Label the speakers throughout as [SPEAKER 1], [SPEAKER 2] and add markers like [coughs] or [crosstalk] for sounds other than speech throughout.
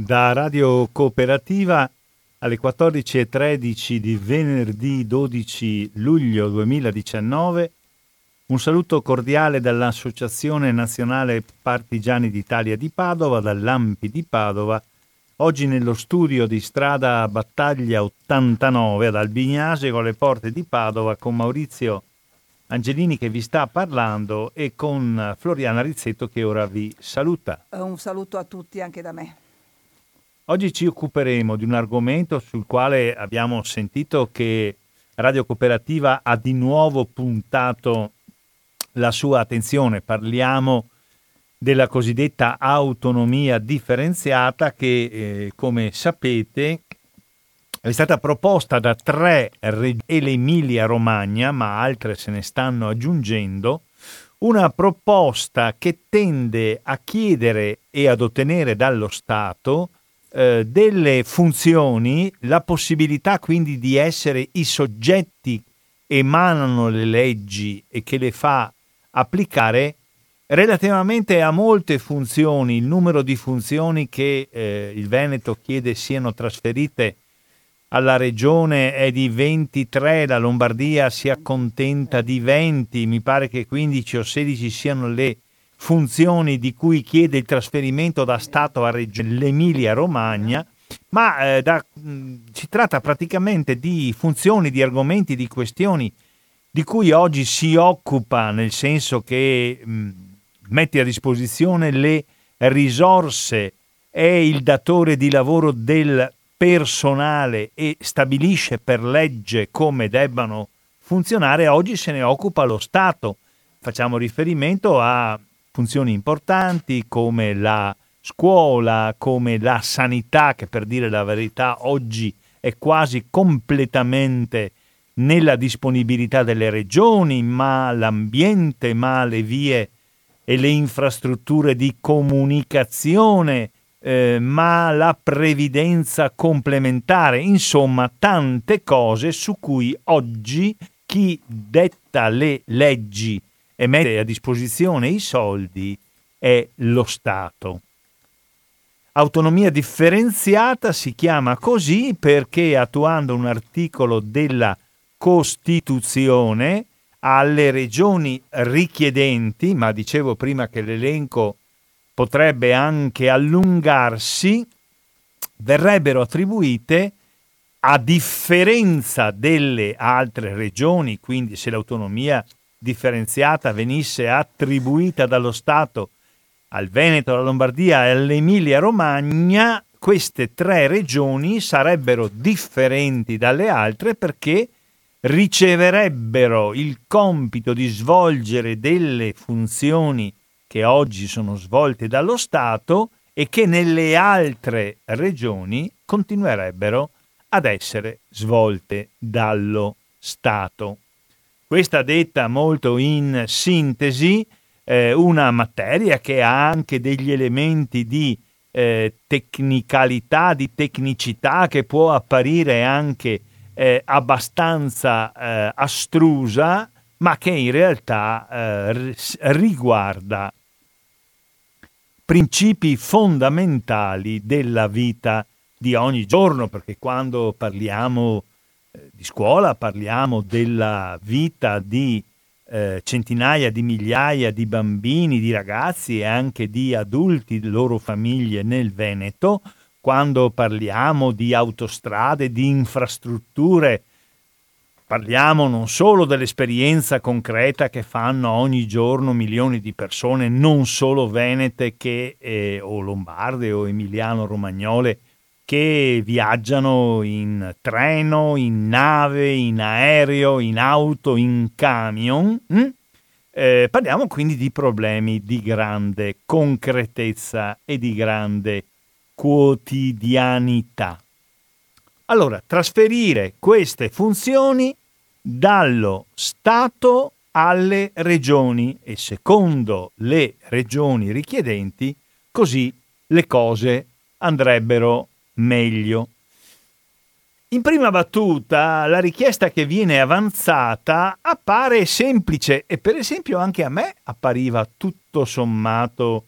[SPEAKER 1] da Radio Cooperativa alle 14.13 di venerdì 12 luglio 2019. Un saluto cordiale dall'Associazione Nazionale Partigiani d'Italia di Padova, dall'Ampi di Padova, oggi nello studio di strada Battaglia 89 ad Albignase con le porte di Padova con Maurizio Angelini che vi sta parlando e con Floriana Rizzetto che ora vi saluta.
[SPEAKER 2] Un saluto a tutti anche da me.
[SPEAKER 1] Oggi ci occuperemo di un argomento sul quale abbiamo sentito che Radio Cooperativa ha di nuovo puntato la sua attenzione. Parliamo della cosiddetta autonomia differenziata che, eh, come sapete, è stata proposta da tre regioni e l'Emilia Romagna, ma altre se ne stanno aggiungendo, una proposta che tende a chiedere e ad ottenere dallo Stato eh, delle funzioni, la possibilità quindi di essere i soggetti che emanano le leggi e che le fa applicare relativamente a molte funzioni, il numero di funzioni che eh, il Veneto chiede siano trasferite alla regione è di 23, la Lombardia si accontenta di 20, mi pare che 15 o 16 siano le funzioni di cui chiede il trasferimento da Stato a regione l'Emilia Romagna, ma eh, da, mh, si tratta praticamente di funzioni, di argomenti, di questioni di cui oggi si occupa, nel senso che mh, mette a disposizione le risorse, è il datore di lavoro del personale e stabilisce per legge come debbano funzionare, oggi se ne occupa lo Stato. Facciamo riferimento a funzioni importanti come la scuola, come la sanità, che per dire la verità oggi è quasi completamente nella disponibilità delle regioni, ma l'ambiente, ma le vie e le infrastrutture di comunicazione, eh, ma la previdenza complementare, insomma tante cose su cui oggi chi detta le leggi e mette a disposizione i soldi è lo Stato. Autonomia differenziata si chiama così perché attuando un articolo della Costituzione alle regioni richiedenti, ma dicevo prima che l'elenco potrebbe anche allungarsi, verrebbero attribuite a differenza delle altre regioni, quindi se l'autonomia differenziata venisse attribuita dallo Stato al Veneto, alla Lombardia e all'Emilia Romagna, queste tre regioni sarebbero differenti dalle altre perché riceverebbero il compito di svolgere delle funzioni che oggi sono svolte dallo Stato e che nelle altre regioni continuerebbero ad essere svolte dallo Stato. Questa detta molto in sintesi, eh, una materia che ha anche degli elementi di eh, tecnicalità, di tecnicità che può apparire anche eh, abbastanza eh, astrusa, ma che in realtà eh, riguarda principi fondamentali della vita di ogni giorno, perché quando parliamo di scuola parliamo della vita di eh, centinaia di migliaia di bambini, di ragazzi e anche di adulti, loro famiglie nel Veneto, quando parliamo di autostrade, di infrastrutture Parliamo non solo dell'esperienza concreta che fanno ogni giorno milioni di persone, non solo venete che, eh, o lombarde o emiliano-romagnole, che viaggiano in treno, in nave, in aereo, in auto, in camion. Hm? Eh, parliamo quindi di problemi di grande concretezza e di grande quotidianità. Allora, trasferire queste funzioni dallo Stato alle regioni e secondo le regioni richiedenti, così le cose andrebbero meglio. In prima battuta la richiesta che viene avanzata appare semplice e per esempio anche a me appariva tutto sommato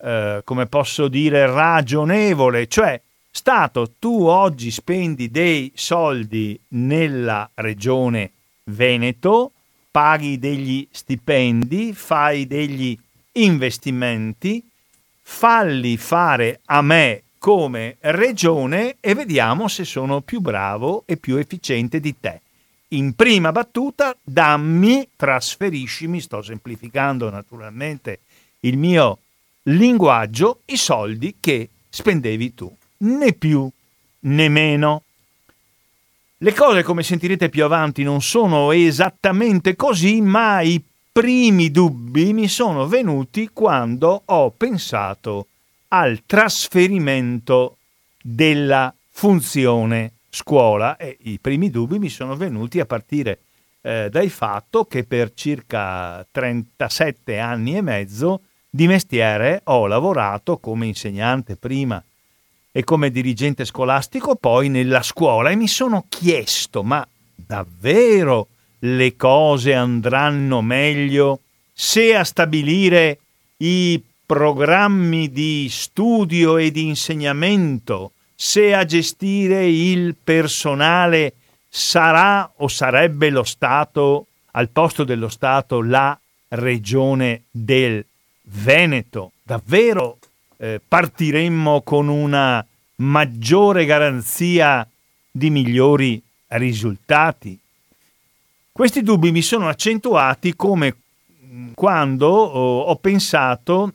[SPEAKER 1] eh, come posso dire, ragionevole, cioè Stato, tu oggi spendi dei soldi nella regione Veneto, paghi degli stipendi, fai degli investimenti, falli fare a me come regione e vediamo se sono più bravo e più efficiente di te. In prima battuta, dammi, trasferiscimi, sto semplificando naturalmente il mio linguaggio, i soldi che spendevi tu, né più né meno. Le cose, come sentirete più avanti, non sono esattamente così, ma i primi dubbi mi sono venuti quando ho pensato al trasferimento della funzione scuola e i primi dubbi mi sono venuti a partire eh, dal fatto che per circa 37 anni e mezzo di mestiere ho lavorato come insegnante prima e come dirigente scolastico poi nella scuola e mi sono chiesto ma davvero le cose andranno meglio se a stabilire i programmi di studio e di insegnamento, se a gestire il personale sarà o sarebbe lo Stato, al posto dello Stato, la regione del Veneto. Davvero eh, partiremmo con una maggiore garanzia di migliori risultati. Questi dubbi mi sono accentuati come quando oh, ho pensato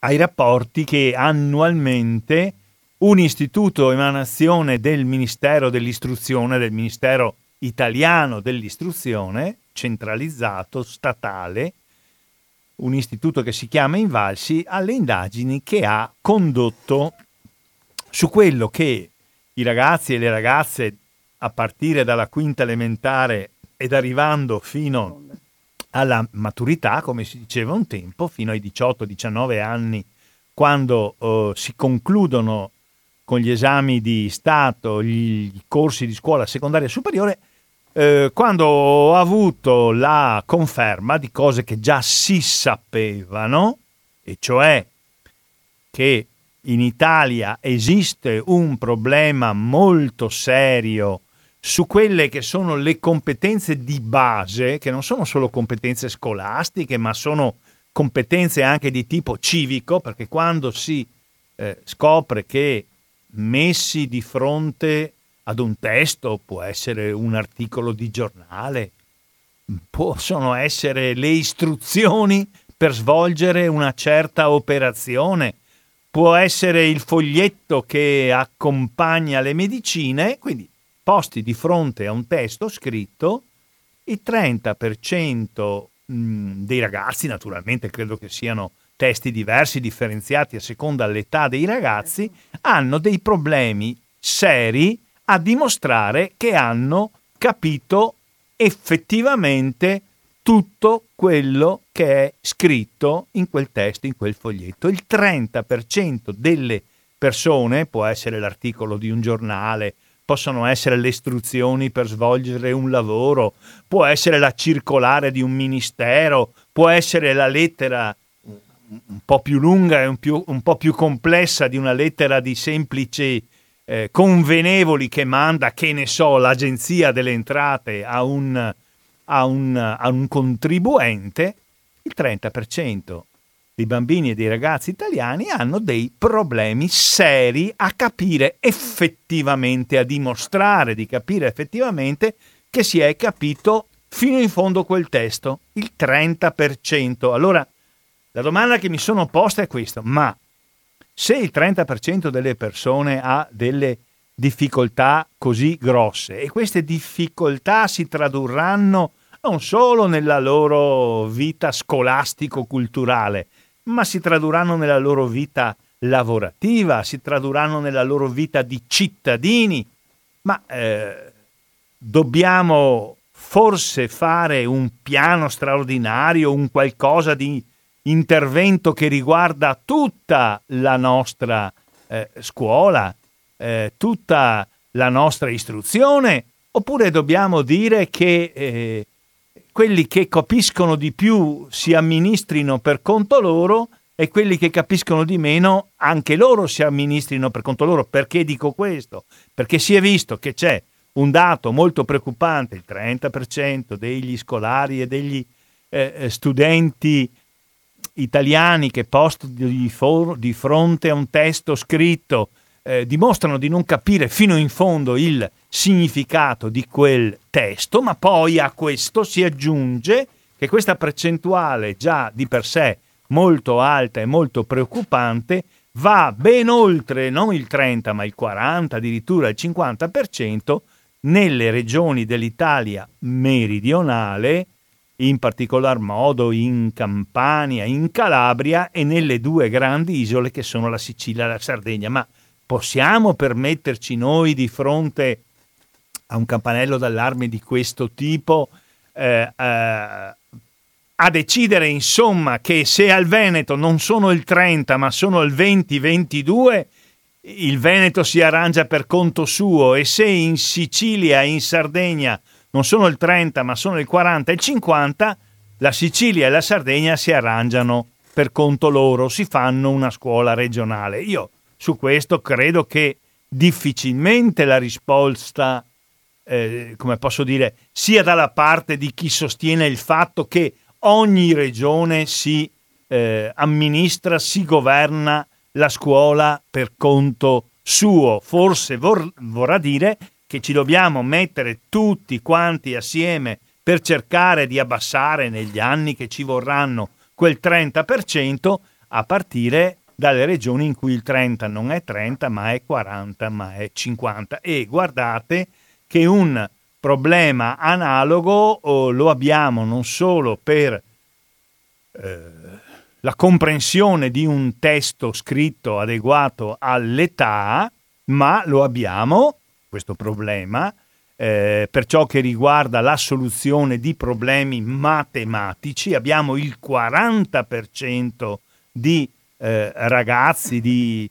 [SPEAKER 1] ai rapporti che annualmente un istituto emanazione del Ministero dell'Istruzione, del Ministero italiano dell'istruzione, centralizzato, statale, un istituto che si chiama Invalsi, alle indagini che ha condotto. Su quello che i ragazzi e le ragazze a partire dalla quinta elementare ed arrivando fino alla maturità, come si diceva un tempo, fino ai 18-19 anni, quando uh, si concludono con gli esami di Stato, gli, i corsi di scuola secondaria superiore, eh, quando ho avuto la conferma di cose che già si sapevano, e cioè che in Italia esiste un problema molto serio su quelle che sono le competenze di base, che non sono solo competenze scolastiche, ma sono competenze anche di tipo civico, perché quando si eh, scopre che messi di fronte ad un testo, può essere un articolo di giornale, possono essere le istruzioni per svolgere una certa operazione, può essere il foglietto che accompagna le medicine, quindi posti di fronte a un testo scritto, il 30% dei ragazzi, naturalmente credo che siano testi diversi, differenziati a seconda dell'età dei ragazzi, hanno dei problemi seri a dimostrare che hanno capito effettivamente tutto quello che è scritto in quel testo, in quel foglietto. Il 30% delle persone, può essere l'articolo di un giornale, possono essere le istruzioni per svolgere un lavoro, può essere la circolare di un ministero, può essere la lettera un po' più lunga e un, più, un po' più complessa di una lettera di semplici eh, convenevoli che manda, che ne so, l'agenzia delle entrate a un, a un, a un contribuente, il 30% dei bambini e dei ragazzi italiani hanno dei problemi seri a capire effettivamente, a dimostrare di capire effettivamente che si è capito fino in fondo quel testo, il 30%. Allora, la domanda che mi sono posta è questa, ma se il 30% delle persone ha delle difficoltà così grosse e queste difficoltà si tradurranno non solo nella loro vita scolastico-culturale, ma si tradurranno nella loro vita lavorativa, si tradurranno nella loro vita di cittadini, ma eh, dobbiamo forse fare un piano straordinario, un qualcosa di intervento che riguarda tutta la nostra eh, scuola, eh, tutta la nostra istruzione, oppure dobbiamo dire che eh, quelli che capiscono di più si amministrino per conto loro e quelli che capiscono di meno, anche loro si amministrino per conto loro. Perché dico questo? Perché si è visto che c'è un dato molto preoccupante, il 30% degli scolari e degli eh, eh, studenti italiani che post di, for- di, fronte a un testo scritto eh, dimostrano di non capire fino in fondo il significato di quel testo, ma poi a questo si aggiunge che questa percentuale già di per sé molto alta e molto preoccupante va ben oltre non il 30 ma il 40, addirittura il 50% nelle regioni dell'Italia meridionale, in particolar modo in Campania, in Calabria e nelle due grandi isole che sono la Sicilia e la Sardegna. Ma possiamo permetterci noi di fronte a un campanello d'allarme di questo tipo eh, eh, a decidere insomma che se al Veneto non sono il 30 ma sono il 20-22 il Veneto si arrangia per conto suo e se in Sicilia e in Sardegna non sono il 30 ma sono il 40 e il 50 la Sicilia e la Sardegna si arrangiano per conto loro, si fanno una scuola regionale. Io su questo credo che difficilmente la risposta eh, come posso dire, sia dalla parte di chi sostiene il fatto che ogni regione si eh, amministra, si governa la scuola per conto suo. Forse vor- vorrà dire che ci dobbiamo mettere tutti quanti assieme per cercare di abbassare negli anni che ci vorranno quel 30% a partire dalle regioni in cui il 30 non è 30 ma è 40 ma è 50 e guardate che un problema analogo lo abbiamo non solo per eh, la comprensione di un testo scritto adeguato all'età, ma lo abbiamo, questo problema, eh, per ciò che riguarda la soluzione di problemi matematici. Abbiamo il 40% di eh, ragazzi, di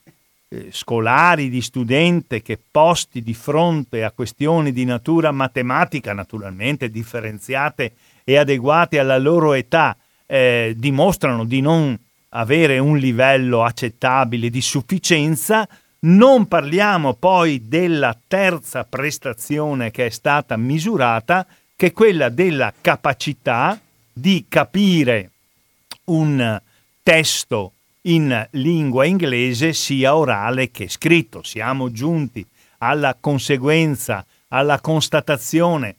[SPEAKER 1] eh, scolari, di studenti che posti di fronte a questioni di natura matematica, naturalmente differenziate e adeguate alla loro età, eh, dimostrano di non avere un livello accettabile di sufficienza. Non parliamo poi della terza prestazione che è stata misurata, che è quella della capacità di capire un testo in lingua inglese sia orale che scritto. Siamo giunti alla conseguenza, alla constatazione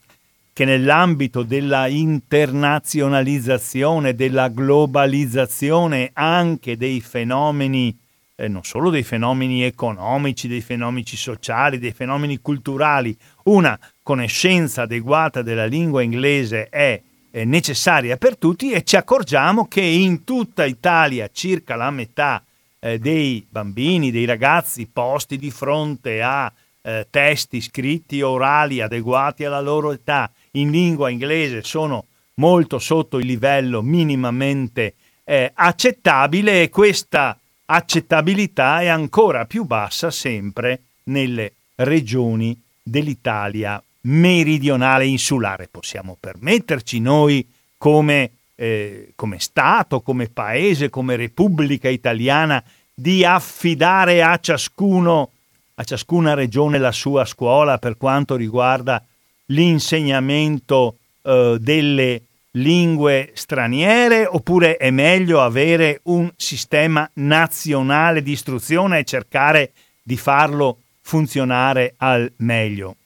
[SPEAKER 1] che nell'ambito della internazionalizzazione, della globalizzazione anche dei fenomeni, eh, non solo dei fenomeni economici, dei fenomeni sociali, dei fenomeni culturali, una conoscenza adeguata della lingua inglese è necessaria per tutti e ci accorgiamo che in tutta Italia circa la metà eh, dei bambini, dei ragazzi posti di fronte a eh, testi scritti orali adeguati alla loro età in lingua inglese sono molto sotto il livello minimamente eh, accettabile e questa accettabilità è ancora più bassa sempre nelle regioni dell'Italia meridionale insulare. Possiamo permetterci noi come, eh, come Stato, come Paese, come Repubblica Italiana di affidare a ciascuno, a ciascuna regione la sua scuola per quanto riguarda l'insegnamento eh, delle lingue straniere oppure è meglio avere un sistema nazionale di istruzione e cercare di farlo funzionare al meglio.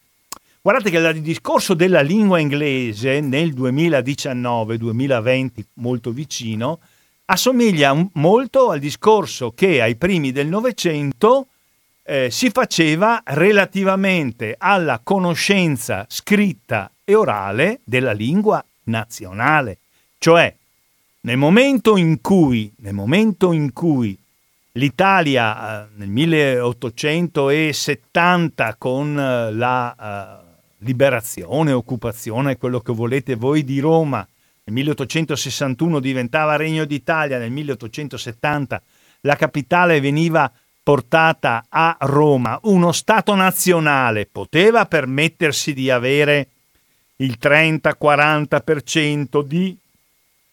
[SPEAKER 1] Guardate che il discorso della lingua inglese nel 2019-2020, molto vicino, assomiglia molto al discorso che ai primi del Novecento eh, si faceva relativamente alla conoscenza scritta e orale della lingua nazionale. Cioè, nel momento in cui, nel momento in cui l'Italia eh, nel 1870 con eh, la eh, liberazione, occupazione, quello che volete voi di Roma. Nel 1861 diventava Regno d'Italia, nel 1870 la capitale veniva portata a Roma. Uno Stato nazionale poteva permettersi di avere il 30-40% di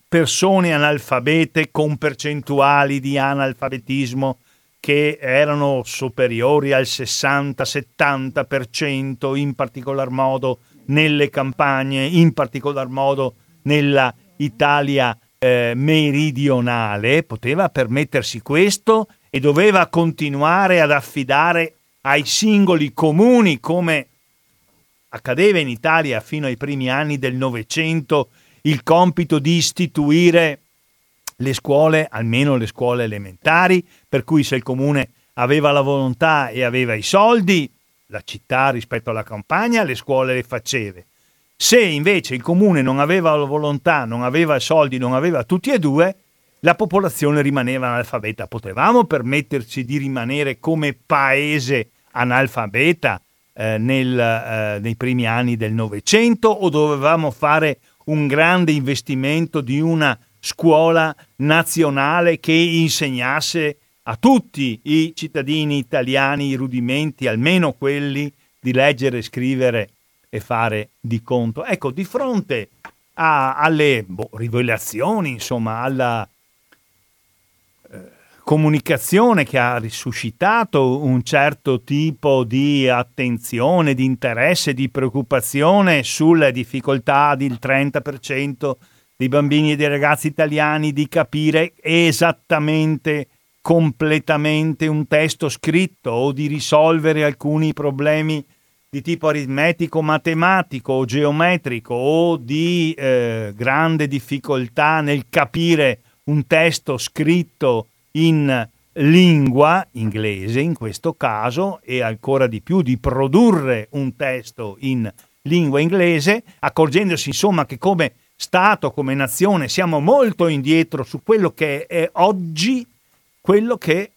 [SPEAKER 1] persone analfabete con percentuali di analfabetismo che erano superiori al 60-70%, in particolar modo nelle campagne, in particolar modo nella Italia eh, meridionale, poteva permettersi questo e doveva continuare ad affidare ai singoli comuni come accadeva in Italia fino ai primi anni del Novecento il compito di istituire le scuole, almeno le scuole elementari, per cui se il comune aveva la volontà e aveva i soldi, la città rispetto alla campagna le scuole le faceva. Se invece il comune non aveva la volontà, non aveva i soldi, non aveva tutti e due, la popolazione rimaneva analfabeta. Potevamo permetterci di rimanere come paese analfabeta eh, nel, eh, nei primi anni del Novecento o dovevamo fare un grande investimento di una scuola nazionale che insegnasse a tutti i cittadini italiani i rudimenti, almeno quelli di leggere, scrivere e fare di conto. Ecco, di fronte a, alle boh, rivelazioni, insomma, alla comunicazione che ha risuscitato un certo tipo di attenzione, di interesse, di preoccupazione sulle difficoltà del 30% dei bambini e dei ragazzi italiani di capire esattamente, completamente un testo scritto o di risolvere alcuni problemi di tipo aritmetico, matematico o geometrico o di eh, grande difficoltà nel capire un testo scritto in lingua inglese in questo caso e ancora di più di produrre un testo in lingua inglese, accorgendosi insomma che come Stato, come nazione siamo molto indietro su quello che è oggi quello che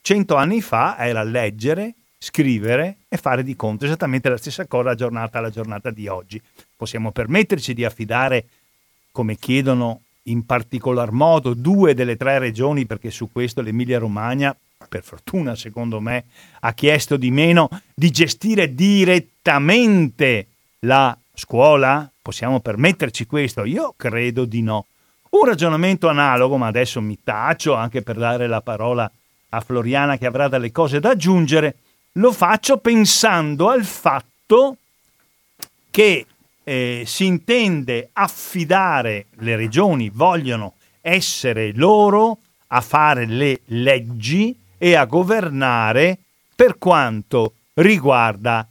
[SPEAKER 1] cento anni fa era leggere, scrivere e fare di conto, esattamente la stessa cosa giornata alla giornata di oggi. Possiamo permetterci di affidare, come chiedono in particolar modo due delle tre regioni, perché su questo l'Emilia Romagna, per fortuna secondo me, ha chiesto di meno, di gestire direttamente la scuola? Possiamo permetterci questo? Io credo di no. Un ragionamento analogo, ma adesso mi taccio anche per dare la parola a Floriana che avrà delle cose da aggiungere, lo faccio pensando al fatto che eh, si intende affidare, le regioni vogliono essere loro a fare le leggi e a governare per quanto riguarda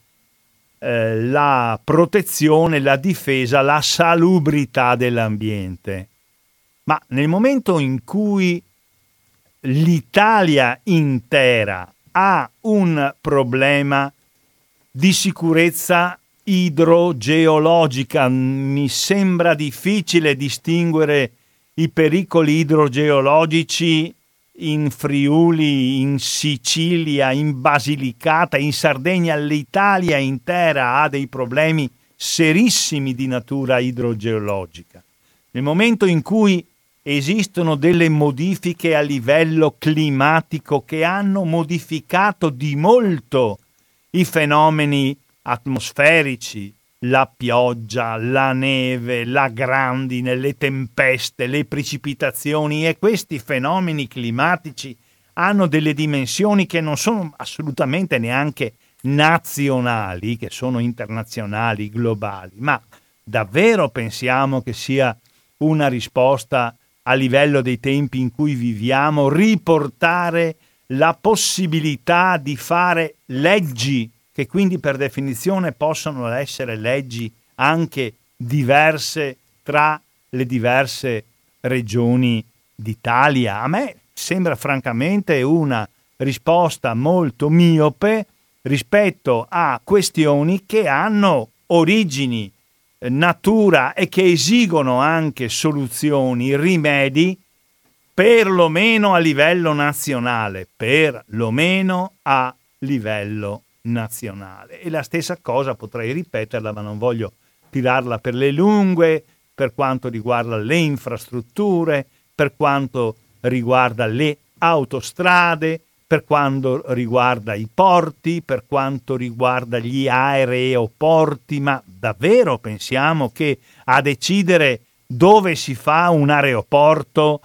[SPEAKER 1] eh, la protezione, la difesa, la salubrità dell'ambiente. Ma nel momento in cui l'Italia intera ha un problema di sicurezza idrogeologica. Mi sembra difficile distinguere i pericoli idrogeologici in Friuli, in Sicilia, in Basilicata, in Sardegna. L'Italia intera ha dei problemi serissimi di natura idrogeologica. Nel momento in cui esistono delle modifiche a livello climatico che hanno modificato di molto i fenomeni atmosferici, la pioggia, la neve, la grandine, le tempeste, le precipitazioni e questi fenomeni climatici hanno delle dimensioni che non sono assolutamente neanche nazionali, che sono internazionali, globali, ma davvero pensiamo che sia una risposta a livello dei tempi in cui viviamo riportare la possibilità di fare leggi che quindi per definizione possono essere leggi anche diverse tra le diverse regioni d'Italia. A me sembra francamente una risposta molto miope rispetto a questioni che hanno origini, eh, natura e che esigono anche soluzioni, rimedi, perlomeno a livello nazionale, perlomeno a livello nazionale. E la stessa cosa potrei ripeterla, ma non voglio tirarla per le lunghe, per quanto riguarda le infrastrutture, per quanto riguarda le autostrade, per quanto riguarda i porti, per quanto riguarda gli aeroporti, ma davvero pensiamo che a decidere dove si fa un aeroporto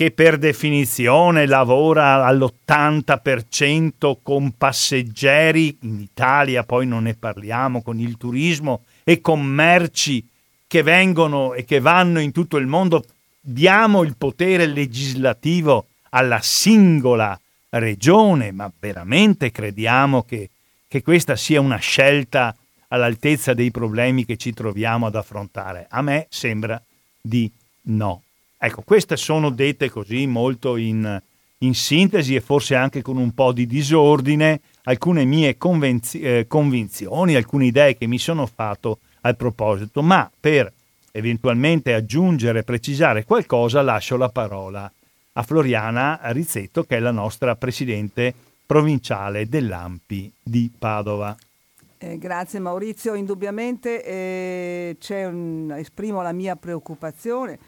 [SPEAKER 1] che per definizione lavora all'80% con passeggeri, in Italia poi non ne parliamo, con il turismo e con merci che vengono e che vanno in tutto il mondo, diamo il potere legislativo alla singola regione, ma veramente crediamo che, che questa sia una scelta all'altezza dei problemi che ci troviamo ad affrontare? A me sembra di no. Ecco, queste sono dette così molto in, in sintesi e forse anche con un po' di disordine alcune mie convenzi- eh, convinzioni, alcune idee che mi sono fatto al proposito, ma per eventualmente aggiungere, precisare qualcosa, lascio la parola a Floriana Rizzetto, che è la nostra presidente provinciale dell'AMPI di Padova.
[SPEAKER 2] Eh, grazie Maurizio, indubbiamente eh, un, esprimo la mia preoccupazione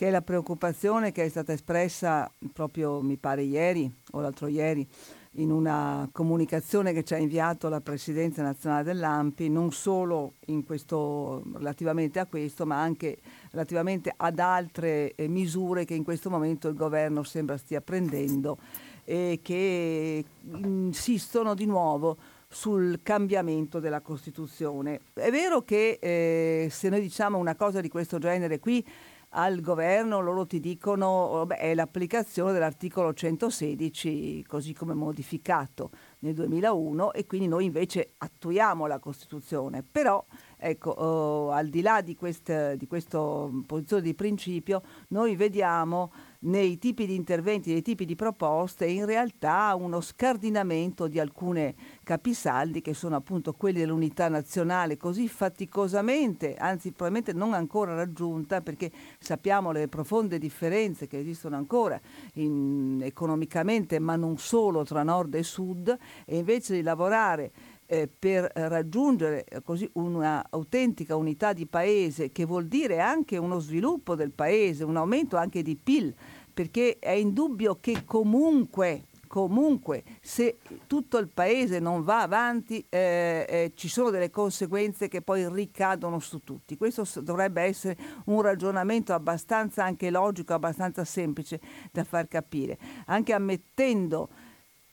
[SPEAKER 2] che è la preoccupazione che è stata espressa proprio, mi pare, ieri o l'altro ieri, in una comunicazione che ci ha inviato la Presidenza nazionale dell'AMPI, non solo questo, relativamente a questo, ma anche relativamente ad altre eh, misure che in questo momento il governo sembra stia prendendo e che insistono di nuovo sul cambiamento della Costituzione. È vero che eh, se noi diciamo una cosa di questo genere qui, al governo loro ti dicono beh, è l'applicazione dell'articolo 116 così come modificato nel 2001 e quindi noi invece attuiamo la Costituzione. Però ecco, oh, al di là di, quest, di questa posizione di principio, noi vediamo nei tipi di interventi, nei tipi di proposte, in realtà uno scardinamento di alcune capisaldi che sono appunto quelli dell'unità nazionale così faticosamente, anzi probabilmente non ancora raggiunta perché sappiamo le profonde differenze che esistono ancora in, economicamente ma non solo tra nord e sud e invece di lavorare eh, per raggiungere eh, così un'autentica unità di paese che vuol dire anche uno sviluppo del paese, un aumento anche di PIL, perché è indubbio che comunque comunque se tutto il paese non va avanti eh, eh, ci sono delle conseguenze che poi ricadono su tutti. Questo dovrebbe essere un ragionamento abbastanza anche logico, abbastanza semplice da far capire, anche ammettendo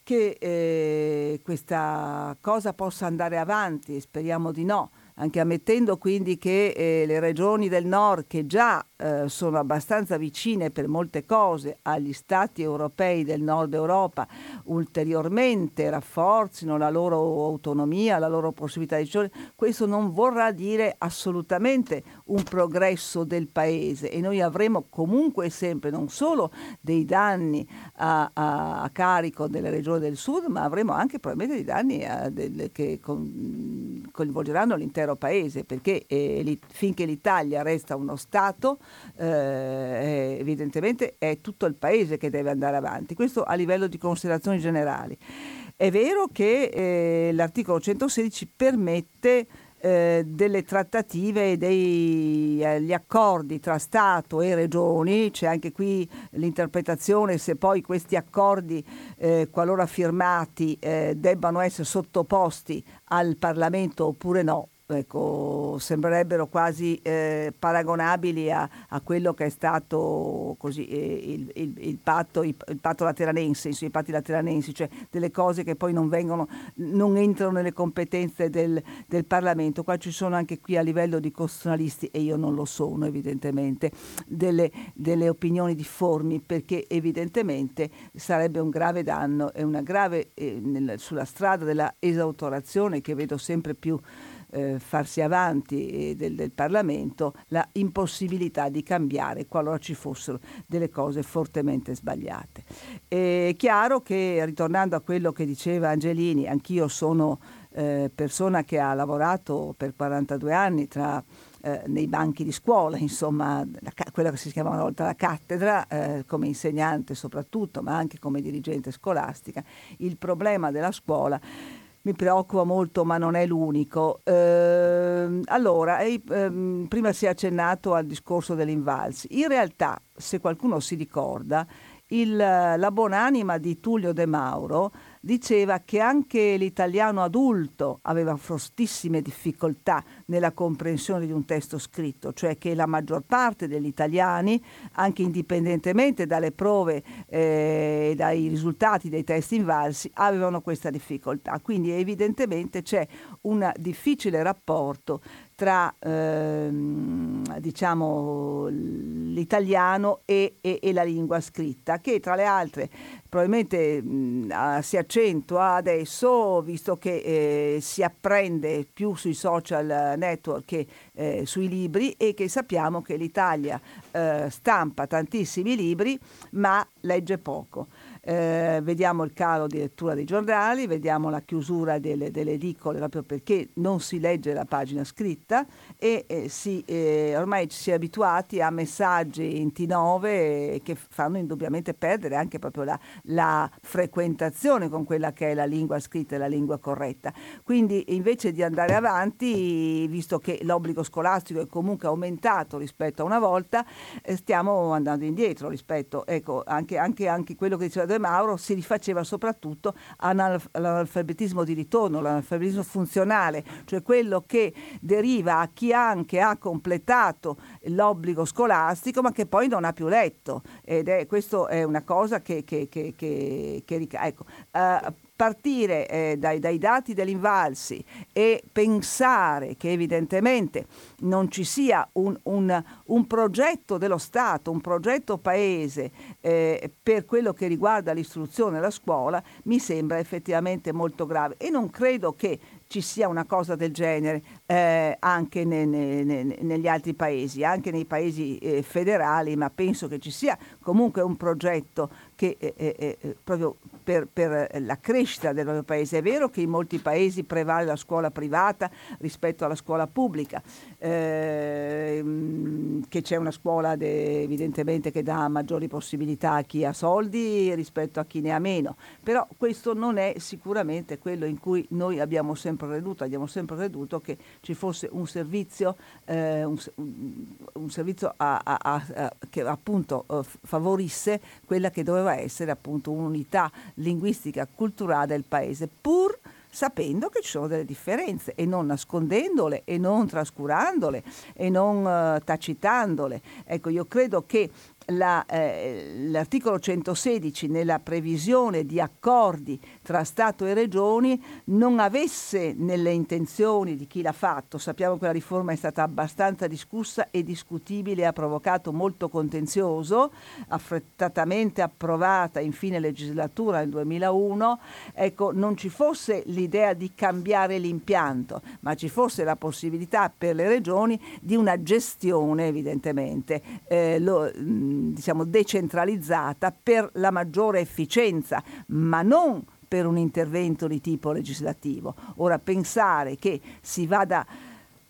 [SPEAKER 2] che eh, questa cosa possa andare avanti, speriamo di no, anche ammettendo quindi che eh, le regioni del nord, che già eh, sono abbastanza vicine per molte cose agli stati europei del nord Europa, ulteriormente rafforzino la loro autonomia, la loro possibilità di decisione, questo non vorrà dire assolutamente un progresso del paese. E noi avremo comunque sempre non solo dei danni a, a, a carico delle regioni del sud, ma avremo anche probabilmente dei danni a, del, che con, coinvolgeranno l'intero paese, perché eh, li, finché l'Italia resta uno Stato, eh, evidentemente è tutto il paese che deve andare avanti. Questo a livello di considerazioni generali. È vero che eh, l'articolo 116 permette eh, delle trattative e degli eh, accordi tra Stato e Regioni, c'è anche qui l'interpretazione se poi questi accordi, eh, qualora firmati, eh, debbano essere sottoposti al Parlamento oppure no ecco, sembrerebbero quasi eh, paragonabili a, a, quello che è stato così, eh, il, il, il, patto, il, patto, lateranense, i patti lateranensi, cioè delle cose che poi non, vengono, non entrano nelle competenze del, del, Parlamento. Qua ci sono anche qui a livello di costituzionalisti, e io non lo sono evidentemente, delle, delle opinioni difformi perché evidentemente sarebbe un grave danno e una grave eh, nel, sulla strada della esautorazione che vedo sempre più eh, farsi avanti del, del, Parlamento la impossibilità di cambiare qualora ci fossero delle cose fortemente sbagliate. È chiaro che, ritornando a quello che diceva Angelini, anch'io sono eh, persona che ha lavorato per 42 anni tra eh, nei banchi di scuola, insomma, la, quella che si chiamava una volta la cattedra, eh, come insegnante soprattutto, ma anche come dirigente scolastica, il problema della scuola mi preoccupa molto, ma non è l'unico. Eh, allora, eh, prima si è accennato al discorso dell'invalsi. In realtà, se qualcuno si ricorda, il, la buonanima di Tullio De Mauro diceva che anche l'italiano adulto aveva fortissime difficoltà nella comprensione di un testo scritto, cioè che la maggior parte degli italiani, anche indipendentemente dalle prove e eh, dai risultati dei test invalsi, avevano questa difficoltà. Quindi evidentemente c'è un difficile rapporto tra ehm, diciamo, l'italiano e, e, e, la lingua scritta, che tra le altre probabilmente mh, si accentua adesso, visto che eh, si apprende più sui social network che eh, sui libri e che sappiamo che l'Italia eh, stampa tantissimi libri ma legge poco. Eh, vediamo il calo di lettura dei giornali, vediamo la chiusura delle, delle edicole proprio perché non si legge la pagina scritta e eh, si, eh, ormai ci si è abituati a messaggi in T9 che fanno indubbiamente perdere anche proprio la, la frequentazione con quella che è la lingua scritta e la lingua corretta. Quindi invece di andare avanti, visto che l'obbligo scolastico è comunque aumentato rispetto a una volta, eh, stiamo andando indietro rispetto, ecco, anche, anche, anche quello che diceva De Mauro si rifaceva soprattutto all'analfabetismo di ritorno, l'analfabetismo funzionale, cioè quello che deriva a chi anche ha completato l'obbligo scolastico ma che poi non ha più letto. Ed è, questo è una cosa che, che, che, che, che ecco, uh, partire eh, dai, dai, dati dell'invalsi e pensare che evidentemente non ci sia un, un, un progetto dello Stato, un progetto paese eh, per quello che riguarda l'istruzione e la scuola, mi sembra effettivamente molto grave. E non credo che ci sia una cosa del genere eh, anche ne, ne, ne, negli altri paesi, anche nei paesi eh, federali, ma penso che ci sia comunque un progetto che eh, eh, eh proprio per, per, la crescita del nostro paese. È vero che in molti paesi prevale la scuola privata rispetto alla scuola pubblica, ehm, che c'è una scuola de, evidentemente che dà maggiori possibilità a chi ha soldi rispetto a chi ne ha meno, però questo non è sicuramente quello in cui noi abbiamo sempre creduto, abbiamo sempre creduto che ci fosse un servizio, eh, un, un, servizio a, a, a, che appunto eh, favorisse quella che doveva essere appunto un'unità linguistica culturale del paese, pur sapendo che ci sono delle differenze e non nascondendole e non trascurandole e non uh, tacitandole. Ecco, io credo che la, eh, l'articolo 116 nella previsione di accordi tra Stato e Regioni non avesse nelle intenzioni di chi l'ha fatto, sappiamo che la riforma è stata abbastanza discussa e discutibile, ha provocato molto contenzioso, affrettatamente approvata in fine legislatura nel 2001, ecco, non ci fosse l'idea di cambiare l'impianto, ma ci fosse la possibilità per le regioni di una gestione evidentemente. Eh, lo, diciamo, decentralizzata per la maggiore efficienza, ma non per un intervento di tipo legislativo. Ora pensare che si vada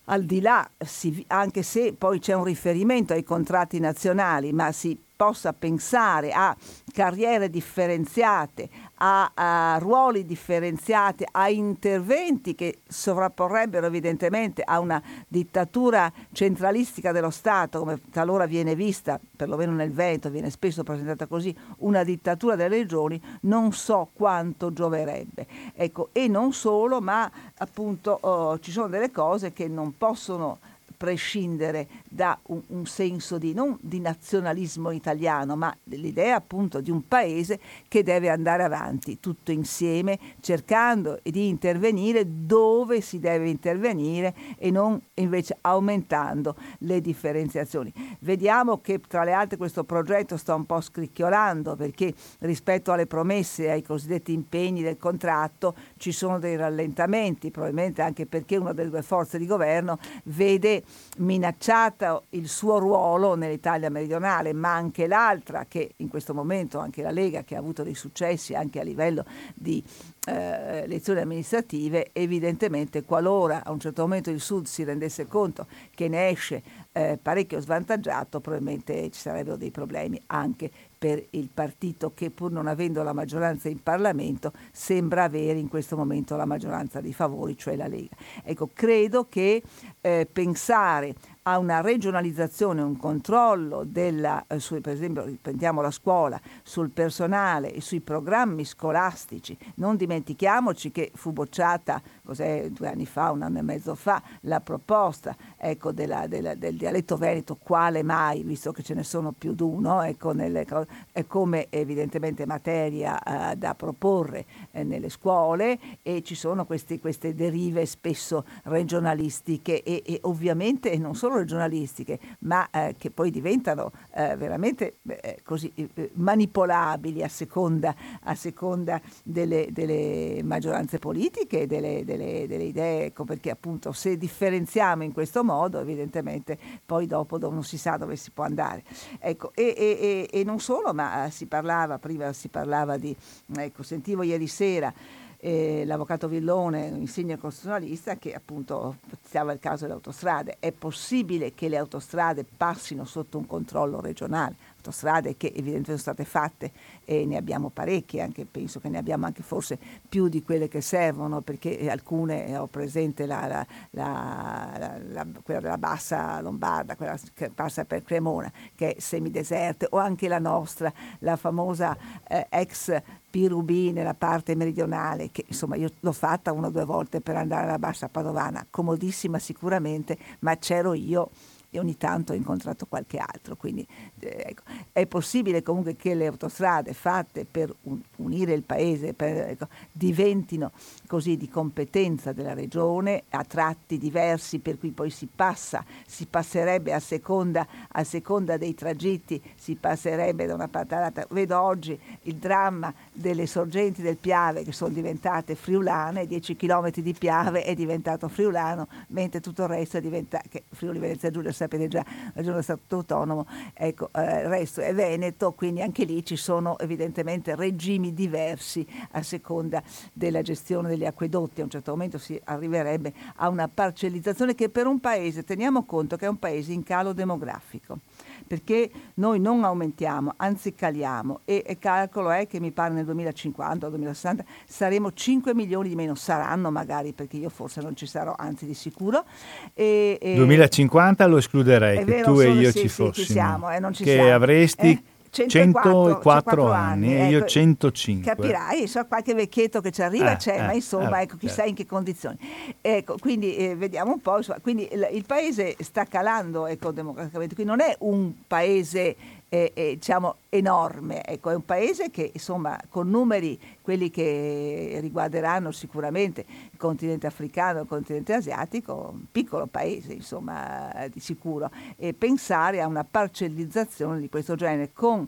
[SPEAKER 2] al di là, si, anche se poi c'è un riferimento ai contratti nazionali, ma si possa pensare a carriere differenziate, a, a, ruoli differenziati, a interventi che sovrapporrebbero evidentemente a una dittatura centralistica dello Stato, come talora viene vista, perlomeno nel Veneto, viene spesso presentata così, una dittatura delle regioni, non so quanto gioverebbe. Ecco, e non solo, ma appunto oh, ci sono delle cose che non possono prescindere da un, un, senso di non di nazionalismo italiano, ma dell'idea appunto di un paese che deve andare avanti tutto insieme, cercando di intervenire dove si deve intervenire e non invece aumentando le differenziazioni. Vediamo che tra le altre questo progetto sta un po' scricchiolando perché rispetto alle promesse e ai cosiddetti impegni del contratto ci sono dei rallentamenti, probabilmente anche perché una delle due forze di governo vede minacciato il suo ruolo nell'Italia meridionale, ma anche l'altra che in questo momento, anche la Lega che ha avuto dei successi anche a livello di eh, elezioni amministrative, evidentemente qualora a un certo momento il Sud si rendesse conto che ne esce eh, parecchio svantaggiato, probabilmente ci sarebbero dei problemi anche per il partito che pur non avendo la maggioranza in Parlamento sembra avere in questo momento la maggioranza dei favori, cioè la Lega. Ecco, credo che eh, pensare a una regionalizzazione, un controllo della, eh, su, per esempio, prendiamo la scuola, sul personale e sui programmi scolastici. Non dimentichiamoci che fu bocciata due anni fa, un anno e mezzo fa, la proposta ecco, della, della, del dialetto veneto, quale mai, visto che ce ne sono più di uno, ecco, come evidentemente materia eh, da proporre eh, nelle scuole e ci sono questi, queste derive spesso regionalistiche e, e ovviamente non solo regionalistiche, ma eh, che poi diventano eh, veramente eh, così eh, manipolabili a seconda, a seconda delle, delle, maggioranze politiche, delle, delle, delle idee, ecco, perché appunto se differenziamo in questo modo evidentemente poi dopo non si sa dove si può andare. Ecco, e, e, e non solo, ma si parlava, prima si parlava di, ecco, sentivo ieri sera eh, l'avvocato Villone, un insigne costituzionalista, che appunto stava il caso delle autostrade. È possibile che le autostrade passino sotto un controllo regionale? Autostrade che evidentemente sono state fatte e ne abbiamo parecchie, anche, penso che ne abbiamo anche forse più di quelle che servono, perché alcune eh, ho presente la, la, la, quella della bassa lombarda, quella che passa per Cremona, che è semideserta, o anche la nostra, la famosa eh, ex Pirubì nella parte meridionale, che insomma io l'ho fatta una o due volte per andare alla Bassa Padovana, comodissima sicuramente, ma c'ero io e ogni tanto ho incontrato qualche altro. Quindi eh, ecco, è possibile comunque che le autostrade fatte per un, unire il paese per, ecco, diventino così di competenza della regione a tratti diversi per cui poi si passa, si passerebbe a seconda, a seconda dei tragitti, si passerebbe da una parte all'altra. Vedo oggi il dramma delle sorgenti del Piave che sono diventate friulane, 10 km di Piave è diventato friulano, mentre tutto il resto è diventato, che Friuli Venezia Giulia sapete già, regione Stato autonomo, ecco, eh, il resto è Veneto, quindi anche lì ci sono evidentemente regimi diversi a seconda della gestione degli acquedotti. A un certo momento si arriverebbe a una parcellizzazione che per un paese, teniamo conto che è un paese in calo demografico perché noi non aumentiamo, anzi caliamo e il calcolo è che mi pare nel 2050 o 2060 saremo 5 milioni di meno, saranno magari perché io forse non ci sarò, anzi di sicuro.
[SPEAKER 1] E, e 2050 lo escluderei, che vero, tu e io sì, ci sì, fossimo, ci siamo, eh, ci che siamo. avresti... Eh? 104, 104 anni, e io 105.
[SPEAKER 2] Ecco, capirai, so qualche vecchietto che ci arriva, eh, c'è, eh, ma insomma, eh, ecco, chissà certo. in che condizioni. Ecco, quindi eh, vediamo un po', insomma, quindi il, il, paese sta calando ecco, demograficamente, quindi non è un paese eh, eh, diciamo, enorme, ecco, è un paese che insomma con numeri, quelli che riguarderanno sicuramente il continente africano, il continente asiatico, un piccolo paese insomma di sicuro, e pensare a una parcellizzazione di questo genere con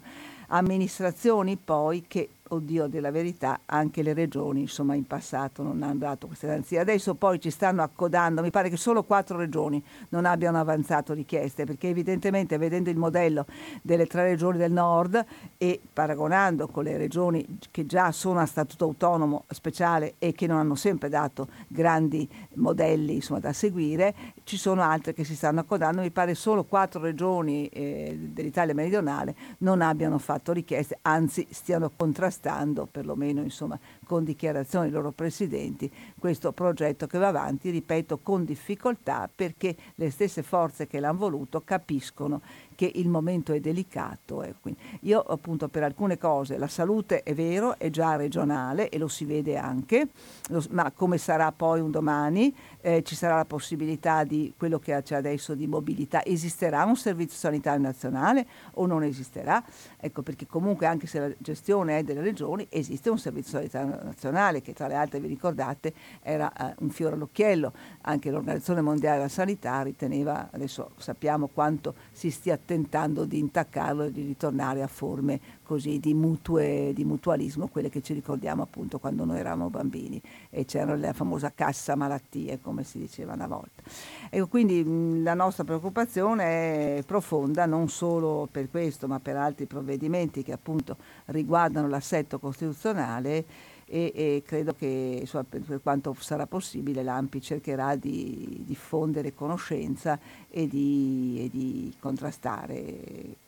[SPEAKER 2] amministrazioni poi che oddio della verità, anche le regioni insomma in passato non hanno dato queste garanzie. Adesso poi ci stanno accodando, mi pare che solo quattro regioni non abbiano avanzato richieste, perché evidentemente vedendo il modello delle tre regioni del nord e paragonando con le regioni che già sono a statuto autonomo speciale e che non hanno sempre dato grandi modelli insomma, da seguire, ci sono altre che si stanno accodando, mi pare solo quattro regioni eh, dell'Italia meridionale non abbiano fatto richieste, anzi stiano contrastando perlomeno insomma, con dichiarazioni dei loro presidenti, questo progetto che va avanti, ripeto, con difficoltà perché le stesse forze che l'hanno voluto capiscono che il momento è delicato. Eh. io appunto per alcune cose, la salute è vero, è già regionale e lo si vede anche, lo, ma come sarà poi un domani, eh, ci sarà la possibilità di quello che c'è adesso di mobilità, esisterà un servizio sanitario nazionale o non esisterà? Ecco perché comunque anche se la gestione è delle regioni, esiste un servizio sanitario nazionale che tra le altre vi ricordate era eh, un fiore all'occhiello, anche l'Organizzazione Mondiale della Sanità riteneva, adesso sappiamo quanto si stia tentando di intaccarlo e di ritornare a forme così di, mutue, di mutualismo, quelle che ci ricordiamo appunto quando noi eravamo bambini e c'era la famosa cassa malattie, come si diceva una volta. E quindi la nostra preoccupazione è profonda non solo per questo, ma per altri provvedimenti che appunto riguardano l'assetto costituzionale e, e credo che insomma, per, per, quanto sarà possibile l'AMPI cercherà di diffondere conoscenza e di, e di contrastare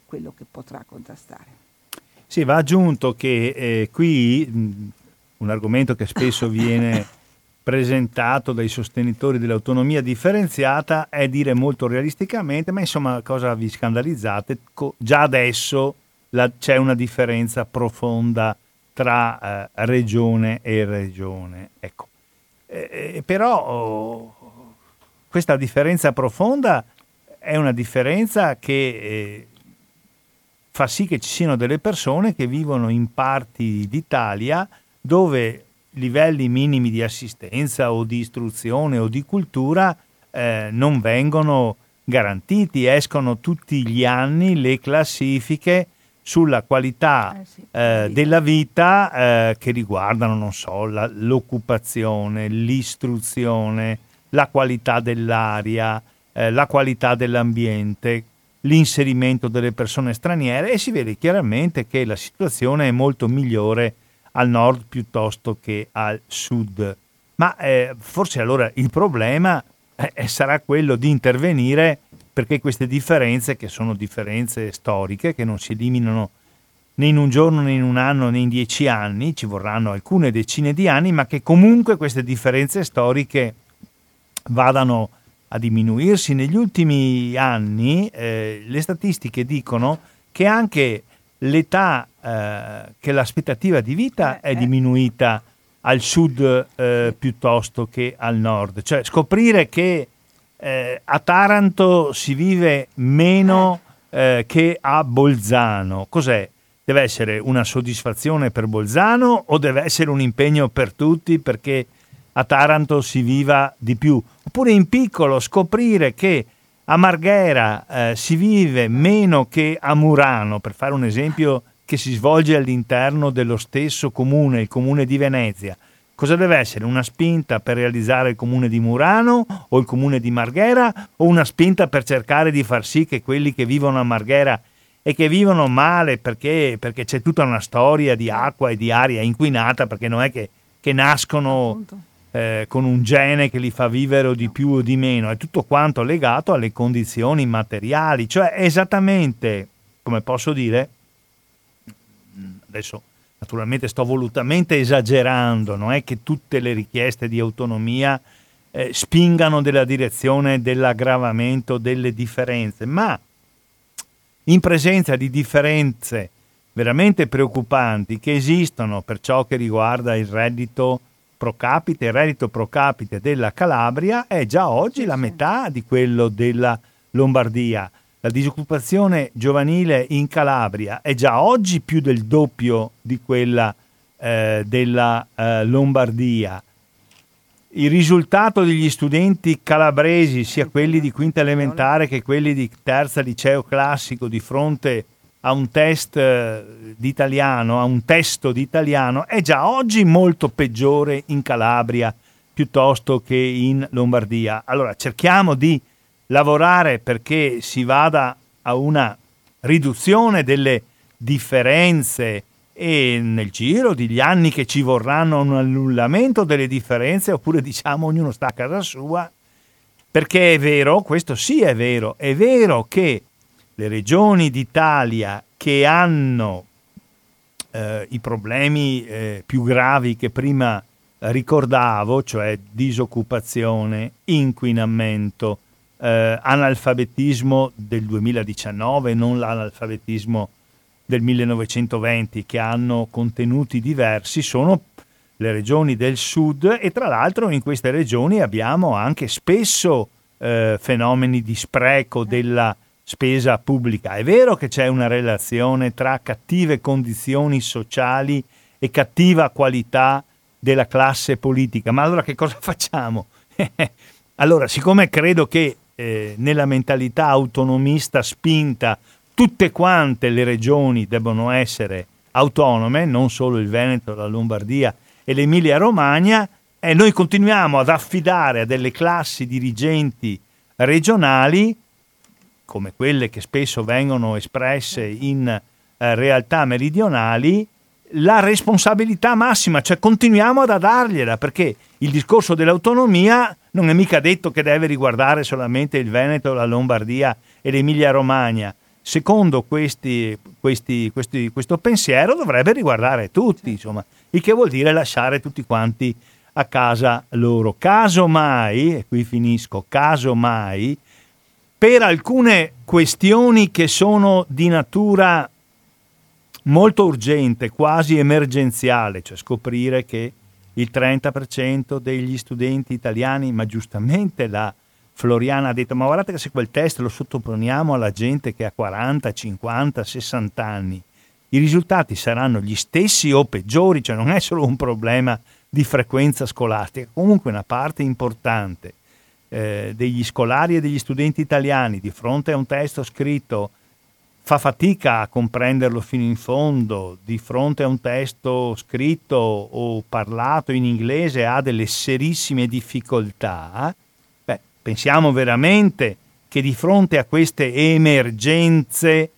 [SPEAKER 2] quello che potrà contrastare.
[SPEAKER 1] Sì, va aggiunto che eh, qui mh, un argomento che spesso [laughs] viene presentato dai sostenitori dell'autonomia differenziata è dire molto realisticamente, ma insomma cosa vi scandalizzate? Co- già adesso la, c'è una differenza profonda tra eh, regione e regione. Ecco. Eh, però oh, questa differenza profonda è una differenza che eh, fa sì che ci siano delle persone che vivono in parti d'Italia dove livelli minimi di assistenza o di istruzione o di cultura eh, non vengono garantiti, escono tutti gli anni le classifiche sulla qualità eh sì, eh, della vita eh, che riguardano, non so, la, l'occupazione, l'istruzione, la qualità dell'aria, eh, la qualità dell'ambiente, l'inserimento delle persone straniere e si vede chiaramente che la situazione è molto migliore al nord piuttosto che al sud. Ma eh, forse allora il problema sarà quello di intervenire perché queste differenze, che sono differenze storiche, che non si eliminano né in un giorno né in un anno né in dieci anni, ci vorranno alcune decine di anni, ma che comunque queste differenze storiche vadano a diminuirsi. Negli ultimi anni eh, le statistiche dicono che anche l'età, eh, che l'aspettativa di vita eh, è eh. diminuita al sud eh, piuttosto che al nord. Cioè scoprire che eh, a Taranto si vive meno che a Bolzano, cos'è? Deve essere una soddisfazione per Bolzano o deve essere un impegno per tutti perché a Taranto si viva di più? Oppure in piccolo scoprire che a Marghera eh, si vive meno che a Murano, per fare un esempio che si svolge all'interno dello stesso comune, il comune di Venezia. Cosa deve essere? Una spinta per realizzare il comune di Murano o il comune di Marghera? O una spinta per cercare di far sì che quelli che vivono a Marghera e che vivono male perché, perché c'è tutta una storia di acqua e di aria inquinata, perché non è che, che nascono... Eh, con un gene che li fa vivere o di più o di meno, è tutto quanto legato alle condizioni materiali, cioè esattamente, come posso dire, adesso naturalmente sto volutamente esagerando, non è che tutte le richieste di autonomia eh, spingano nella direzione dell'aggravamento delle differenze, ma in presenza di differenze veramente preoccupanti che esistono per ciò che riguarda il reddito pro capite, il reddito pro capite della Calabria è già oggi la metà di quello della Lombardia. La disoccupazione giovanile in Calabria è già oggi più del doppio di quella eh, della eh, Lombardia. Il risultato degli studenti calabresi, sia quelli di quinta elementare che quelli di terza liceo classico, di fronte a un test eh, di italiano, a un testo di italiano, è già oggi molto peggiore in Calabria piuttosto che in Lombardia. Allora cerchiamo di lavorare perché si vada a una riduzione delle differenze e nel giro degli anni che ci vorranno un annullamento delle differenze oppure diciamo ognuno sta a casa sua perché è vero, questo sì è vero, è vero che le regioni d'Italia che hanno eh, i problemi eh, più gravi che prima ricordavo, cioè disoccupazione, inquinamento, eh, analfabetismo del 2019, non l'analfabetismo del 1920, che hanno contenuti diversi, sono le regioni del sud e tra l'altro in queste regioni abbiamo anche spesso eh, fenomeni di spreco della spesa pubblica. È vero che c'è una relazione tra cattive condizioni sociali e cattiva qualità della classe politica, ma allora che cosa [laughs] facciamo? [laughs] allora, siccome credo che eh, nella mentalità autonomista spinta tutte quante le regioni debbono essere autonome, non solo il Veneto, la Lombardia e l'Emilia Romagna, e noi continuiamo ad affidare a delle classi dirigenti regionali come quelle che spesso vengono espresse in eh, realtà meridionali, la responsabilità massima, cioè continuiamo a dargliela perché il discorso dell'autonomia non è mica detto che deve riguardare solamente il Veneto, la Lombardia e l'Emilia Romagna. secondo questi, questi, questi, questo pensiero dovrebbe riguardare tutti, insomma, il che vuol dire lasciare tutti quanti a casa loro. Caso mai, e qui finisco, caso mai, per alcune questioni che sono di natura molto urgente, quasi emergenziale, cioè scoprire che il 30% degli studenti italiani, ma giustamente la Floriana ha detto, ma guardate che se quel test lo sottoponiamo alla gente che ha 40, 50, 60 anni, i risultati saranno gli stessi o peggiori, cioè non è solo un problema di frequenza scolastica, comunque una parte importante eh, degli scolari e degli studenti italiani di fronte a un testo scritto fa fatica a comprenderlo fino in fondo, di fronte a un testo scritto o parlato in inglese ha delle serissime difficoltà, beh, pensiamo veramente che di fronte a queste emergenze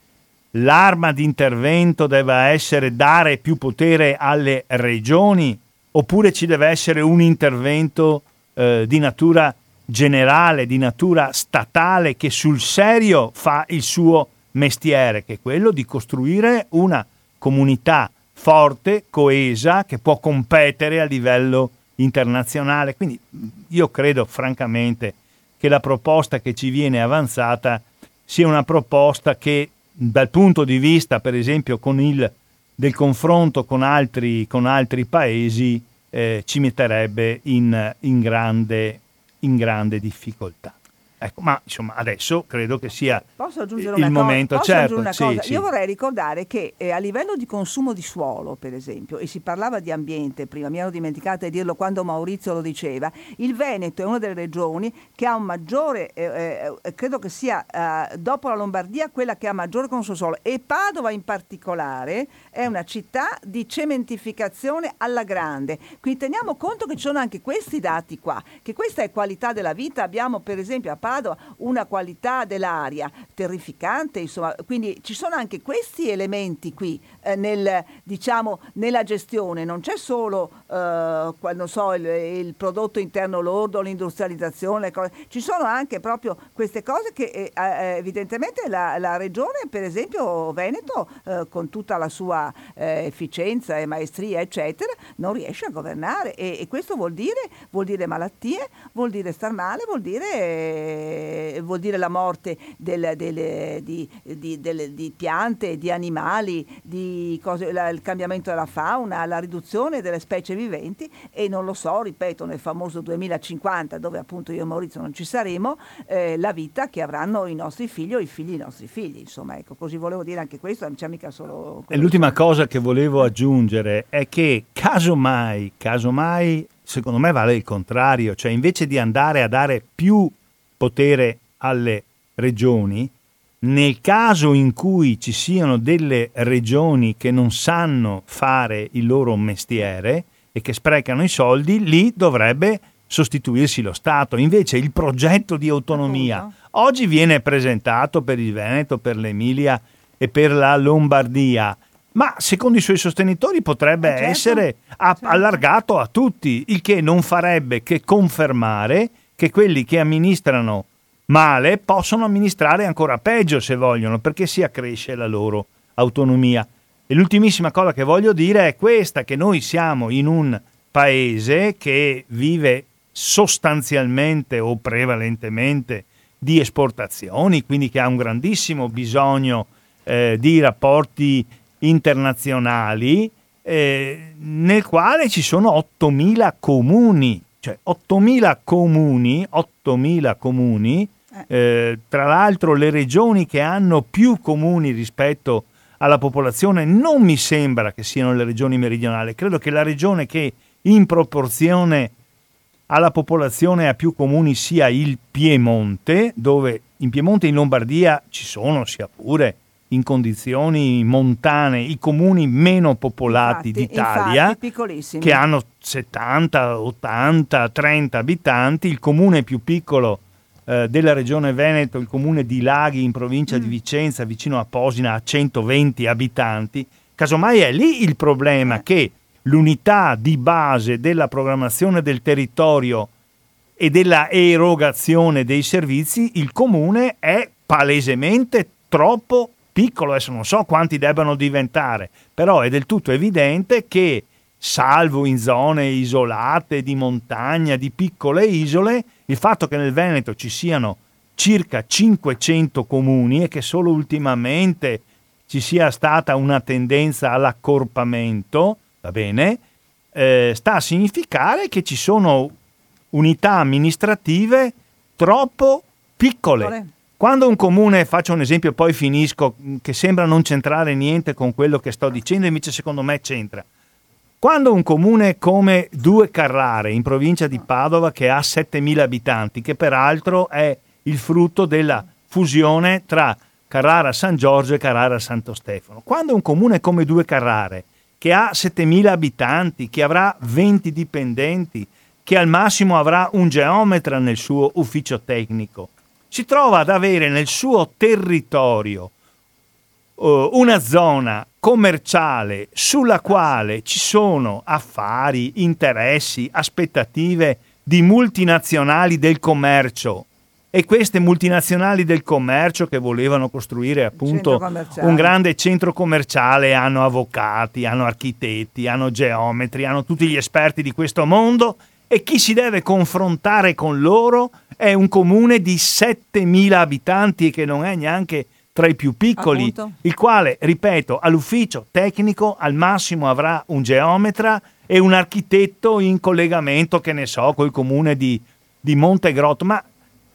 [SPEAKER 1] l'arma di intervento debba essere dare più potere alle regioni oppure ci deve essere un intervento eh, di natura generale, di natura statale che sul serio fa il suo mestiere, che è quello di costruire una comunità forte, coesa, che può competere a livello internazionale. Quindi io credo francamente che la proposta che ci viene avanzata sia una proposta che dal punto di vista, per esempio, il, del confronto con altri, con altri paesi, eh, ci metterebbe in, in, grande, in grande difficoltà. Ecco, ma insomma adesso credo che sia il momento. Certo,
[SPEAKER 2] una
[SPEAKER 1] sì,
[SPEAKER 2] cosa?
[SPEAKER 1] Sì.
[SPEAKER 2] Io vorrei ricordare che eh, a livello di consumo di suolo, per esempio, e si parlava di ambiente prima, mi ero dimenticata di dirlo quando Maurizio lo diceva, il Veneto è una delle regioni che ha un maggiore, eh, eh, credo che sia eh, dopo la Lombardia quella che ha maggiore consumo suolo e Padova in particolare è una città di cementificazione alla grande. Quindi teniamo conto che ci sono anche questi dati qua, che questa è qualità della vita. Abbiamo per esempio a Padova una qualità dell'aria terrificante, insomma, quindi ci sono anche questi elementi qui eh, nel, diciamo, nella gestione, non c'è solo eh, so, il, il, prodotto interno lordo, l'industrializzazione, ci sono anche proprio queste cose che eh, eh, evidentemente la, la, regione, per esempio Veneto, eh, con tutta la sua eh, efficienza e maestria, eccetera, non riesce a governare e, e questo vuol dire, vuol dire malattie, vuol dire star male, vuol dire eh, vuol dire la morte del, del, di, di, del, di, piante, di animali, di cose, la, il cambiamento della fauna, la riduzione delle specie viventi e non lo so, ripeto, nel famoso 2050 dove appunto io e Maurizio non ci saremo, eh, la vita che avranno i nostri figli o i figli dei nostri figli. Insomma, ecco, così volevo dire anche questo, non c'è mica solo...
[SPEAKER 1] E l'ultima cosa che volevo aggiungere è che casomai, casomai secondo me vale il contrario, cioè invece di andare a dare più potere alle regioni, nel caso in cui ci siano delle regioni che non sanno fare il loro mestiere e che sprecano i soldi, lì dovrebbe sostituirsi lo Stato. Invece il progetto di autonomia oggi viene presentato per il Veneto, per l'Emilia e per la Lombardia, ma secondo i suoi sostenitori potrebbe eh certo, essere certo. allargato a tutti, il che non farebbe che confermare che quelli che amministrano male possono amministrare ancora peggio se vogliono, perché si accresce la loro autonomia. E l'ultimissima cosa che voglio dire è questa, che noi siamo in un paese che vive sostanzialmente o prevalentemente di esportazioni, quindi che ha un grandissimo bisogno eh, di rapporti internazionali, eh, nel quale ci sono 8.000 comuni cioè 8.000 comuni, 8.000 comuni eh. eh, tra l'altro le regioni che hanno più comuni rispetto alla popolazione non mi sembra che siano le regioni meridionali, credo che la regione che in proporzione alla popolazione ha più comuni sia il Piemonte, dove in Piemonte e in Lombardia ci sono sia pure in condizioni montane i comuni meno popolati infatti, d'Italia,
[SPEAKER 2] infatti,
[SPEAKER 1] che hanno 70, 80, 30 abitanti, il comune più piccolo eh, della regione Veneto, il comune di Laghi in provincia mm. di Vicenza, vicino a Posina, ha 120 abitanti. Casomai è lì il problema eh. che l'unità di base della programmazione del territorio e della erogazione dei servizi, il comune è palesemente troppo piccolo, adesso non so quanti debbano diventare, però è del tutto evidente che salvo in zone isolate di montagna, di piccole isole, il fatto che nel Veneto ci siano circa 500 comuni e che solo ultimamente ci sia stata una tendenza all'accorpamento, va bene, eh, sta a significare che ci sono unità amministrative troppo piccole. Quando un comune, faccio un esempio poi finisco, che sembra non centrare niente con quello che sto dicendo, invece secondo me c'entra. Quando un comune come Due Carrare, in provincia di Padova, che ha 7.000 abitanti, che peraltro è il frutto della fusione tra Carrara San Giorgio e Carrara Santo Stefano. Quando un comune come Due Carrare, che ha 7.000 abitanti, che avrà 20 dipendenti, che al massimo avrà un geometra nel suo ufficio tecnico, si trova ad avere nel suo territorio uh, una zona commerciale sulla quale ci sono affari, interessi, aspettative di multinazionali del commercio. E queste multinazionali del commercio che volevano costruire appunto un grande centro commerciale hanno avvocati, hanno architetti, hanno geometri, hanno tutti gli esperti di questo mondo e chi si deve confrontare con loro è un comune di 7.000 abitanti che non è neanche tra i più piccoli, Appunto. il quale, ripeto, all'ufficio tecnico al massimo avrà un geometra e un architetto in collegamento, che ne so, col comune di, di Montegrotto, ma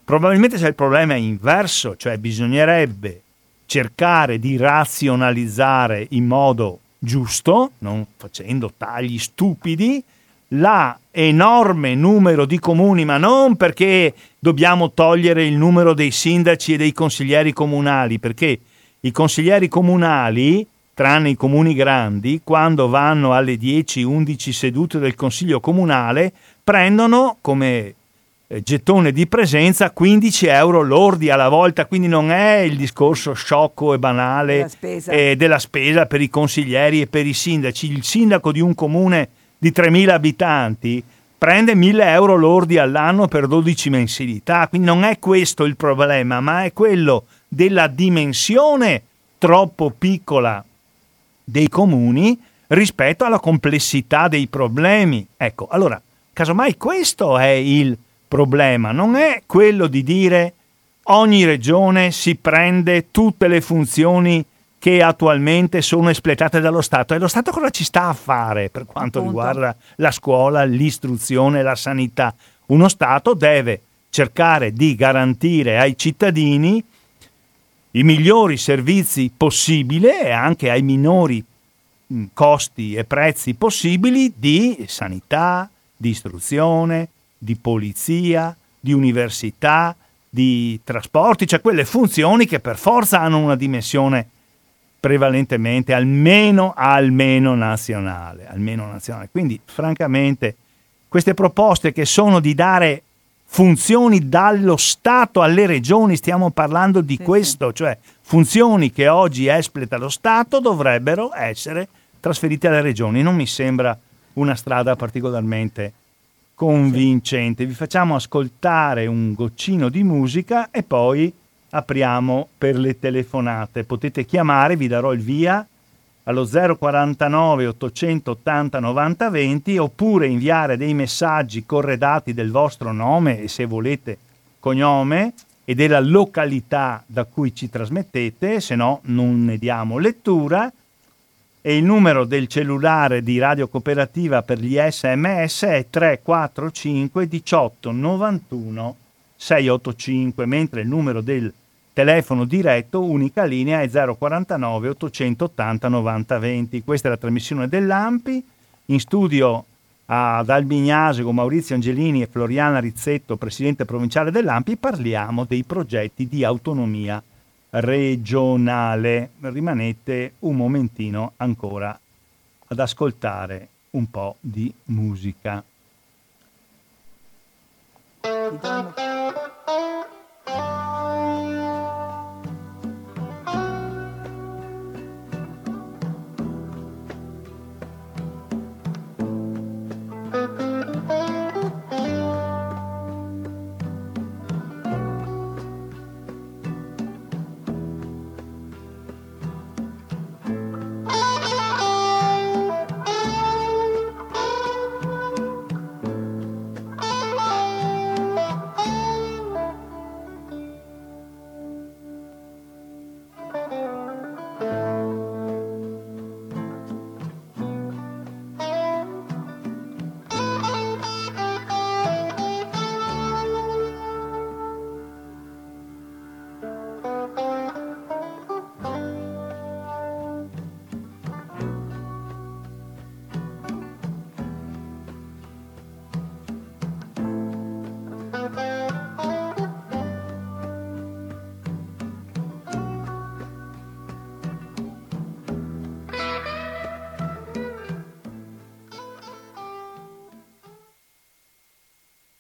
[SPEAKER 1] probabilmente se il problema è inverso, cioè bisognerebbe cercare di razionalizzare in modo giusto, non facendo tagli stupidi, la enorme numero di comuni, ma non perché dobbiamo togliere il numero dei sindaci e dei consiglieri comunali, perché i consiglieri comunali, tranne i comuni grandi, quando vanno alle 10-11 sedute del consiglio comunale, prendono come eh, gettone di presenza 15 euro lordi alla volta, quindi non è il discorso sciocco e banale della spesa, eh, della spesa per i consiglieri e per i sindaci. Il sindaco di un comune di 3.000 abitanti prende 1.000 euro lordi all'anno per 12 mensilità, quindi non è questo il problema, ma è quello della dimensione troppo piccola dei comuni rispetto alla complessità dei problemi. Ecco, allora, casomai questo è il problema, non è quello di dire ogni regione si prende tutte le funzioni che attualmente sono espletate dallo Stato. E lo Stato cosa ci sta a fare per quanto Appunto. riguarda la scuola, l'istruzione, la sanità? Uno Stato deve cercare di garantire ai cittadini i migliori servizi possibili e anche ai minori costi e prezzi possibili di sanità, di istruzione, di polizia, di università, di trasporti, cioè quelle funzioni che per forza hanno una dimensione prevalentemente almeno, almeno nazionale, almeno nazionale. Quindi francamente queste proposte che sono di dare funzioni dallo Stato alle regioni, stiamo parlando di sì, questo, sì. cioè funzioni che oggi espleta lo Stato dovrebbero essere trasferite alle regioni. Non mi sembra una strada particolarmente convincente. Vi facciamo ascoltare un goccino di musica e poi apriamo per le telefonate. Potete chiamare, vi darò il via allo 049 880 90 20 oppure inviare dei messaggi corredati del vostro nome e se volete cognome e della località da cui ci trasmettete, se no non ne diamo lettura. E il numero del cellulare di Radio Cooperativa per gli sms è 345 18 91 685, mentre il numero del telefono diretto, unica linea è 049 880 90 20. Questa è la trasmissione dell'AMPI. In studio ad Albignase con Maurizio Angelini e Floriana Rizzetto, presidente provinciale dell'AMPI, parliamo dei progetti di autonomia regionale. Rimanete un momentino ancora ad ascoltare un po' di musica. Então...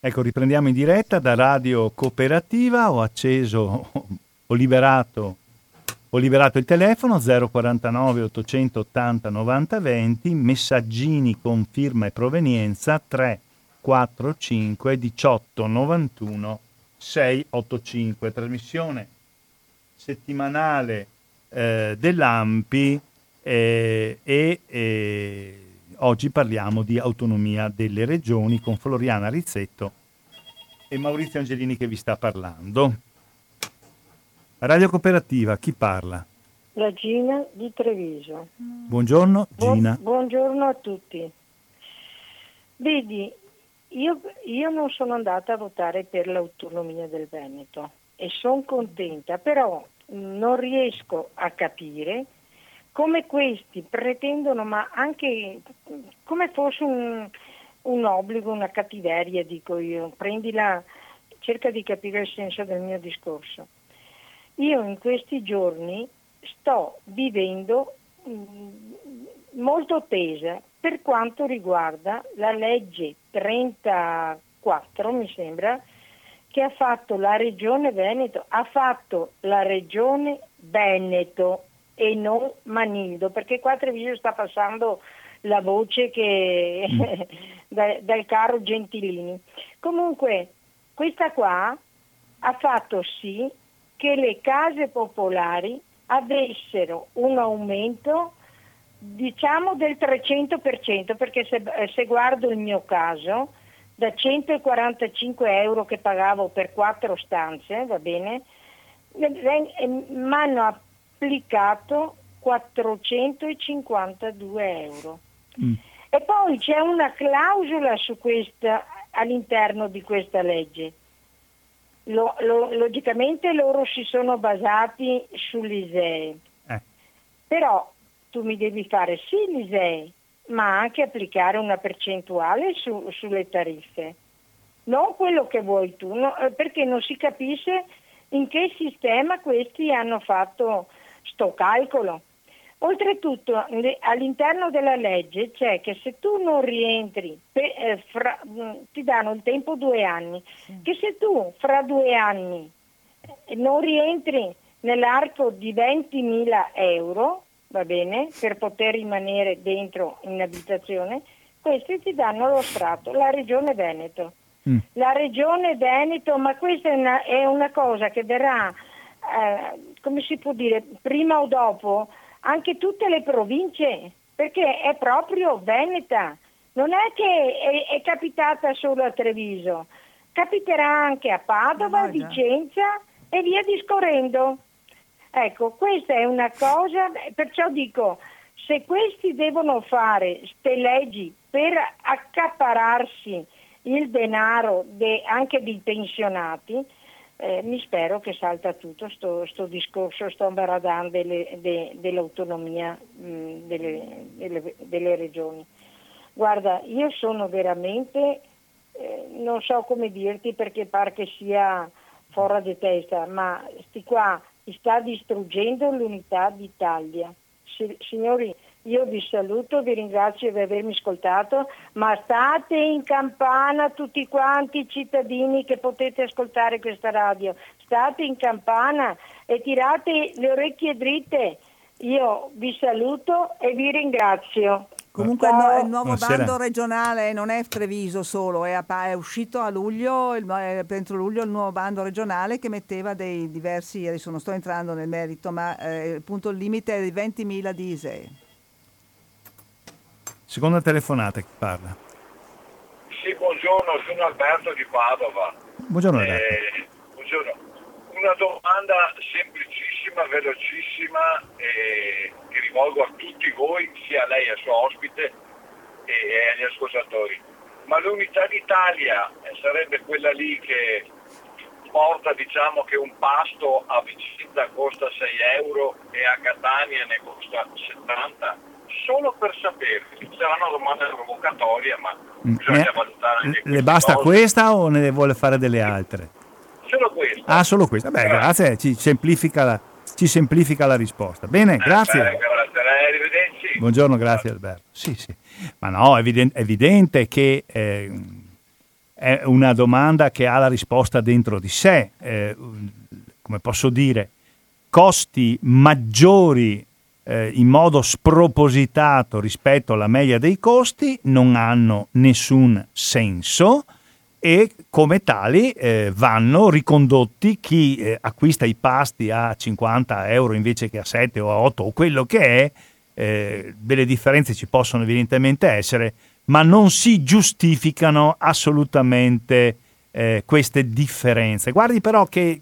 [SPEAKER 1] Ecco, riprendiamo in diretta da Radio Cooperativa, ho acceso, ho liberato, ho liberato il telefono 049 880 90 20, messaggini con firma e provenienza 345 18 91 685, trasmissione settimanale eh, dell'AMPI eh, e eh, oggi parliamo di autonomia delle regioni con Floriana Rizzetto e Maurizio Angelini che vi sta parlando. Radio Cooperativa, chi parla?
[SPEAKER 3] La Gina di Treviso.
[SPEAKER 1] Buongiorno Gina.
[SPEAKER 3] Bu- buongiorno a tutti. Vedi, io, io non sono andata a votare per l'autonomia del Veneto e sono contenta, però non riesco a capire come questi pretendono, ma anche come fosse un, un obbligo, una cattiveria, dico io, prendila, cerca di capire il senso del mio discorso. Io in questi giorni sto vivendo mm, molto tesa per quanto riguarda la legge 34, mi sembra, che ha fatto la regione Veneto, ha fatto la regione Veneto e non Manildo, perché qua Treviso sta passando la voce che mm. [laughs] da, dal caro Gentilini. Comunque, questa qua ha fatto sì che le case popolari avessero un aumento diciamo del 300%, perché se, se guardo il mio caso, da 145 euro che pagavo per quattro stanze, va bene, mi hanno applicato 452 euro. Mm. E poi c'è una clausola questa, all'interno di questa legge. Lo, lo, logicamente loro si sono basati sull'ISEE, eh. però tu mi devi fare sì l'ISEE, ma anche applicare una percentuale su, sulle tariffe. Non quello che vuoi tu, no, eh, perché non si capisce in che sistema questi hanno fatto sto calcolo. Oltretutto all'interno della legge c'è che se tu non rientri, eh, fra, mm, ti danno il tempo due anni, che se tu fra due anni eh, non rientri nell'arco di 20.000 euro, va bene, per poter rimanere dentro in abitazione, questi ti danno lo strato, la regione Veneto. Mm. La regione Veneto, ma questa è una, è una cosa che verrà eh, come si può dire, prima o dopo, anche tutte le province, perché è proprio Veneta. Non è che è, è capitata solo a Treviso, capiterà anche a Padova, a Vicenza e via discorrendo. Ecco, questa è una cosa, perciò dico, se questi devono fare ste leggi per accapararsi il denaro de, anche dei pensionati, eh, mi spero che salta tutto sto, sto discorso, sto ambaradan delle, de, dell'autonomia mh, delle, delle, delle, regioni. Guarda, io sono veramente, eh, non so come dirti perché pare che sia fuori di testa, ma sti qua sta distruggendo l'unità d'Italia. Si, signori, io vi saluto, vi ringrazio di avermi ascoltato, ma state in campana tutti quanti i cittadini che potete ascoltare questa radio, state in campana e tirate le orecchie dritte. Io vi saluto e vi ringrazio.
[SPEAKER 2] Comunque il, il, nuovo Buonasera. bando regionale non è Treviso solo, è, è uscito a luglio, il, entro luglio il nuovo bando regionale che metteva dei diversi, adesso non sto entrando nel merito, ma eh, appunto il limite è di 20.000 di ISEE.
[SPEAKER 1] Seconda telefonata, chi parla?
[SPEAKER 4] Sì, buongiorno, sono Alberto di Padova.
[SPEAKER 1] Buongiorno Alberto.
[SPEAKER 4] Eh, buongiorno. Una domanda semplicissima, velocissima, eh, che rivolgo a tutti voi, sia a lei, al suo ospite e, e agli ascoltatori. Ma l'unità d'Italia sarebbe quella lì che porta diciamo che un pasto a Vicenza costa 6 euro e a Catania ne costa 70? Solo per sapere. Sarà una domanda provocatoria, ma mm. bisogna eh, valutare anche
[SPEAKER 1] Le basta cose. questa o ne vuole fare delle altre?
[SPEAKER 4] Solo questa.
[SPEAKER 1] Ah, solo questa. Beh, grazie, grazie. Ci, semplifica la, ci semplifica la risposta. Bene, eh, grazie. Beh,
[SPEAKER 4] grazie. Arrivederci.
[SPEAKER 1] Buongiorno, grazie Alberto. Sì, sì. Ma no, è evidente, è evidente che... Eh, è una domanda che ha la risposta dentro di sé. Eh, come posso dire, costi maggiori eh, in modo spropositato rispetto alla media dei costi non hanno nessun senso e come tali eh, vanno ricondotti chi eh, acquista i pasti a 50 euro invece che a 7 o a 8 o quello che è, eh, delle differenze ci possono evidentemente essere, ma non si giustificano assolutamente eh, queste differenze. Guardi però che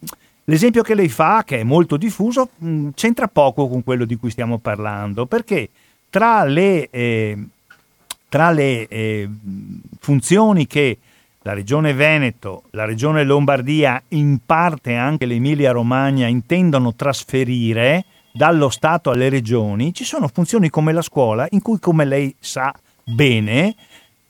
[SPEAKER 1] l'esempio che lei fa, che è molto diffuso, mm, c'entra poco con quello di cui stiamo parlando, perché tra le, eh, tra le eh, funzioni che la regione Veneto, la regione Lombardia, in parte anche l'Emilia Romagna intendono trasferire dallo Stato alle regioni, ci sono funzioni come la scuola in cui, come lei sa, bene,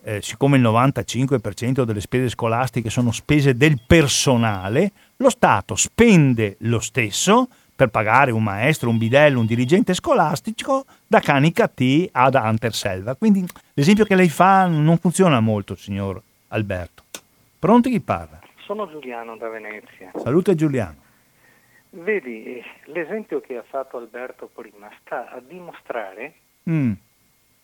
[SPEAKER 1] eh, siccome il 95% delle spese scolastiche sono spese del personale, lo Stato spende lo stesso per pagare un maestro, un bidello, un dirigente scolastico da Canica T ad Anterselva. Quindi l'esempio che lei fa non funziona molto, signor Alberto. Pronti chi parla?
[SPEAKER 5] Sono Giuliano da Venezia.
[SPEAKER 1] Salute Giuliano.
[SPEAKER 5] Vedi, l'esempio che ha fatto Alberto prima sta a dimostrare
[SPEAKER 1] mm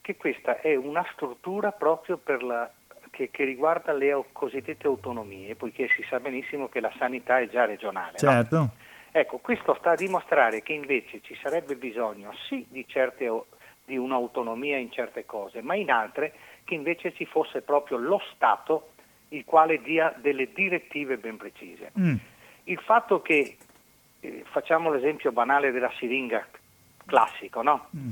[SPEAKER 5] che questa è una struttura proprio la, che, che, riguarda le cosiddette autonomie, poiché si sa benissimo che la sanità è già regionale.
[SPEAKER 1] Certo.
[SPEAKER 5] No? Ecco, questo sta a dimostrare che invece ci sarebbe bisogno sì di, certe, di un'autonomia in certe cose, ma in altre che invece ci fosse proprio lo Stato il quale dia delle direttive ben precise.
[SPEAKER 1] Mm.
[SPEAKER 5] Il fatto che, eh, facciamo l'esempio banale della siringa classico, no?
[SPEAKER 1] Mm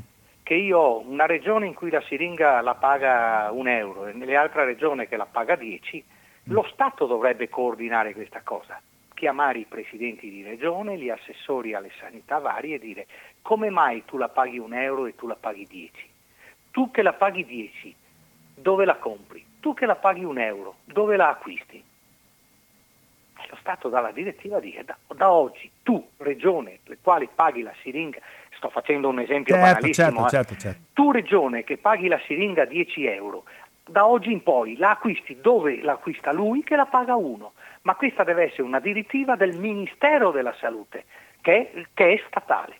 [SPEAKER 5] che io ho una regione in cui la siringa la paga un euro e nelle altre regioni che la paga 10, lo Stato dovrebbe coordinare questa cosa, chiamare i presidenti di regione, gli assessori alle sanità varie e dire come mai tu la paghi un euro e tu la paghi 10? Tu che la paghi 10, dove la compri? Tu che la paghi un euro, dove la acquisti? Lo Stato dà la direttiva di da, da oggi tu, regione, le quali paghi la siringa, sto facendo un esempio
[SPEAKER 1] certo,
[SPEAKER 5] banalissimo,
[SPEAKER 1] certo, eh. certo, certo.
[SPEAKER 5] tu regione che paghi la siringa 10 euro, da oggi in poi la acquisti dove l'acquista lui che la paga uno, ma questa deve essere una direttiva del Ministero della Salute che è, che è statale.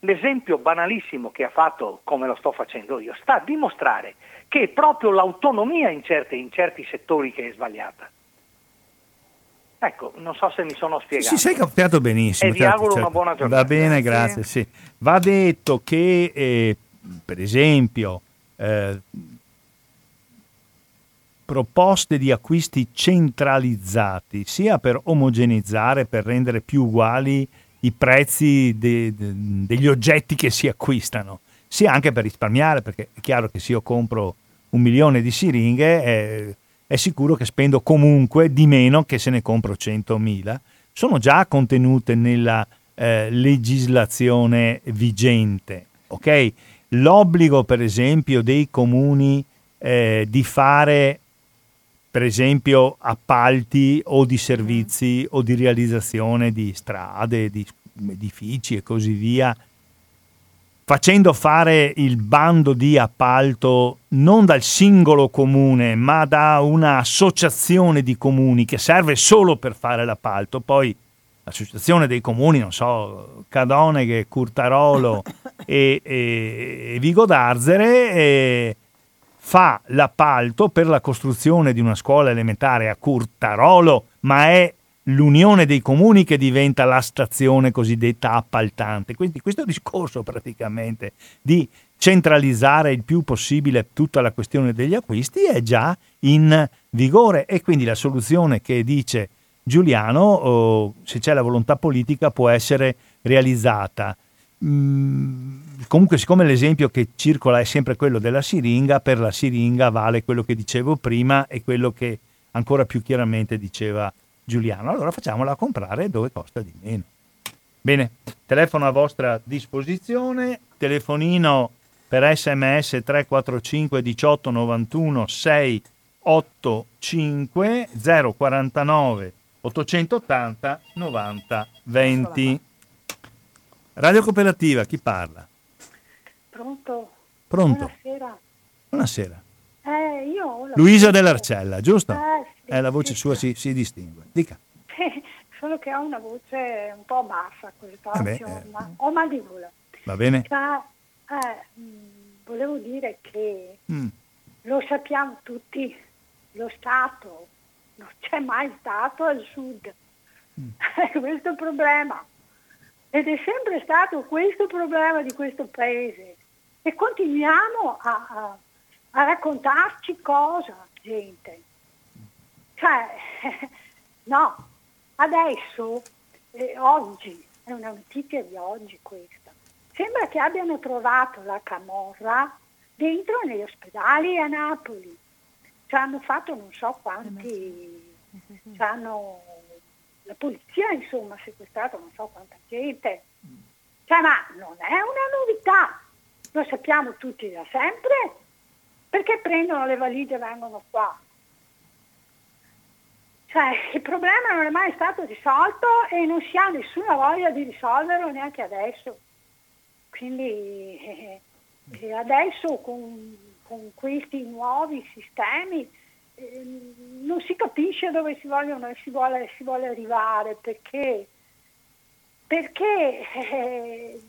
[SPEAKER 5] L'esempio banalissimo che ha fatto, come lo sto facendo io, sta a dimostrare che è proprio l'autonomia in, certe, in certi settori che è sbagliata. Ecco, non so se mi sono spiegato.
[SPEAKER 1] Sì, sei capito benissimo.
[SPEAKER 5] E certo, vi auguro certo. una buona giornata.
[SPEAKER 1] Va bene, grazie. Sì. Va detto che, eh, per esempio, eh, proposte di acquisti centralizzati, sia per omogenizzare, per rendere più uguali i prezzi de, de, degli oggetti che si acquistano, sia anche per risparmiare, perché è chiaro che se io compro un milione di siringhe... Eh, è sicuro che spendo comunque di meno che se ne compro 100.000. Sono già contenute nella eh, legislazione vigente. Okay? L'obbligo, per esempio, dei comuni eh, di fare, per esempio, appalti o di servizi o di realizzazione di strade, di edifici e così via facendo fare il bando di appalto non dal singolo comune, ma da un'associazione di comuni che serve solo per fare l'appalto. Poi l'associazione dei comuni, non so, Cadoneghe, Curtarolo [coughs] e, e, e Vigo d'Arzere e fa l'appalto per la costruzione di una scuola elementare a Curtarolo, ma è l'unione dei comuni che diventa la stazione cosiddetta appaltante. Quindi questo discorso praticamente di centralizzare il più possibile tutta la questione degli acquisti è già in vigore e quindi la soluzione che dice Giuliano, oh, se c'è la volontà politica, può essere realizzata. Mm, comunque, siccome l'esempio che circola è sempre quello della siringa, per la siringa vale quello che dicevo prima e quello che ancora più chiaramente diceva Giuliano, allora facciamola comprare dove costa di meno. Bene, telefono a vostra disposizione, telefonino per sms 345 18 91 685 049 880 90 20. Radio Cooperativa, chi parla?
[SPEAKER 6] Pronto?
[SPEAKER 1] Pronto.
[SPEAKER 6] Buonasera.
[SPEAKER 1] Buonasera.
[SPEAKER 6] Eh,
[SPEAKER 1] Luisa dell'Arcella, giusto?
[SPEAKER 6] Eh, sì,
[SPEAKER 1] eh, la voce
[SPEAKER 6] sì,
[SPEAKER 1] sua
[SPEAKER 6] sì.
[SPEAKER 1] si, si distingue. Dica.
[SPEAKER 6] solo che ho una voce un po' bassa
[SPEAKER 1] Eh beh,
[SPEAKER 6] oggi, ho
[SPEAKER 1] eh.
[SPEAKER 6] ma- ho mal di gola.
[SPEAKER 1] Va bene?
[SPEAKER 6] Cioè, eh, mh, volevo dire che
[SPEAKER 1] Mm.
[SPEAKER 6] lo sappiamo tutti, lo Stato non c'è mai stato al sud. È [laughs] questo il problema. Ed è sempre stato questo il problema di questo paese. E continuiamo a, a- a raccontarci cosa, gente. Cioè, [laughs] no, adesso, eh, oggi, è una notizia di oggi questa, sembra che abbiano trovato la camorra dentro negli ospedali a Napoli. Ci hanno fatto non so quanti, ci hanno, la polizia insomma ha sequestrato non so quanta gente. Cioè, ma non è una novità, lo sappiamo tutti da sempre, perché prendono le valigie e vengono qua? Cioè, il problema non è mai stato risolto e non si ha nessuna voglia di risolverlo neanche adesso. Quindi eh, eh, adesso con, con questi nuovi sistemi eh, non si capisce dove si, vogliono, si, vuole, si vuole arrivare perché, perché, eh,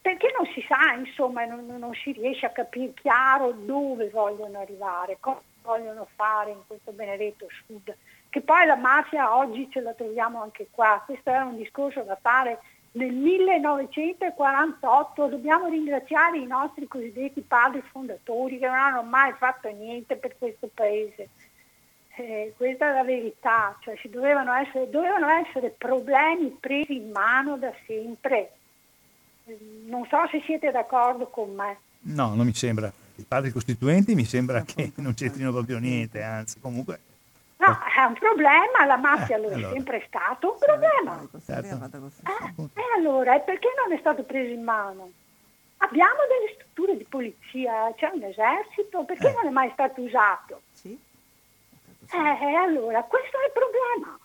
[SPEAKER 6] perché non si sa, insomma, non, non si riesce a capire chiaro dove vogliono arrivare, cosa vogliono fare in questo benedetto sud. Che poi la mafia oggi ce la troviamo anche qua, questo era un discorso da fare nel 1948, dobbiamo ringraziare i nostri cosiddetti padri fondatori che non hanno mai fatto niente per questo paese. Eh, questa è la verità, cioè dovevano essere, dovevano essere problemi presi in mano da sempre. Eh, Non so se siete d'accordo con me.
[SPEAKER 1] No, non mi sembra. I padri costituenti mi sembra [laughs] che non c'entrino proprio niente, anzi, comunque.
[SPEAKER 6] No, è un problema, la mafia
[SPEAKER 1] Eh,
[SPEAKER 6] lo è
[SPEAKER 1] allora.
[SPEAKER 6] sempre stato un problema.
[SPEAKER 1] Certo.
[SPEAKER 6] Eh, e allora, perché non è stato preso in mano? Abbiamo delle strutture di polizia, c'è un esercito, perché
[SPEAKER 1] Eh.
[SPEAKER 6] non è mai stato usato? Eh, e allora, questo è il problema.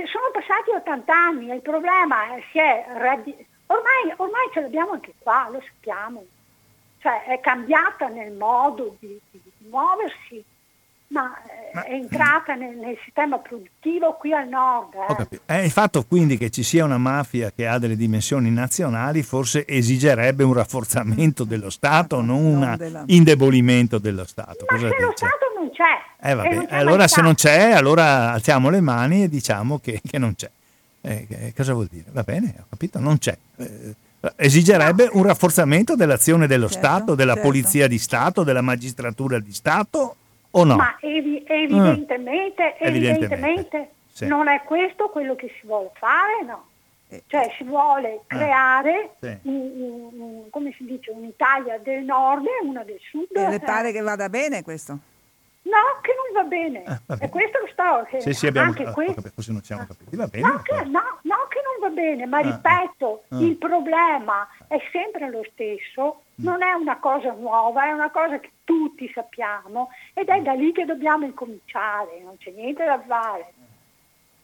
[SPEAKER 6] Eh, sono passati 80 anni e il problema eh, si è radi- ormai, ormai ce l'abbiamo anche qua, lo sappiamo. Cioè è cambiata nel modo di, di- di muoversi, ma, eh, è entrata nel, nel sistema produttivo qui al nord. eh.
[SPEAKER 1] Eh, il fatto quindi che ci sia una mafia che ha delle dimensioni nazionali forse esigerebbe un rafforzamento dello Stato, non un
[SPEAKER 2] della-
[SPEAKER 1] indebolimento dello Stato.
[SPEAKER 6] Ma
[SPEAKER 1] Cosa
[SPEAKER 6] se lo
[SPEAKER 1] dice?
[SPEAKER 6] Stato non c'è.
[SPEAKER 1] Eh, vabbè,
[SPEAKER 6] e non c'è
[SPEAKER 1] allora se non c'è, allora alziamo le mani e diciamo che, che non c'è. Eh, che- cosa vuol dire? Va bene, ho capito, non c'è. Eh, esigerebbe un rafforzamento dell'azione dello
[SPEAKER 2] Certo,
[SPEAKER 1] Stato, della
[SPEAKER 2] certo.
[SPEAKER 1] polizia di Stato, della magistratura di Stato o no?
[SPEAKER 6] Ma evi- evidentemente,
[SPEAKER 1] Eh, evidentemente,
[SPEAKER 6] evidentemente
[SPEAKER 1] sì.
[SPEAKER 6] non è questo quello che si vuole fare, no. Cioè si vuole creare,
[SPEAKER 1] sì.
[SPEAKER 6] un- un- un- come si dice, un'Italia del nord e una del sud.
[SPEAKER 2] E le
[SPEAKER 6] eh.
[SPEAKER 2] pare che vada bene questo?
[SPEAKER 6] No, che non va bene.
[SPEAKER 1] Ah, va bene.
[SPEAKER 6] e questo lo sto... Che
[SPEAKER 1] Sì, sì, abbiamo
[SPEAKER 6] anche
[SPEAKER 1] ah,
[SPEAKER 6] questo-
[SPEAKER 1] capito, forse non ci siamo capiti. Va bene.
[SPEAKER 6] No che, no, no, che non va bene, ma
[SPEAKER 1] Ah,
[SPEAKER 6] ripeto,
[SPEAKER 1] ah.
[SPEAKER 6] il problema è sempre lo stesso,
[SPEAKER 1] Mm.
[SPEAKER 6] non è una cosa nuova, è una cosa che tutti sappiamo ed è da lì che dobbiamo incominciare, non c'è niente da fare,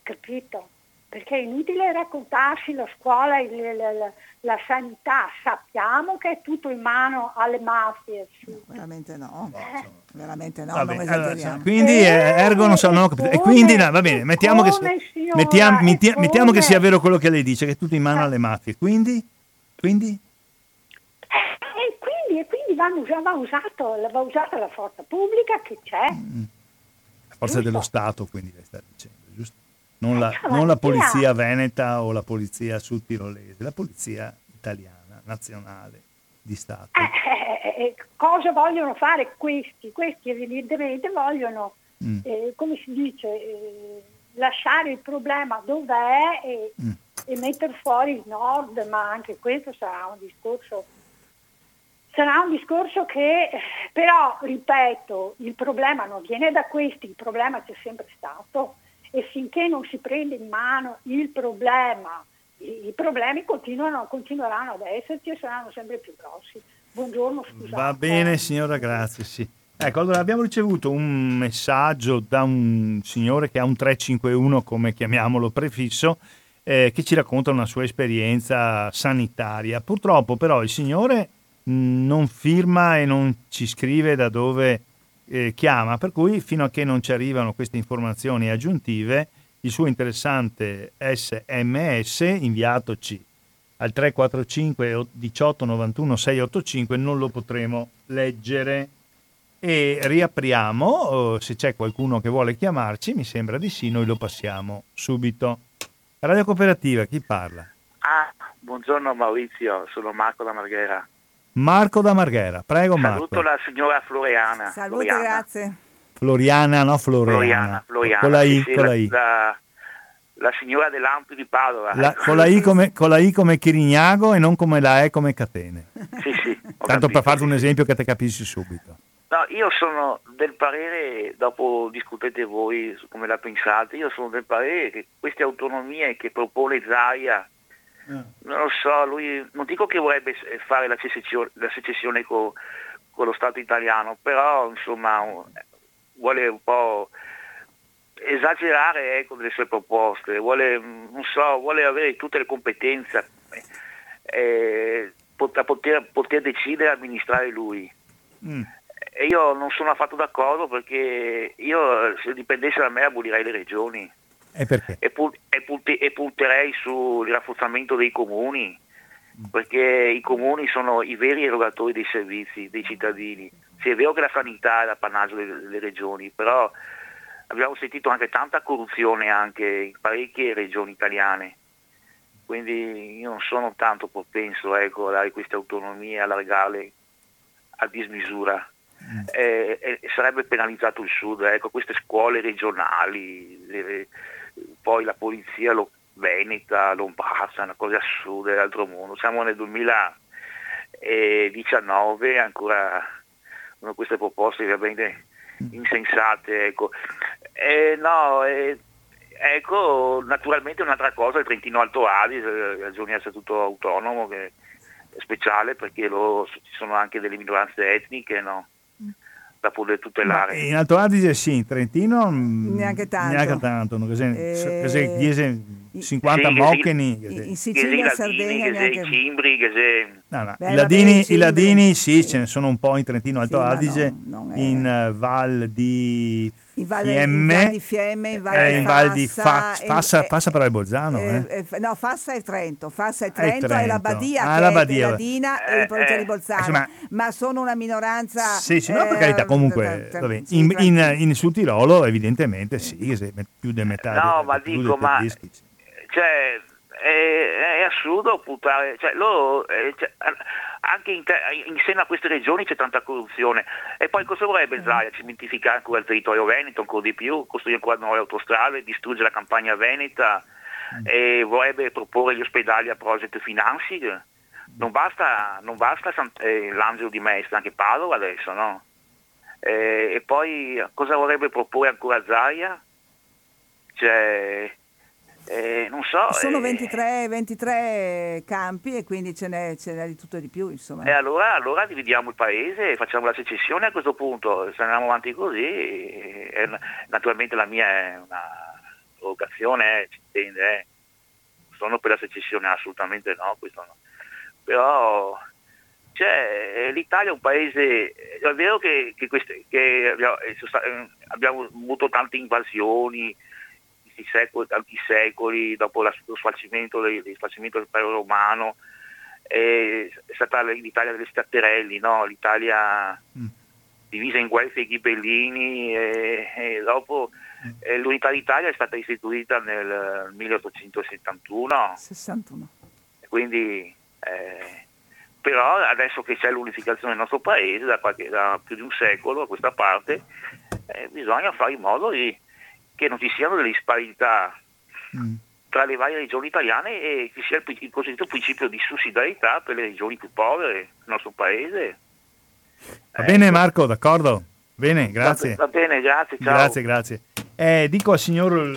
[SPEAKER 6] capito? Perché è inutile raccontarsi la scuola, il- il- la, la sanità, sappiamo che è tutto in mano alle mafie. su.
[SPEAKER 2] Veramente no.
[SPEAKER 6] Eh.
[SPEAKER 2] Veramente no,
[SPEAKER 1] Va
[SPEAKER 2] non
[SPEAKER 1] bene, allora, quindi eh, ergo non so, non ho capito. E quindi no, va bene, mettiamo che,
[SPEAKER 6] come, signora,
[SPEAKER 1] mettiamo,
[SPEAKER 6] e
[SPEAKER 1] metti- mettiamo che
[SPEAKER 6] come?
[SPEAKER 1] sia vero quello che lei dice, che è tutto in mano alle mafie. Quindi? Quindi?
[SPEAKER 6] Eh, E quindi, e quindi vanno usa- va, usato, va usata la forza pubblica che c'è.
[SPEAKER 1] La forza
[SPEAKER 6] Giusto.
[SPEAKER 1] dello Stato, quindi lei sta dicendo? Non la,
[SPEAKER 6] Eh,
[SPEAKER 1] non la polizia veneta o la polizia sudtirolese, la polizia italiana, nazionale, di Stato.
[SPEAKER 6] Eh, eh, eh, cosa vogliono fare questi? Questi evidentemente vogliono,
[SPEAKER 1] Mm.
[SPEAKER 6] eh, come si dice, eh, lasciare il problema dov'è e,
[SPEAKER 1] Mm.
[SPEAKER 6] e mettere fuori il nord, ma anche questo sarà un discorso. Sarà un discorso che, eh, però, ripeto, il problema non viene da questi, il problema c'è sempre stato e finché non si prende in mano il problema, i, i problemi continueranno ad esserci e saranno sempre più grossi. Buongiorno, scusate.
[SPEAKER 1] Va bene signora, grazie. Sì. Ecco, allora abbiamo ricevuto un messaggio da un signore che ha un 351, come chiamiamolo, prefisso, eh, che ci racconta una sua esperienza sanitaria. Purtroppo però il signore non firma e non ci scrive da dove eh, chiama, per cui fino a che non ci arrivano queste informazioni aggiuntive, il suo interessante sms inviatoci al 345 18 91 685 non lo potremo leggere. E riapriamo se c'è qualcuno che vuole chiamarci mi sembra di sì noi lo passiamo subito. Radio Cooperativa chi parla?
[SPEAKER 7] Ah, buongiorno Maurizio sono Marco da Marghera
[SPEAKER 1] Marco da Marghera prego Marco
[SPEAKER 7] saluto la signora Floriana
[SPEAKER 2] salute grazie
[SPEAKER 1] Floriana no Floriana
[SPEAKER 7] Floriana, Floriana
[SPEAKER 1] con la I,
[SPEAKER 7] sì,
[SPEAKER 1] con
[SPEAKER 7] la,
[SPEAKER 1] I.
[SPEAKER 7] La, la signora dell'Ampi di Padova.
[SPEAKER 1] La, con, la I come, con la I come Chirignago e non come la E come Catene.
[SPEAKER 7] Sì, sì.
[SPEAKER 1] Tanto
[SPEAKER 7] capito.
[SPEAKER 1] per farti un esempio che te capisci subito.
[SPEAKER 7] No, io sono del parere, dopo discutete voi come la pensate, io sono del parere che queste autonomie che propone Zaia, non lo so, lui non dico che vorrebbe fare la secessione, la secessione con, con lo Stato italiano, però insomma vuole un po' esagerare ecco, delle sue proposte, vuole, non so, vuole avere tutte le competenze eh, da poter, poter, decidere e amministrare lui. Mm. E io non sono affatto d'accordo perché io se dipendesse da me abolirei le regioni.
[SPEAKER 1] E perché?
[SPEAKER 7] E, pu- e, punti- e punterei sul rafforzamento dei comuni, perché i comuni sono i veri erogatori dei servizi dei cittadini. Sì, è vero che la sanità è l'appannaggio delle, delle regioni, però abbiamo sentito anche tanta corruzione anche in parecchie regioni italiane, quindi io non sono tanto propenso ecco, a dare queste autonomie, allargarle a dismisura. Mm. Eh, eh, sarebbe penalizzato il sud, ecco, queste scuole regionali, le, poi la polizia lo, veneta, lombarda, una cosa assurda dell'altro mondo. Siamo nel 2019 ancora con queste proposte ovviamente insensate. Ecco. Eh, no, eh, ecco, naturalmente un'altra cosa, il Trentino Alto Adige, ragione a statuto autonomo che è speciale perché lo, ci sono anche delle minoranze etniche, no? Da poter tutelare.
[SPEAKER 1] Ma in Alto Adige sì, in Trentino
[SPEAKER 2] neanche tanto.
[SPEAKER 1] Neanche tanto, no? Che se, chiese 50
[SPEAKER 7] sì,
[SPEAKER 1] moccheni.
[SPEAKER 2] In, in Sicilia,
[SPEAKER 7] che
[SPEAKER 2] Sardegna,
[SPEAKER 7] che
[SPEAKER 2] neanche...
[SPEAKER 7] cimbri, che se...
[SPEAKER 1] No, no.
[SPEAKER 2] Beh,
[SPEAKER 1] I, ladini, i ladini sì, ce ne sono un po' in Trentino Alto
[SPEAKER 2] Sì,
[SPEAKER 1] Adige,
[SPEAKER 2] no,
[SPEAKER 1] in uh, Val di
[SPEAKER 2] in Valle,
[SPEAKER 1] Fiemme,
[SPEAKER 2] in Val di Fiemme, in Val
[SPEAKER 1] eh,
[SPEAKER 2] di
[SPEAKER 1] in Val di
[SPEAKER 2] Fassa,
[SPEAKER 1] Fa- Fassa,
[SPEAKER 2] e-
[SPEAKER 1] Fassa però è Bolzano, eh.
[SPEAKER 2] eh, eh, no, Fassa è Trento, Fassa è
[SPEAKER 1] È
[SPEAKER 2] Trento, e la
[SPEAKER 1] Trento.
[SPEAKER 2] Badia
[SPEAKER 1] Ah,
[SPEAKER 2] che
[SPEAKER 1] la
[SPEAKER 2] è
[SPEAKER 1] Badia.
[SPEAKER 2] Ladina e
[SPEAKER 7] Eh,
[SPEAKER 2] in provincia
[SPEAKER 7] eh.
[SPEAKER 2] di Bolzano,
[SPEAKER 1] Insomma-
[SPEAKER 2] ma sono una minoranza
[SPEAKER 1] Sì, sì, no, per
[SPEAKER 2] eh,
[SPEAKER 1] carità, comunque,
[SPEAKER 2] tra-
[SPEAKER 1] vabbè,
[SPEAKER 2] sì,
[SPEAKER 1] in, in, in Sud Tirolo evidentemente sì, più di metà
[SPEAKER 7] No,
[SPEAKER 1] dei-
[SPEAKER 7] ma dico, ma
[SPEAKER 1] sì.
[SPEAKER 7] cioè, è, è assurdo puntare, cioè, loro, eh, cioè, anche in, te- in seno a queste regioni c'è tanta corruzione e poi cosa vorrebbe Zaia? Cementificare ancora il territorio veneto ancora di più, costruire ancora nuove autostrade, distruggere la campagna veneta e vorrebbe proporre gli ospedali a Project Financing non basta, non basta San- eh, l'Angelo di Mestre, anche Padova adesso, no? Eh, e poi cosa vorrebbe proporre ancora Zaia? Cioè, eh, non so.
[SPEAKER 2] sono
[SPEAKER 7] eh,
[SPEAKER 2] 23, 23 campi e quindi ce n'è, ce n'è di tutto e di più, insomma.
[SPEAKER 7] E allora, allora dividiamo il paese e facciamo la secessione a questo punto, se andiamo avanti così, eh, naturalmente la mia è una provocazione, eh, ci intende, eh. sono per la secessione assolutamente no, questo no. però cioè, l'Italia è un paese, è vero che, che, queste, che abbiamo, eh, eh, abbiamo avuto tante invasioni, questi secoli, tanti secoli, dopo la- lo sfalcimento, del, il sfalcimento del impero romano, è stata l'Italia delle statterelli, no? l'Italia
[SPEAKER 1] Mm.
[SPEAKER 7] divisa in guelfi e ghibellini e, e dopo eh, l'unità d'Italia è stata istituita nel 1871,
[SPEAKER 2] 61.
[SPEAKER 7] quindi eh, però adesso che c'è l'unificazione del nostro paese da, qualche- da più di un secolo a questa parte, eh, bisogna fare in modo di- che non ci siano delle disparità
[SPEAKER 1] Mm.
[SPEAKER 7] tra le varie regioni italiane e ci sia il, cosiddetto principio di sussidiarietà per le regioni più povere del nostro paese.
[SPEAKER 1] Va
[SPEAKER 7] Eh,
[SPEAKER 1] bene Marco, d'accordo? Bene, grazie.
[SPEAKER 7] Va, va bene, grazie, ciao.
[SPEAKER 1] Grazie, grazie. Eh, dico al signor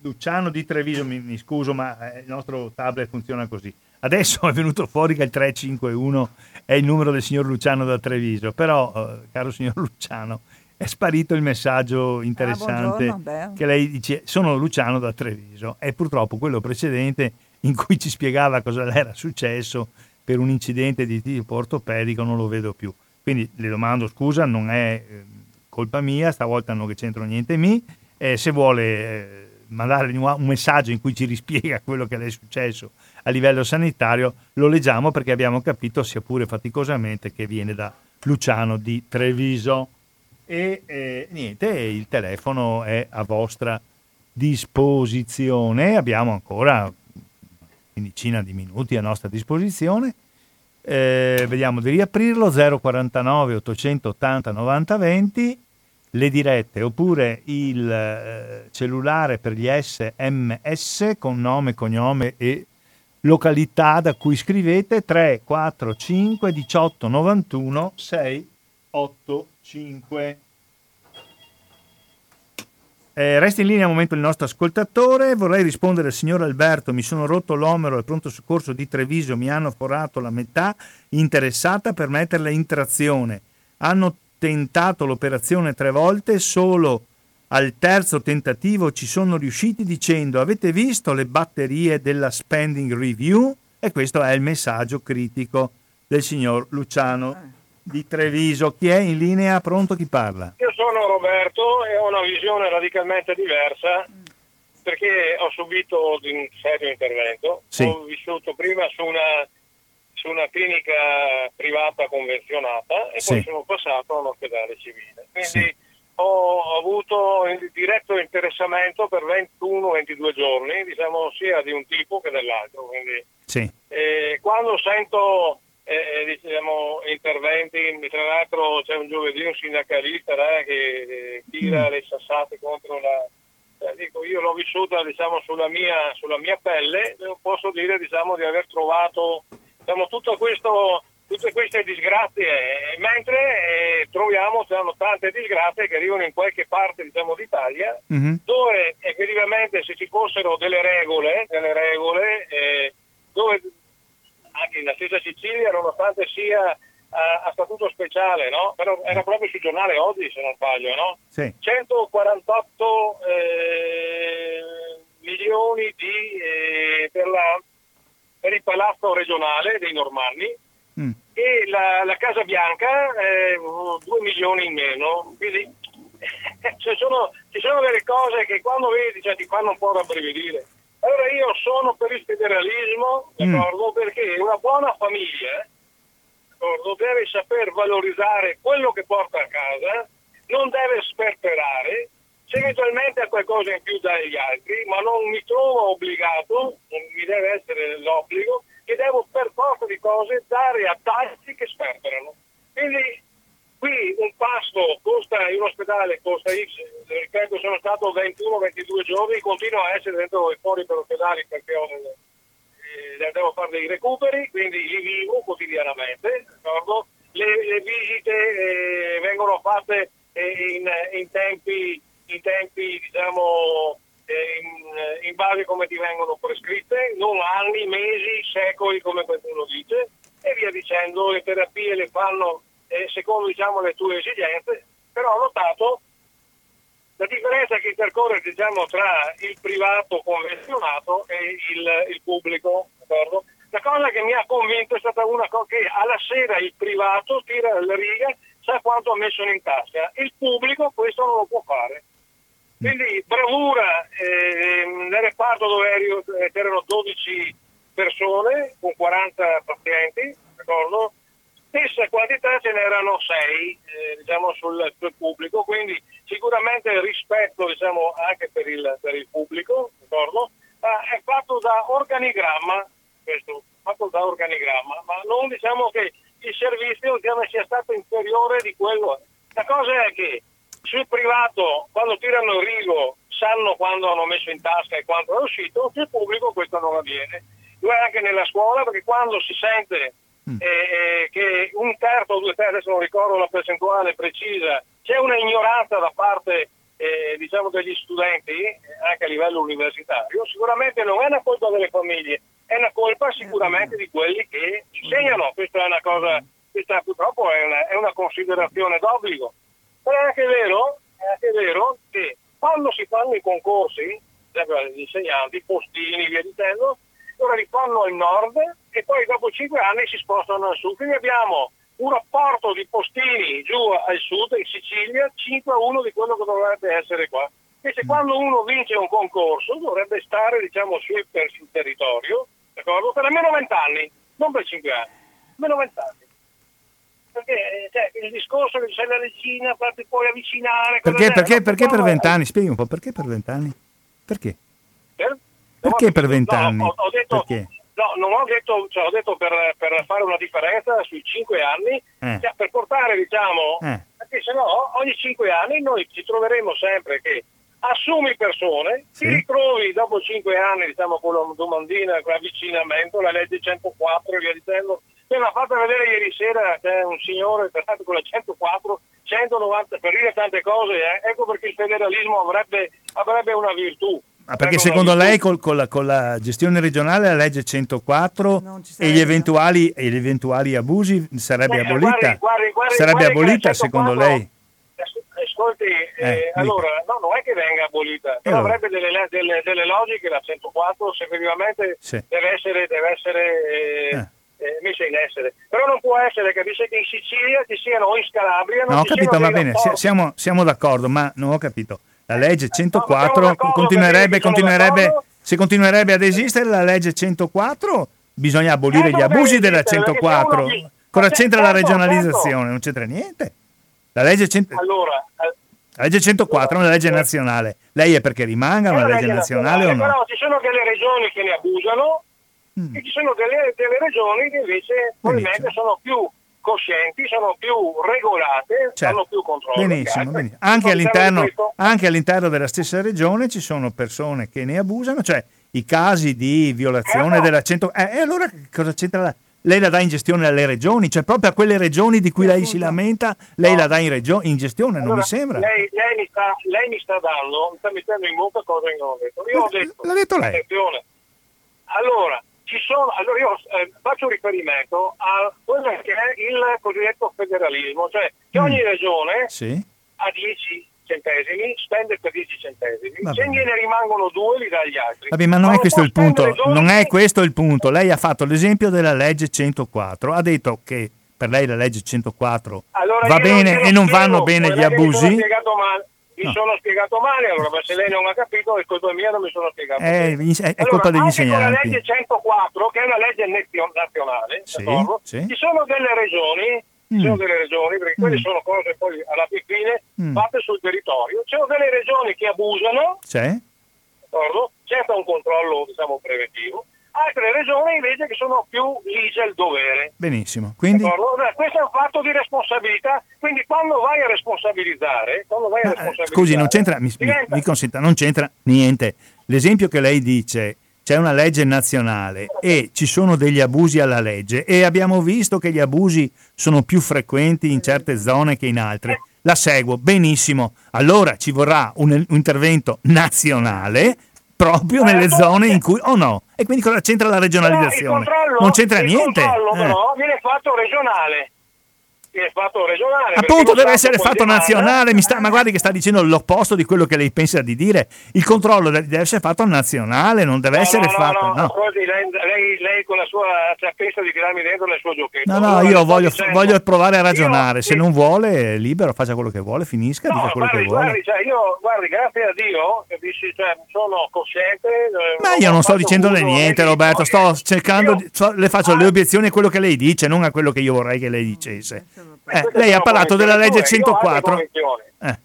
[SPEAKER 1] Luciano di Treviso, mi, mi scuso, ma eh, il nostro tablet funziona così. Adesso [laughs] è venuto fuori che il 351 è il numero del signor Luciano da Treviso, però, eh, caro signor [laughs] Luciano, è sparito il messaggio interessante
[SPEAKER 2] buongiorno, beh.
[SPEAKER 1] che lei dice sono Luciano da Treviso e purtroppo quello precedente in cui ci spiegava cosa le era successo per un incidente di tipo ortopedico non lo vedo più. Quindi le domando scusa, non è eh, colpa mia, stavolta non che c'entro niente mi, eh, se vuole eh, mandare un messaggio in cui ci rispiega [laughs] quello che le è successo a livello sanitario, lo leggiamo perché abbiamo capito, sia pure faticosamente, che viene da Luciano di Treviso. E eh, niente, il telefono è a vostra disposizione, abbiamo ancora quindicina di minuti a nostra disposizione. Eh, vediamo di riaprirlo. 049 880 90 20 le dirette oppure il eh, cellulare per gli sms con nome, cognome e località da cui scrivete. 3 4 5 18 91 6 8 5 eh, resta in linea un momento il nostro ascoltatore. Vorrei rispondere al signor Alberto. Mi sono rotto l'omero al pronto soccorso di Treviso. Mi hanno forato la metà interessata per metterla in trazione. Hanno tentato l'operazione tre volte. Solo al terzo tentativo ci sono riusciti dicendo: Avete visto le batterie della spending review? E questo è il messaggio critico del signor Luciano di Treviso. Chi è in linea? Pronto? Chi parla?
[SPEAKER 8] Io sono Roberto e ho una visione radicalmente diversa perché ho subito un serio intervento. Sì. Ho vissuto prima su una, su una clinica privata convenzionata e sì. poi sono passato a un ospedale civile. Quindi sì. ho avuto il diretto interessamento per 21-22 giorni, diciamo sia di un tipo che dell'altro. Quindi, eh, quando sento eh, diciamo, interventi, tra l'altro c'è un giovedì un sindacalista eh, che tira mm. le sassate contro la... Eh, dico, io l'ho vissuta diciamo, sulla, mia, sulla mia pelle, posso dire diciamo, di aver trovato diciamo, tutto questo, tutte queste disgrazie, mentre eh, troviamo diciamo, tante disgrazie che arrivano in qualche parte diciamo, d'Italia, mm-hmm. dove effettivamente se ci fossero delle regole, delle regole eh, dove anche nella stessa Sicilia, nonostante sia a, a statuto speciale, no? Però era proprio sul giornale oggi, se non sbaglio, no?
[SPEAKER 1] Sì.
[SPEAKER 8] 148 eh, milioni di, eh, per, la, per, il palazzo regionale dei Normanni mm. e la, la, Casa Bianca eh, 2 milioni in meno. Quindi [laughs] ci sono, ci sono delle cose che quando vedi cioè, ti fanno un po' rabbrividire. Allora io sono per il federalismo, d'accordo, mm. perché una buona famiglia d'accordo, deve saper valorizzare quello che porta a casa, non deve sperperare, se eventualmente ha qualcosa in più dagli altri, ma non mi trovo obbligato, non mi deve essere l'obbligo, che devo per forza di cose dare a tanti che sperperano. Quindi qui un pasto costa in ospedale costa X, ripeto sono stato 21-22 giorni, continuo a essere dentro e fuori per ospedali perché ho, eh, devo fare dei recuperi, quindi li vivo quotidianamente, le, le, visite eh, vengono fatte eh, in, in, tempi, in tempi diciamo, eh, in, in base come ti vengono prescritte, non anni, mesi, secoli come qualcuno dice, e via dicendo, le terapie le fanno eh, secondo diciamo, le tue esigenze, però ho notato la differenza che intercorre diciamo, tra il privato convenzionato e il, il pubblico. D'accordo? La cosa che mi ha convinto è stata una cosa che alla sera il privato tira la riga, sa quanto ha messo in tasca, il pubblico questo non lo può fare. Quindi bravura eh, nel reparto dove erano 12 persone con 40 pazienti, d'accordo? Stessa quantità ce n'erano sei eh, diciamo, sul, sul, pubblico, quindi sicuramente rispetto diciamo, anche per il, per il pubblico, ma è fatto da organigramma, questo, fatto da organigramma, ma non diciamo che il servizio diciamo, sia stato inferiore di quello. La cosa è che sul privato, quando tirano il rigo, sanno quando hanno messo in tasca e quanto è uscito, sul pubblico questo non avviene. Lo è anche nella scuola, perché quando si sente mm. eh, che un terzo o due terzi, adesso non ricordo la percentuale precisa, c'è una ignoranza da parte eh, diciamo degli studenti, eh, anche a livello universitario, sicuramente non è una colpa delle famiglie, è una colpa sicuramente di quelli che insegnano, questa è una cosa, questa purtroppo è una, è una considerazione d'obbligo. Però è anche vero, è anche vero che quando si fanno i concorsi, degli insegnanti, postini, via dicendo, ora li fanno al nord e poi dopo 5 anni si spostano al sud. Quindi abbiamo un rapporto di postini giù al sud, in Sicilia, 5 a 1 di quello che dovrebbe essere qua. Invece quando uno vince un concorso dovrebbe stare diciamo, sul, per, sul territorio d'accordo? per almeno 20 anni, non per 5 anni, almeno 20 anni. Perché cioè, il discorso che c'è la regina, ti puoi avvicinare.
[SPEAKER 1] Perché, perché, perché per 20 anni? Spieghi un po', perché per 20 anni? Perché?
[SPEAKER 8] Per?
[SPEAKER 1] Perché per 20 anni?
[SPEAKER 8] No, ho, ho detto,
[SPEAKER 1] perché?
[SPEAKER 8] No, non ho detto, cioè, ho detto per, per, fare una differenza sui 5 anni, eh. cioè, per portare, diciamo, eh. perché se no ogni 5 anni noi ci troveremo sempre che assumi persone, sì. ti ritrovi dopo 5 anni, diciamo, con la domandina, con l'avvicinamento, la legge 104 e via dicendo. Mi ha fatto vedere ieri sera c'è un signore con la 104, 190, per dire tante cose, eh. ecco perché il federalismo avrebbe, avrebbe una virtù
[SPEAKER 1] ma perché secondo lei col, con, la, con, la, gestione regionale la legge 104 e gli, eventuali, e gli, eventuali, abusi sarebbe eh, abolita? Guardi, guardi, guardi, sarebbe abolita 104, secondo lei?
[SPEAKER 8] Ascolti, eh, eh, allora no, non è che venga abolita, però allora. avrebbe delle, delle, delle, logiche la 104 se effettivamente sì. deve essere, deve essere eh, eh. Eh, messa in essere. Però non può essere, capisce, che in Sicilia ci siano o in Calabria...
[SPEAKER 1] No, ho capito, va bene, siamo, siamo d'accordo, ma non ho capito la legge 104 continuerebbe, continuerebbe, se continuerebbe ad esistere la legge 104 bisogna abolire gli abusi della 104 cosa c'entra la regionalizzazione? non c'entra niente la legge, 100... la legge 104 è una legge nazionale lei è perché rimanga una legge nazionale o no?
[SPEAKER 8] però ci sono delle regioni che ne abusano mm. e ci sono delle, delle regioni che invece probabilmente sono più coscienti, sono più regolate, certo. hanno più controllo.
[SPEAKER 1] Benissimo, benissimo. Anche, all'interno, anche, all'interno, della stessa regione ci sono persone che ne abusano, cioè i casi di violazione eh, della 100... Eh, e allora cosa c'entra la... Lei la dà in gestione alle regioni, cioè proprio a quelle regioni di cui lei si lamenta, lei no. la dà in, regio- in gestione, allora, non mi sembra.
[SPEAKER 8] Lei, lei, mi sta, lei, mi sta, dando, mi sta mettendo in bocca cose che non ho detto. Io ho detto,
[SPEAKER 1] l'ha detto lei.
[SPEAKER 8] Attenzione. Allora, ci sono, allora io eh, faccio riferimento a quello che è il cosiddetto federalismo, cioè che ogni mm. regione sì. ha 10 centesimi, spende per 10 centesimi, Vabbè. se gliene rimangono due li dà agli altri.
[SPEAKER 1] Vabbè, ma non ma è questo il punto, non è questo il punto. Lei ha fatto l'esempio della legge 104, ha detto che per lei la legge 104 allora va bene e non vanno bene gli abusi. Mi
[SPEAKER 8] no. sono spiegato male, allora se lei non ha capito è colpa mia, non mi sono spiegato
[SPEAKER 1] eh, è, è colpa degli insegnanti.
[SPEAKER 8] Con la legge 104, che è una legge nazionale, sì, sì. ci sono delle regioni, mm. ci sono delle regioni, perché mm. quelle sono cose poi alla fine mm. fatte sul territorio, ci sono delle regioni che abusano,
[SPEAKER 1] sì.
[SPEAKER 8] c'è un controllo diciamo, preventivo, altre regioni invece che sono più lise al dovere.
[SPEAKER 1] Benissimo. Quindi...
[SPEAKER 8] Questo è un fatto di responsabilità, quindi quando vai a responsabilizzare, vai a
[SPEAKER 1] eh, responsabilizzare scusi, non c'entra, mi, diventa... mi, consenta, non c'entra niente. L'esempio che lei dice, c'è una legge nazionale e ci sono degli abusi alla legge e abbiamo visto che gli abusi sono più frequenti in certe zone che in altre. La seguo benissimo. Allora ci vorrà un, un intervento nazionale proprio nelle zone in cui... Oh no, e quindi cosa c'entra la regionalizzazione? non c'entra niente. Il
[SPEAKER 8] controllo eh. però viene fatto regionale è fatto regionale.
[SPEAKER 1] Appunto, deve essere fatto nazionale. Mi sta, ma guardi che sta dicendo l'opposto di quello che lei pensa di dire. Il controllo deve essere fatto nazionale, non deve
[SPEAKER 8] no,
[SPEAKER 1] essere
[SPEAKER 8] no,
[SPEAKER 1] fatto.
[SPEAKER 8] No, no. Ascolti, lei, lei, lei, con la sua pensa di tirarmi dentro nel suo giochetto.
[SPEAKER 1] No, no, io voglio, voglio, provare a ragionare. Io, Se non vuole, libero, faccia quello che vuole, finisca, dica quello
[SPEAKER 8] guardi,
[SPEAKER 1] che vuole.
[SPEAKER 8] Guardi, cioè, io, guardi, grazie a Dio, capisci, cioè, sono cosciente.
[SPEAKER 1] Eh, ma io non sto dicendole niente, Roberto. Sto cercando, io, le faccio ah, le obiezioni a quello che lei dice, non a quello che io vorrei che lei dicesse. Eh, lei ha parlato della legge 104.
[SPEAKER 8] Eh,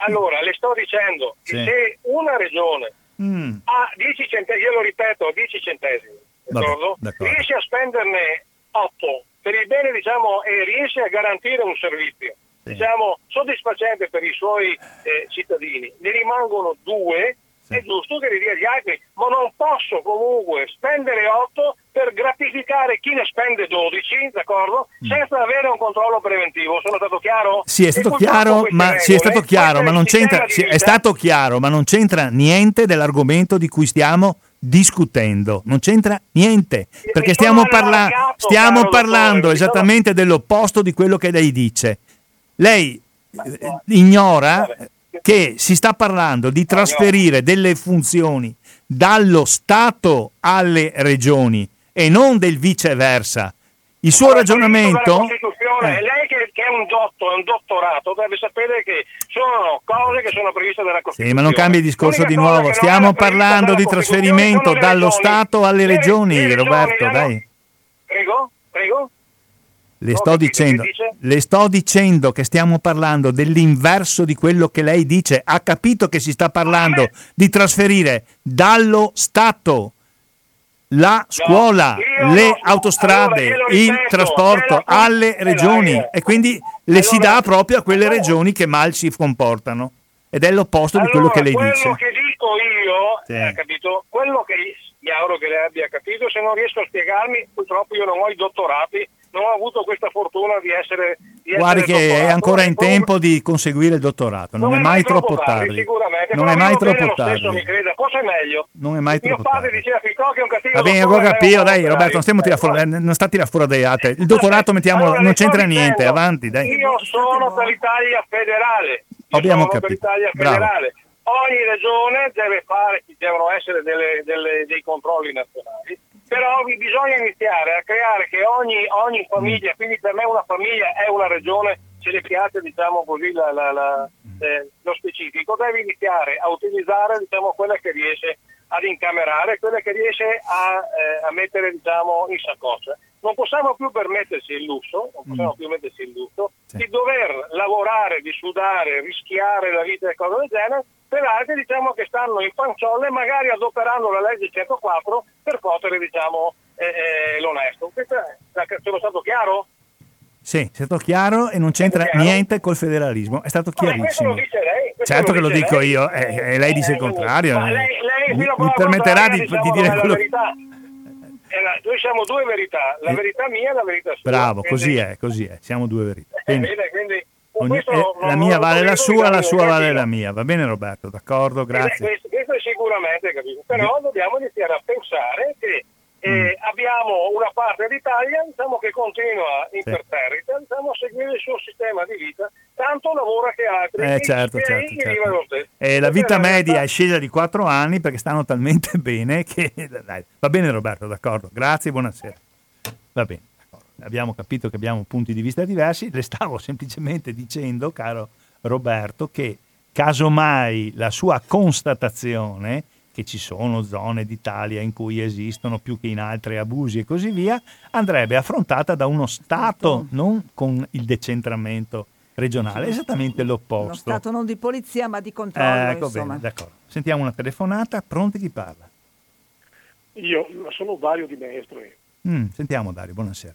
[SPEAKER 8] allora, le sto dicendo che sì. se una regione mm. ha 10 centesimi, io lo ripeto, 10 centesimi, d'accordo? D'accordo. riesce a spenderne 8 per il bene, diciamo, e riesce a garantire un servizio, sì. diciamo, soddisfacente per i suoi eh, cittadini, ne rimangono due è giusto che li dia agli altri, ma non posso comunque spendere 8 per gratificare chi ne spende 12, d'accordo? Mm. Senza avere un controllo preventivo. Sono stato chiaro?
[SPEAKER 1] Sì, è stato chiaro, ma, sì, è stato chiaro, ma non c'entra, sì, è stato chiaro, ma non c'entra niente dell'argomento di cui stiamo discutendo, non c'entra niente, perché stiamo, parla- stiamo parlando esattamente dell'opposto di quello che lei dice. Lei eh, ignora che si sta parlando di trasferire delle funzioni dallo Stato alle regioni e non del viceversa. Il suo
[SPEAKER 8] Allora,
[SPEAKER 1] ragionamento... Eh.
[SPEAKER 8] lei che, che è un dotto, è un dottorato, deve sapere che sono cose che sono previste dalla Costituzione.
[SPEAKER 1] Sì, ma non cambia il discorso di
[SPEAKER 8] L'unica
[SPEAKER 1] nuovo. Stiamo parlando di trasferimento
[SPEAKER 8] le
[SPEAKER 1] dallo
[SPEAKER 8] regioni.
[SPEAKER 1] Stato alle
[SPEAKER 8] Le-
[SPEAKER 1] regioni,
[SPEAKER 8] le regioni
[SPEAKER 1] Roberto,
[SPEAKER 8] hanno-
[SPEAKER 1] dai.
[SPEAKER 8] Prego, prego.
[SPEAKER 1] Le sto, dicendo, le sto dicendo che stiamo parlando dell'inverso di quello che lei dice. Ha capito che si sta parlando di trasferire dallo Stato la scuola,
[SPEAKER 8] io
[SPEAKER 1] le
[SPEAKER 8] no.
[SPEAKER 1] autostrade,
[SPEAKER 8] Allora, glielo
[SPEAKER 1] il
[SPEAKER 8] ripeto,
[SPEAKER 1] trasporto alle regioni e quindi le si
[SPEAKER 8] Allora-
[SPEAKER 1] dà proprio a quelle regioni che mal si comportano. Ed è l'opposto di quello che lei
[SPEAKER 8] quello
[SPEAKER 1] dice.
[SPEAKER 8] che dico io,
[SPEAKER 1] Sì.
[SPEAKER 8] ha capito? Quello che mi auguro che lei abbia capito, se non riesco a spiegarmi, purtroppo io non ho i dottorati, non ho avuto questa fortuna di essere di
[SPEAKER 1] Guardi
[SPEAKER 8] essere
[SPEAKER 1] che è
[SPEAKER 8] dottorato.
[SPEAKER 1] ancora in tempo di conseguire il dottorato, non, è mai troppo tardi.
[SPEAKER 8] sicuramente,
[SPEAKER 1] Non è mai troppo
[SPEAKER 8] stesso,
[SPEAKER 1] tardi.
[SPEAKER 8] mi creda, cosa è meglio?
[SPEAKER 1] Non è mai
[SPEAKER 8] Mio
[SPEAKER 1] troppo
[SPEAKER 8] padre
[SPEAKER 1] tardi.
[SPEAKER 8] diceva Ficò che è un cattivo
[SPEAKER 1] Va bene, ho capito,
[SPEAKER 8] è
[SPEAKER 1] dai Roberto, non stiamo tirando fuori, non sta tirando fuori dei altri. Il dottorato mettiamo,
[SPEAKER 8] Allora,
[SPEAKER 1] non c'entra niente, avanti, dai.
[SPEAKER 8] Io sono per l'Italia federale. Io
[SPEAKER 1] Abbiamo capito.
[SPEAKER 8] federale. Ogni regione deve fare, ci devono essere delle- delle- dei controlli nazionali, però bisogna iniziare a creare che ogni, ogni
[SPEAKER 1] Mm.
[SPEAKER 8] famiglia, quindi per me una famiglia è una regione, se le piace diciamo così la- la- la-
[SPEAKER 1] Mm.
[SPEAKER 8] eh, lo specifico, deve iniziare a utilizzare diciamo, quella che riesce ad incamerare, quella che riesce a, eh, a mettere diciamo, in saccoccia. Non possiamo più permetterci il lusso, non possiamo
[SPEAKER 1] Mm.
[SPEAKER 8] più metterci il lusso
[SPEAKER 1] Sì.
[SPEAKER 8] di dover lavorare, di sudare, rischiare la vita e cose del genere per altri diciamo, che stanno in panciolle magari adoperando la legge 104 per potere diciamo, eh, eh, l'onesto. Questo è, sono stato chiaro?
[SPEAKER 1] Sì, è stato chiaro e non c'entra niente col federalismo, è stato
[SPEAKER 8] Ma questo lo
[SPEAKER 1] chiarissimo.
[SPEAKER 8] dice lei.
[SPEAKER 1] Certo che lo dico
[SPEAKER 8] lei.
[SPEAKER 1] io, eh, e lei dice il
[SPEAKER 8] Eh,
[SPEAKER 1] contrario.
[SPEAKER 8] ma
[SPEAKER 1] eh.
[SPEAKER 8] lei- lei
[SPEAKER 1] Mi- mi permetterà di,
[SPEAKER 8] diciamo,
[SPEAKER 1] di dire quello
[SPEAKER 8] verità. La- noi siamo due verità, la
[SPEAKER 1] Eh.
[SPEAKER 8] verità mia e la verità sua.
[SPEAKER 1] Bravo,
[SPEAKER 8] Quindi-
[SPEAKER 1] così è, così è, siamo due verità.
[SPEAKER 8] Eh,
[SPEAKER 1] Bene.
[SPEAKER 8] quindi,
[SPEAKER 1] Ogni- eh, la mia vale la sua, la sua vale la mia. Va bene Roberto, d'accordo,
[SPEAKER 8] Eh,
[SPEAKER 1] grazie.
[SPEAKER 8] Questo, questo è sicuramente capito. Però dobbiamo iniziare a pensare che eh,
[SPEAKER 1] Mm.
[SPEAKER 8] abbiamo una parte d'Italia diciamo, che continua imperterrita diciamo, a seguire il suo sistema di vita, tanto lavora che altri.
[SPEAKER 1] Eh certo,
[SPEAKER 8] e
[SPEAKER 1] certo, certo.
[SPEAKER 8] vive lo stesso.
[SPEAKER 1] E la vita media è scesa di 4 anni perché stanno talmente [laughs] bene che... dai, va bene Roberto, d'accordo. Grazie, buonasera. Va bene. Abbiamo capito che abbiamo punti di vista diversi. Le stavo [laughs] semplicemente dicendo, caro Roberto, che casomai la sua constatazione che ci sono zone d'Italia in cui esistono più che in altre abusi e così via, andrebbe affrontata da uno Stato, non con il decentramento regionale, esattamente
[SPEAKER 2] Uno
[SPEAKER 1] l'opposto.
[SPEAKER 2] stato non di polizia ma di controllo,
[SPEAKER 1] Ecco
[SPEAKER 2] insomma.
[SPEAKER 1] bene, d'accordo. Sentiamo una telefonata, pronti chi parla?
[SPEAKER 9] Io sono Dario di Mestre.
[SPEAKER 1] Mm, sentiamo Dario, buonasera.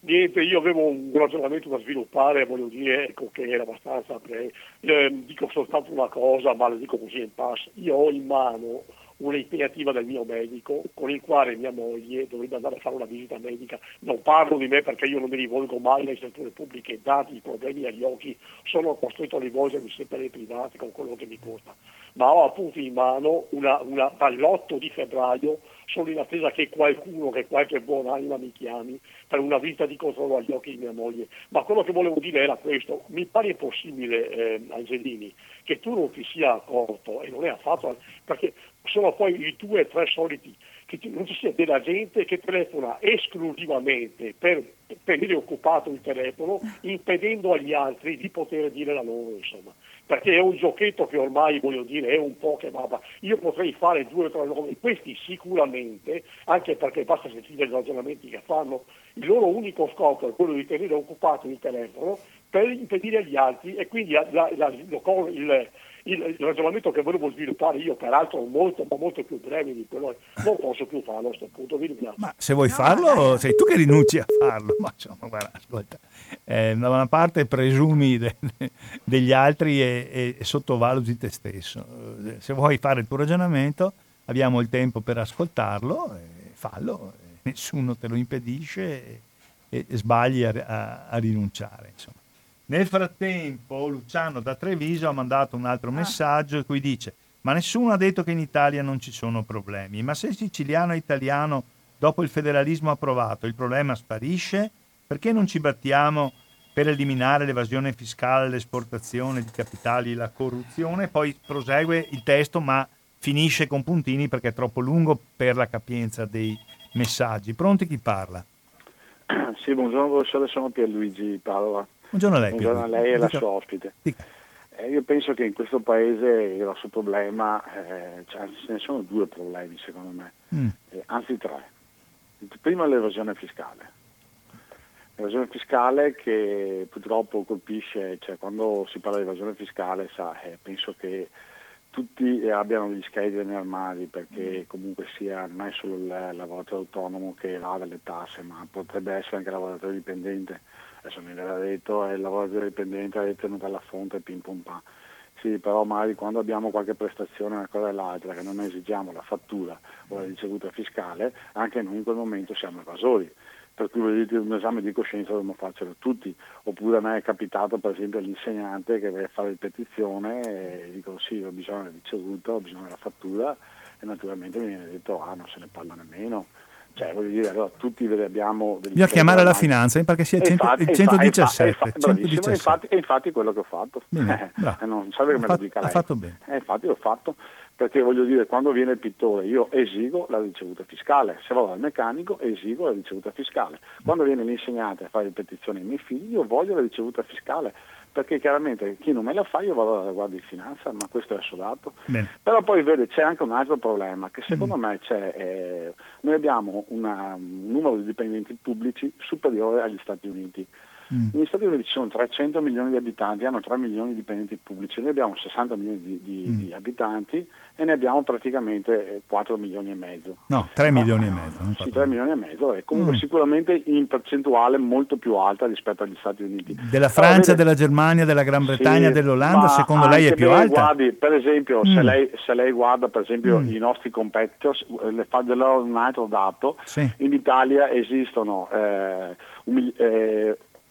[SPEAKER 9] Niente, io avevo un ragionamento da sviluppare, voglio dire, ecco, che era abbastanza breve. Eh, dico soltanto una cosa, ma la dico così in passo. Io ho in mano un'impegnativa del mio medico con il quale mia moglie dovrebbe andare a fare una visita medica. Non parlo di me perché io non mi rivolgo mai alle strutture pubbliche, dati i problemi agli occhi, sono costretto a rivolgermi sempre ai privati con quello che mi costa. Ma ho appunto in mano una, una, dall'8 di febbraio sono in attesa che qualcuno, che qualche buonanima mi chiami per una visita di controllo agli occhi di mia moglie. Ma quello che volevo dire era questo, mi pare possibile, eh, Angelini, che tu non ti sia accorto, e non è affatto, perché sono poi i due o tre soliti, che non ci sia della gente che telefona esclusivamente per tenere occupato il telefono, impedendo agli altri di poter dire la loro, insomma. Perché è un giochetto che ormai, voglio dire, è un po' che va. Io potrei fare due o tre nomi, questi sicuramente, anche perché basta sentire i ragionamenti che fanno, il loro unico scopo è quello di tenere occupato il telefono per impedire agli altri e quindi la- la- la- lo- il, il, il ragionamento che volevo sviluppare io, peraltro molto, ma molto più breve di quello, non posso più farlo a questo punto, vi ringrazio.
[SPEAKER 1] Ma se vuoi farlo, sei tu che rinunci a farlo. Ma insomma, guarda, ascolta, eh, da una parte presumi de- degli altri e, e- sottovaluti te stesso. Eh, Se vuoi fare il tuo ragionamento, abbiamo il tempo per ascoltarlo, e fallo, nessuno te lo impedisce e, e sbagli a, a- a rinunciare. Insomma. Nel frattempo, Luciano da Treviso ha mandato un altro messaggio in cui dice: Ma nessuno ha detto che in Italia non ci sono problemi. Ma se il siciliano e italiano, dopo il federalismo approvato, il problema sparisce, perché non ci battiamo per eliminare l'evasione fiscale, l'esportazione di capitali e la corruzione? Poi prosegue il testo, ma finisce con puntini perché è troppo lungo per la capienza dei, messaggi. Pronti chi parla?
[SPEAKER 10] Sì, buongiorno professore, sono Pierluigi Padova.
[SPEAKER 1] Buongiorno a lei.
[SPEAKER 10] Buongiorno a lei e la sua ospite. Eh, io penso che in questo paese il grosso problema, eh, cioè, ce ne sono due problemi secondo me, mm. eh, anzi tre. Il primo è l'evasione fiscale. L'evasione fiscale che purtroppo colpisce, cioè quando si parla di evasione fiscale sa, eh, penso che tutti abbiano gli scheletri negli armadi perché comunque sia, non è solo il lavoratore autonomo che evade le tasse, ma potrebbe essere anche il lavoratore dipendente. Adesso mi aveva detto è il lavoratore dipendente è tenuto alla fonte pim pum pam. Sì, però magari quando abbiamo qualche prestazione una cosa e l'altra che non esigiamo la fattura o la ricevuta fiscale, anche noi in quel momento siamo evasori per cui vedete, un esame di coscienza dobbiamo farcelo tutti, oppure a me è capitato per esempio l'insegnante che deve fare ripetizione e dico sì, ho bisogno della ricevuta, ho bisogno della fattura e naturalmente mi viene detto ah non se ne parla nemmeno. Cioè, voglio dire, allora tutti abbiamo...
[SPEAKER 1] Bisogna chiamare la finanza, perché sia il 117.
[SPEAKER 10] Bravissimo, infatti, è infatti quello che ho fatto.
[SPEAKER 1] Bene, [laughs]
[SPEAKER 10] eh, non serve che me lo dica lei.
[SPEAKER 1] Fatto bene.
[SPEAKER 10] Eh, infatti l'ho fatto perché voglio dire, quando viene il pittore io esigo la ricevuta fiscale, se vado dal meccanico esigo la ricevuta fiscale, quando viene l'insegnante a fare ripetizioni ai miei figli io voglio la ricevuta fiscale, perché chiaramente chi non me la fa io vado alla guardia di finanza, ma questo è assolato. Però poi vede c'è anche un altro problema, che secondo mm. me c'è, eh, noi abbiamo una, un numero di dipendenti pubblici superiore agli Stati Uniti. Mm. Negli Stati Uniti ci sono 300 milioni di abitanti, hanno 3 milioni di dipendenti pubblici, noi abbiamo 60 milioni di, di, mm. di abitanti e ne abbiamo praticamente 4 eh, milioni e mezzo.
[SPEAKER 1] No, 3 milioni e mezzo.
[SPEAKER 10] Sì, 3 milioni e mezzo, e comunque mm. sicuramente in percentuale molto più alta rispetto agli Stati Uniti.
[SPEAKER 1] Della Francia, della Germania, della Gran Bretagna, sì, dell'Olanda, secondo lei è più alta?
[SPEAKER 10] Guardi, per esempio, mm. se, lei, se, lei, guarda per esempio mm. i nostri competitors, eh, le fa un altro dato,
[SPEAKER 1] sì.
[SPEAKER 10] in Italia esistono eh,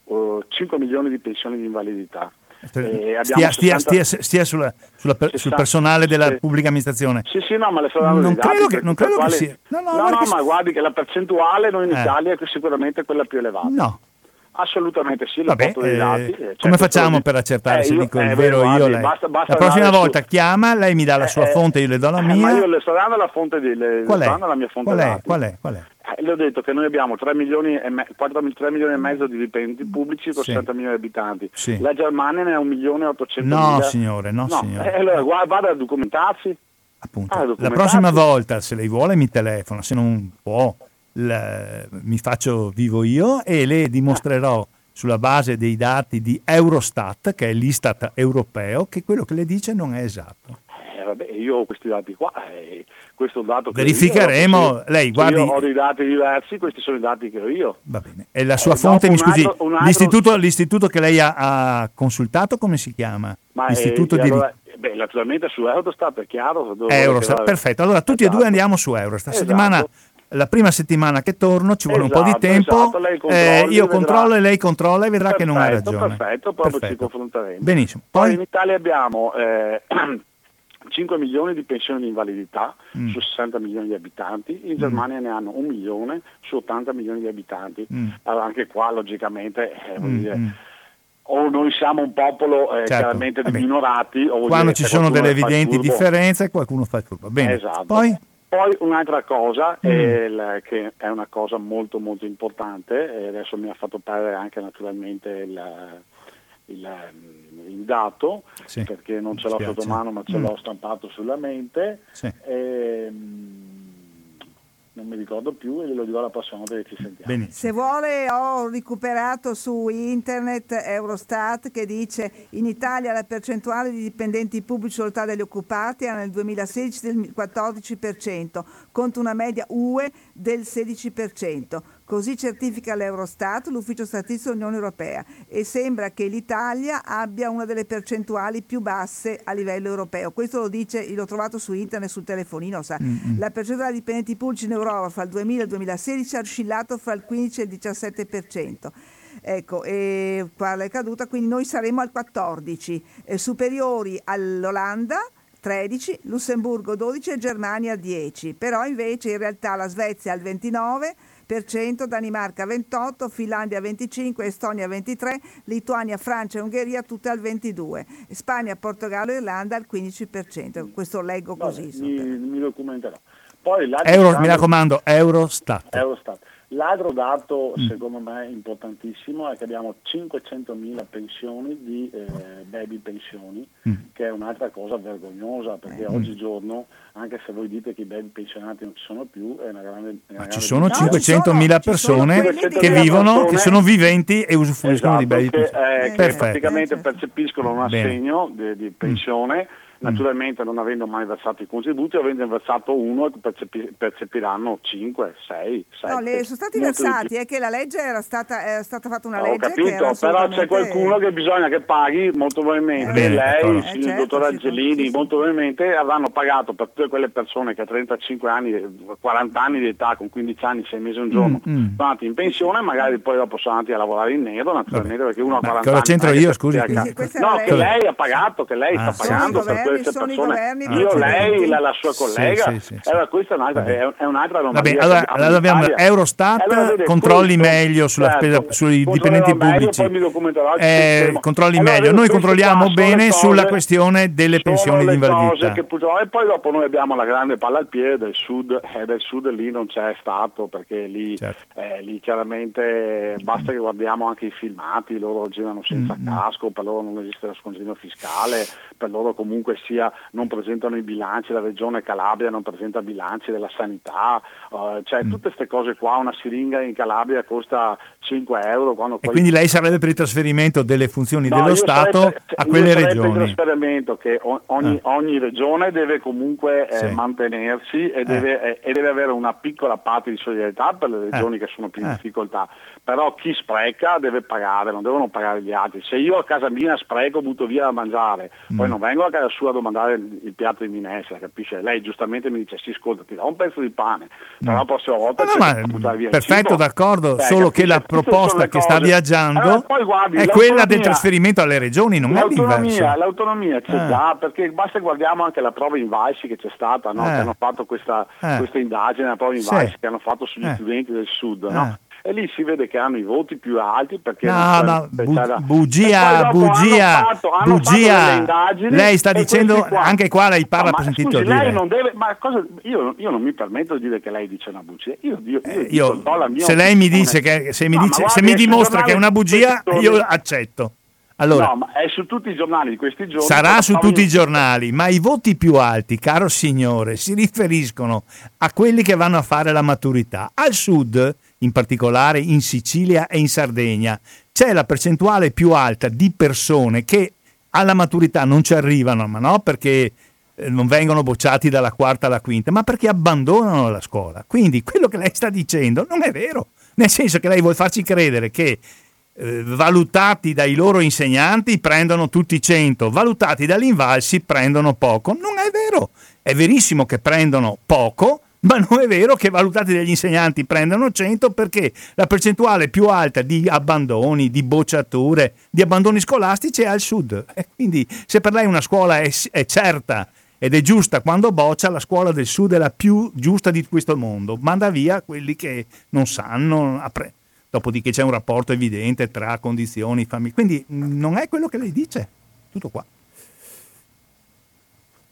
[SPEAKER 10] eh, 5 milioni di pensioni di invalidità.
[SPEAKER 1] Eh, stia, stia, 60... stia, stia sulla, sulla per, sul personale della sì. pubblica amministrazione.
[SPEAKER 10] Sì, sì, no, ma le sto dando
[SPEAKER 1] non credo che, non credo quali... che sia.
[SPEAKER 10] No, no, no, no ma guardi che la percentuale noi in eh. Italia è sicuramente quella più elevata.
[SPEAKER 1] No.
[SPEAKER 10] Assolutamente sì,
[SPEAKER 1] Vabbè, eh, dati, eh, come facciamo per accertare eh, se io, dico il eh, vero guardi, io? Lei. Basta, basta la prossima volta su... chiama, lei mi dà la sua fonte, io le do la mia. Ma
[SPEAKER 10] io le sto dando la fonte di, le,
[SPEAKER 1] qual, è?
[SPEAKER 10] la mia fonte
[SPEAKER 1] qual, è? qual è? Qual è?
[SPEAKER 10] Eh, le ho detto che noi abbiamo 3 milioni e, me- 4, 3 milioni e mezzo di dipendenti pubblici con sì. 60 milioni di abitanti.
[SPEAKER 1] Sì.
[SPEAKER 10] La Germania ne ha 1 milione e 800
[SPEAKER 1] no,
[SPEAKER 10] mila.
[SPEAKER 1] Signore, no, no signore,
[SPEAKER 10] eh, allora guarda, vada a documentarsi.
[SPEAKER 1] Appunto. Ah, la prossima volta, se lei vuole, mi telefona, se non può, la, mi faccio vivo io e le dimostrerò sulla base dei dati di Eurostat, che è l'Istat europeo, che quello che le dice non è esatto.
[SPEAKER 10] Eh, vabbè, io ho questi dati qua. Eh questo dato che
[SPEAKER 1] verificheremo. Io, lei guardi,
[SPEAKER 10] io ho dei dati diversi, questi sono i dati che ho io.
[SPEAKER 1] Va bene. E la sua eh, fonte, mi scusi, altro, altro... L'istituto, l'istituto, che lei ha, ha, consultato, come si chiama?
[SPEAKER 10] Ma
[SPEAKER 1] l'istituto
[SPEAKER 10] è, di... allora, beh, naturalmente su Eurostat è chiaro.
[SPEAKER 1] Eurostat, perfetto. Allora tutti esatto. e due andiamo su Eurostat. Esatto. Settimana la prima settimana che torno ci vuole esatto, un po' di esatto, tempo, esatto, eh, io controllo e lei controlla e vedrà
[SPEAKER 10] perfetto,
[SPEAKER 1] che non ha ragione.
[SPEAKER 10] Perfetto, proprio perfetto. ci confronteremo.
[SPEAKER 1] Benissimo.
[SPEAKER 10] Poi, Poi in Italia abbiamo eh, [clears throat] 5 milioni di pensioni di invalidità mm. su 60 milioni di abitanti, in mm. Germania ne hanno un milione su 80 milioni di abitanti. Mm. Allora anche qua logicamente eh, mm, dire, mm. o noi siamo un popolo eh, certo. chiaramente di minorati o
[SPEAKER 1] quando ci sono delle evidenti differenze qualcuno fa il turbo. Bene.
[SPEAKER 10] Esatto.
[SPEAKER 1] Poi?
[SPEAKER 10] Poi un'altra cosa, mm. è la, che è una cosa molto molto importante, e adesso mi ha fatto perdere anche naturalmente il, il il dato sì, perché non ce l'ho sotto mano ma ce mm. l'ho stampato sulla mente
[SPEAKER 1] sì.
[SPEAKER 10] e, ehm, non mi ricordo più e glielo dirò la prossima volta che ci sentiamo.
[SPEAKER 2] Benissimo. Se vuole ho recuperato su internet Eurostat che dice in Italia la percentuale di dipendenti pubblici sull'età degli occupati era nel 2016 del 14% contro una media UE del 16%. Così certifica l'Eurostat, l'Ufficio Statistico dell'Unione Europea, e sembra che l'Italia abbia una delle percentuali più basse a livello europeo. Questo lo dice, l'ho trovato su internet, sul telefonino, sa. Mm-hmm. La percentuale di dipendenti pubblici in Europa fra il 2000 e il 2016 ha oscillato fra il 15 e il 17%. Ecco, e quale è caduta? Quindi noi saremo al 14, eh, superiori all'Olanda, 13, Lussemburgo 12 e Germania 10. Però invece in realtà la Svezia al 29, Danimarca 28, Finlandia 25, Estonia 23, Lituania, Francia e Ungheria tutte al 22, Spagna, Portogallo e Irlanda al 15%. Questo leggo così.
[SPEAKER 10] Vabbè, mi, mi documenterò. Poi
[SPEAKER 1] Euro, mi raccomando, Eurostat.
[SPEAKER 10] Eurostat. L'altro dato, mm. secondo me, importantissimo è che abbiamo 500.000 pensioni di eh, baby pensioni, mm. che è un'altra cosa vergognosa, perché mm. oggigiorno, anche se voi dite che i baby pensionati non ci sono più, è una grande... Una
[SPEAKER 1] Ma ci sono 500.000 persone che vivono, persone, che sono viventi e usufruiscono esatto, di baby pensioni.
[SPEAKER 10] Eh, che praticamente percepiscono un assegno di, di pensione Naturalmente non avendo mai versato i contributi, avendo versato uno percepi- percepiranno 5, 6, 7.
[SPEAKER 2] No, le sono stati versati, è che la legge era stata, era stata fatta una legge
[SPEAKER 10] Ho capito, però c'è qualcuno che bisogna che paghi molto probabilmente. Eh, lei, eh, il certo, dottor Angelini, sì, molto probabilmente avranno pagato per tutte quelle persone che a 35 anni, 40 anni di età, con 15 anni, 6 mesi un giorno, mm, mm. sono andati in pensione, magari poi dopo sono andati a lavorare in nero, naturalmente, Vabbè. perché uno a 40
[SPEAKER 1] Beh, anni... Cosa c'entro io, scusi?
[SPEAKER 10] No, che lei ha pagato, che lei ah, sta pagando per queste persone. Io, lei, la, la, sua collega, sì, sì, sì. Allora, questa è un'altra, è, è un'altra.
[SPEAKER 1] Vabbè, allora, dobbiamo, Eurostat allora, vede, controlli questo, meglio sulla certo, spesa, sui dipendenti pubblici. Eh, controlli allora, meglio. Noi controlliamo bene cose, sulla questione delle pensioni di invalidità.
[SPEAKER 10] e poi dopo noi abbiamo la grande palla al piede del sud, e eh, del sud lì non c'è stato perché lì, certo. eh, lì chiaramente basta che guardiamo anche i filmati, loro girano senza mm-hmm. casco, per loro non esiste lo scontrino fiscale, per loro comunque sia non presentano i bilanci, la regione Calabria non presenta bilanci della sanità, uh, cioè mm. tutte queste cose qua, una siringa in Calabria costa 5 euro.
[SPEAKER 1] e poi... quindi lei sarebbe per il trasferimento delle funzioni no, dello Stato per, a quelle regioni?
[SPEAKER 10] per il trasferimento che ogni, ah. ogni regione deve comunque eh, sì. mantenersi e, eh. deve, eh, e, deve, avere una piccola parte di solidarietà per le regioni eh. che sono più in eh. difficoltà, però chi spreca deve pagare, non devono pagare gli altri. Se io a casa mia spreco, butto via da mangiare, mm. poi non vengo a casa sua a domandare il piatto di minestra, capisce? Lei giustamente mi dice, sì, ascolta, ti do un pezzo di pane, però la prossima volta no,
[SPEAKER 1] no, ma, via Perfetto, d'accordo, Beh, solo capisce? che la proposta che sta viaggiando allora, guardi, è quella del trasferimento alle regioni, non
[SPEAKER 10] è L'autonomia c'è eh. già, perché basta guardiamo anche la prova Invalsi che c'è stata, no? eh. che hanno fatto questa, eh. questa indagine, la prova Invalsi sì. che hanno fatto sugli eh. studenti del sud. No? E lì si vede che hanno i voti più alti perché
[SPEAKER 1] no, no, bu- bugia, bugia, hanno fatto, hanno bugia. lei sta dicendo qua, anche qua lei parla per sentito dire.
[SPEAKER 10] Lei non deve, ma cosa, io, io, non mi permetto di dire che lei dice una bugia. Io, io,
[SPEAKER 1] eh, io se lei mi dice che se mi, dice, se mi dimostra che è una bugia, io accetto. Allora,
[SPEAKER 10] no, ma è su tutti i giornali di questi giorni.
[SPEAKER 1] Sarà su tutti i giornali, ma i voti più alti, caro signore, si riferiscono a quelli che vanno a fare la maturità. Al sud in particolare in Sicilia e in Sardegna, c'è la percentuale più alta di persone che alla maturità non ci arrivano, ma no perché eh, non vengono bocciati dalla quarta alla quinta, ma perché abbandonano la scuola. Quindi quello che lei sta dicendo non è vero, nel senso che lei vuole farci credere che eh, valutati dai loro insegnanti prendono tutti 100, valutati dall'invalsi prendono poco. Non è vero, è verissimo che prendono poco, ma non è vero che valutati dagli insegnanti prendano 100 perché la percentuale più alta di abbandoni, di bocciature, di abbandoni scolastici è al sud. E quindi se per lei una scuola è, è certa ed è giusta quando boccia, la scuola del sud è la più giusta di questo mondo. Manda via quelli che non sanno. Apre. Dopodiché c'è un rapporto evidente tra condizioni, famiglie. Quindi non è quello che lei dice. Tutto qua.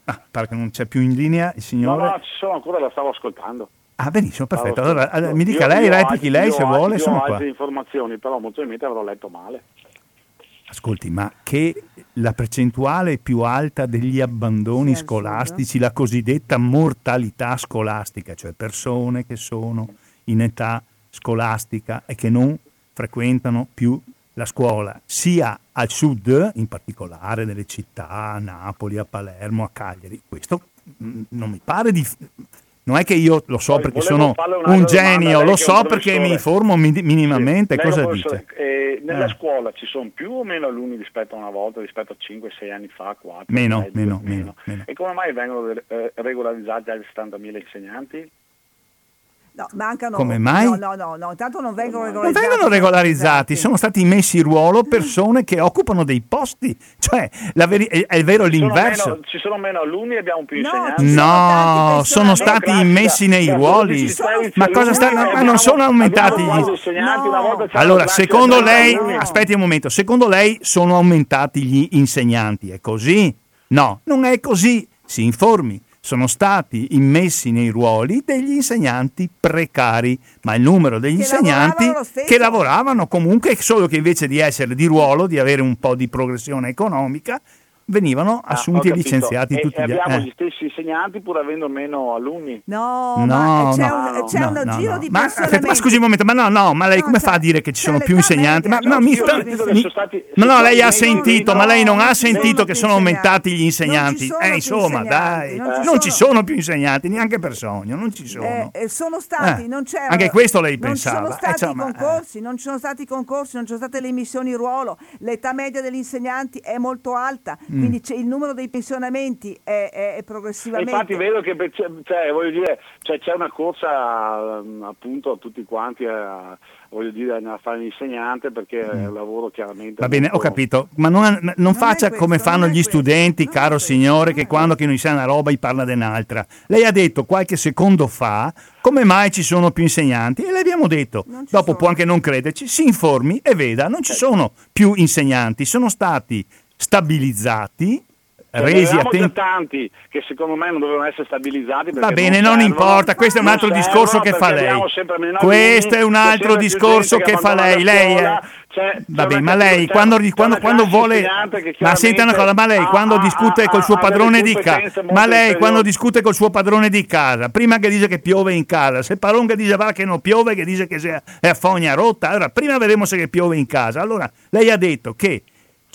[SPEAKER 1] Ah, pare che non c'è più in linea il signore.
[SPEAKER 10] No, no, ci sono ancora, la stavo ascoltando.
[SPEAKER 1] Ah, benissimo, perfetto. Allora, mi dica io, lei, replichi lei se vuole. Io sono ho
[SPEAKER 10] altre informazioni, però molto probabilmente avrò letto male.
[SPEAKER 1] Ascolti, ma che la percentuale più alta degli abbandoni sì, scolastici, la cosiddetta mortalità scolastica, cioè persone che sono in età scolastica e che non frequentano più la scuola sia al sud, in particolare nelle città, a Napoli, a Palermo, a Cagliari. Questo mm, non mi pare di... Non è che io lo so Poi, perché sono un genio, lo so perché mi informo minimamente. Sì, cosa dice?
[SPEAKER 10] Eh, nella eh. scuola ci sono più o meno alunni rispetto a una volta, rispetto a 5-6 anni fa, 4?
[SPEAKER 1] Meno, 6, meno, meno, meno,
[SPEAKER 10] E come mai vengono eh, regolarizzati altri 70.000 insegnanti?
[SPEAKER 2] No, mancano.
[SPEAKER 1] Come mai?
[SPEAKER 2] No, no, no, no, intanto non vengono regolarizzati.
[SPEAKER 1] Non vengono regolarizzati, sono stati messi in ruolo persone che occupano dei posti. Cioè, veri- è, è, vero l'inverso.
[SPEAKER 10] Meno, ci sono meno alunni e abbiamo più
[SPEAKER 1] insegnanti. No, sono stati no, messi nei ruoli. Ma cosa sta... Ma non sono aumentati gli... No. Allora, secondo lei, aspetti un momento, secondo lei sono aumentati gli insegnanti, è così? No, non è così. Si informi sono stati immessi nei ruoli degli insegnanti precari, ma il numero degli
[SPEAKER 2] Che
[SPEAKER 1] insegnanti
[SPEAKER 2] lavoravano
[SPEAKER 1] che lavoravano comunque, solo che invece di essere di ruolo, di avere un po' di progressione economica, venivano
[SPEAKER 10] Ah,
[SPEAKER 1] assunti
[SPEAKER 10] ho
[SPEAKER 1] e licenziati
[SPEAKER 10] e,
[SPEAKER 1] tutti
[SPEAKER 10] e
[SPEAKER 1] gli
[SPEAKER 10] abbiamo
[SPEAKER 1] anni.
[SPEAKER 10] gli stessi insegnanti pur avendo meno alunni.
[SPEAKER 2] No,
[SPEAKER 1] No,
[SPEAKER 2] ma c'è,
[SPEAKER 1] no,
[SPEAKER 2] un, c'è
[SPEAKER 1] no,
[SPEAKER 2] un
[SPEAKER 1] no,
[SPEAKER 2] giro
[SPEAKER 1] no.
[SPEAKER 2] di
[SPEAKER 1] Ma, aspetta, ma scusi un momento, ma no, no, ma lei
[SPEAKER 2] No,
[SPEAKER 1] come fa a dire che ci sono più insegnanti? Ma no,
[SPEAKER 2] no,
[SPEAKER 1] mi sta- ma no, lei ha sentito, ma lei non
[SPEAKER 2] no,
[SPEAKER 1] ha sentito che sono aumentati gli
[SPEAKER 2] insegnanti.
[SPEAKER 1] insegnanti?
[SPEAKER 2] Non ci sono
[SPEAKER 1] Eh,
[SPEAKER 2] più
[SPEAKER 1] insomma,
[SPEAKER 2] insegnanti,
[SPEAKER 1] dai,
[SPEAKER 2] non ci sono.
[SPEAKER 1] più insegnanti, neanche per sogno, non ci sono.
[SPEAKER 2] Eh, eh, sono stati,
[SPEAKER 1] Eh,
[SPEAKER 2] non c'erano.
[SPEAKER 1] anche questo lei
[SPEAKER 2] non ci
[SPEAKER 1] pensava.
[SPEAKER 2] sono
[SPEAKER 1] Eh,
[SPEAKER 2] stati
[SPEAKER 1] insomma,
[SPEAKER 2] i concorsi, non ci sono stati i concorsi, non ci sono state le missioni ruolo, l'età media degli insegnanti è molto alta. Quindi c'è- il numero dei pensionamenti è, è- è
[SPEAKER 10] E
[SPEAKER 2] progressivamente.
[SPEAKER 10] infatti vedo che cioè, voglio dire, cioè, c'è una corsa ehm, appunto a tutti quanti a, voglio dire, a fare l'insegnante perché è un lavoro chiaramente...
[SPEAKER 1] Mm. Va bene, ho capito, ma non, non faccia
[SPEAKER 2] questo,
[SPEAKER 1] come
[SPEAKER 2] non
[SPEAKER 1] fanno gli studenti,
[SPEAKER 2] non
[SPEAKER 1] caro signore,
[SPEAKER 2] non
[SPEAKER 1] che quando chi non sa una roba gli parla di un'altra. Lei ha detto qualche secondo fa come mai ci sono più insegnanti e le abbiamo detto,
[SPEAKER 2] Non
[SPEAKER 1] dopo
[SPEAKER 2] sono.
[SPEAKER 1] può anche non crederci, si informi e veda, non ci sono più insegnanti, sono stati stabilizzati,
[SPEAKER 10] Cioè,
[SPEAKER 1] resi attenti.
[SPEAKER 10] tanti che secondo me non dovevano essere stabilizzati.
[SPEAKER 1] Va bene, non
[SPEAKER 10] servono.
[SPEAKER 1] importa, questo è un altro discorso che fa lei. Questo è un altro discorso che fa lei. Lei è-
[SPEAKER 10] c'è-
[SPEAKER 1] Vabbè,
[SPEAKER 10] una
[SPEAKER 1] ma lei quando, quando- quando vuole. Ma senta una cosa, ma lei quando discute col suo padrone di casa, ma lei quando discute col suo padrone di casa, prima che dice che piove in casa, se padrone che dice va che non piove, che dice che è a fogna rotta, allora prima vedremo se che piove in casa. Allora lei ha detto che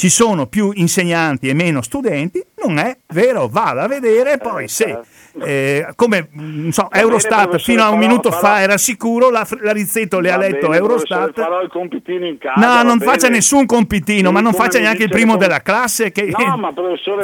[SPEAKER 1] ci sono più insegnanti e meno studenti, non è vero, vada a vedere poi se, eh, come so, Eurostat fino a un minuto
[SPEAKER 10] farò-
[SPEAKER 1] fa era sicuro, la, la Rizzetto le ha letto
[SPEAKER 10] bene,
[SPEAKER 1] Eurostat.
[SPEAKER 10] Farò il compitino in casa.
[SPEAKER 1] No, non
[SPEAKER 10] bene.
[SPEAKER 1] faccia nessun compitino, ma non faccia neanche il primo
[SPEAKER 10] com-
[SPEAKER 1] della classe che
[SPEAKER 10] No, ma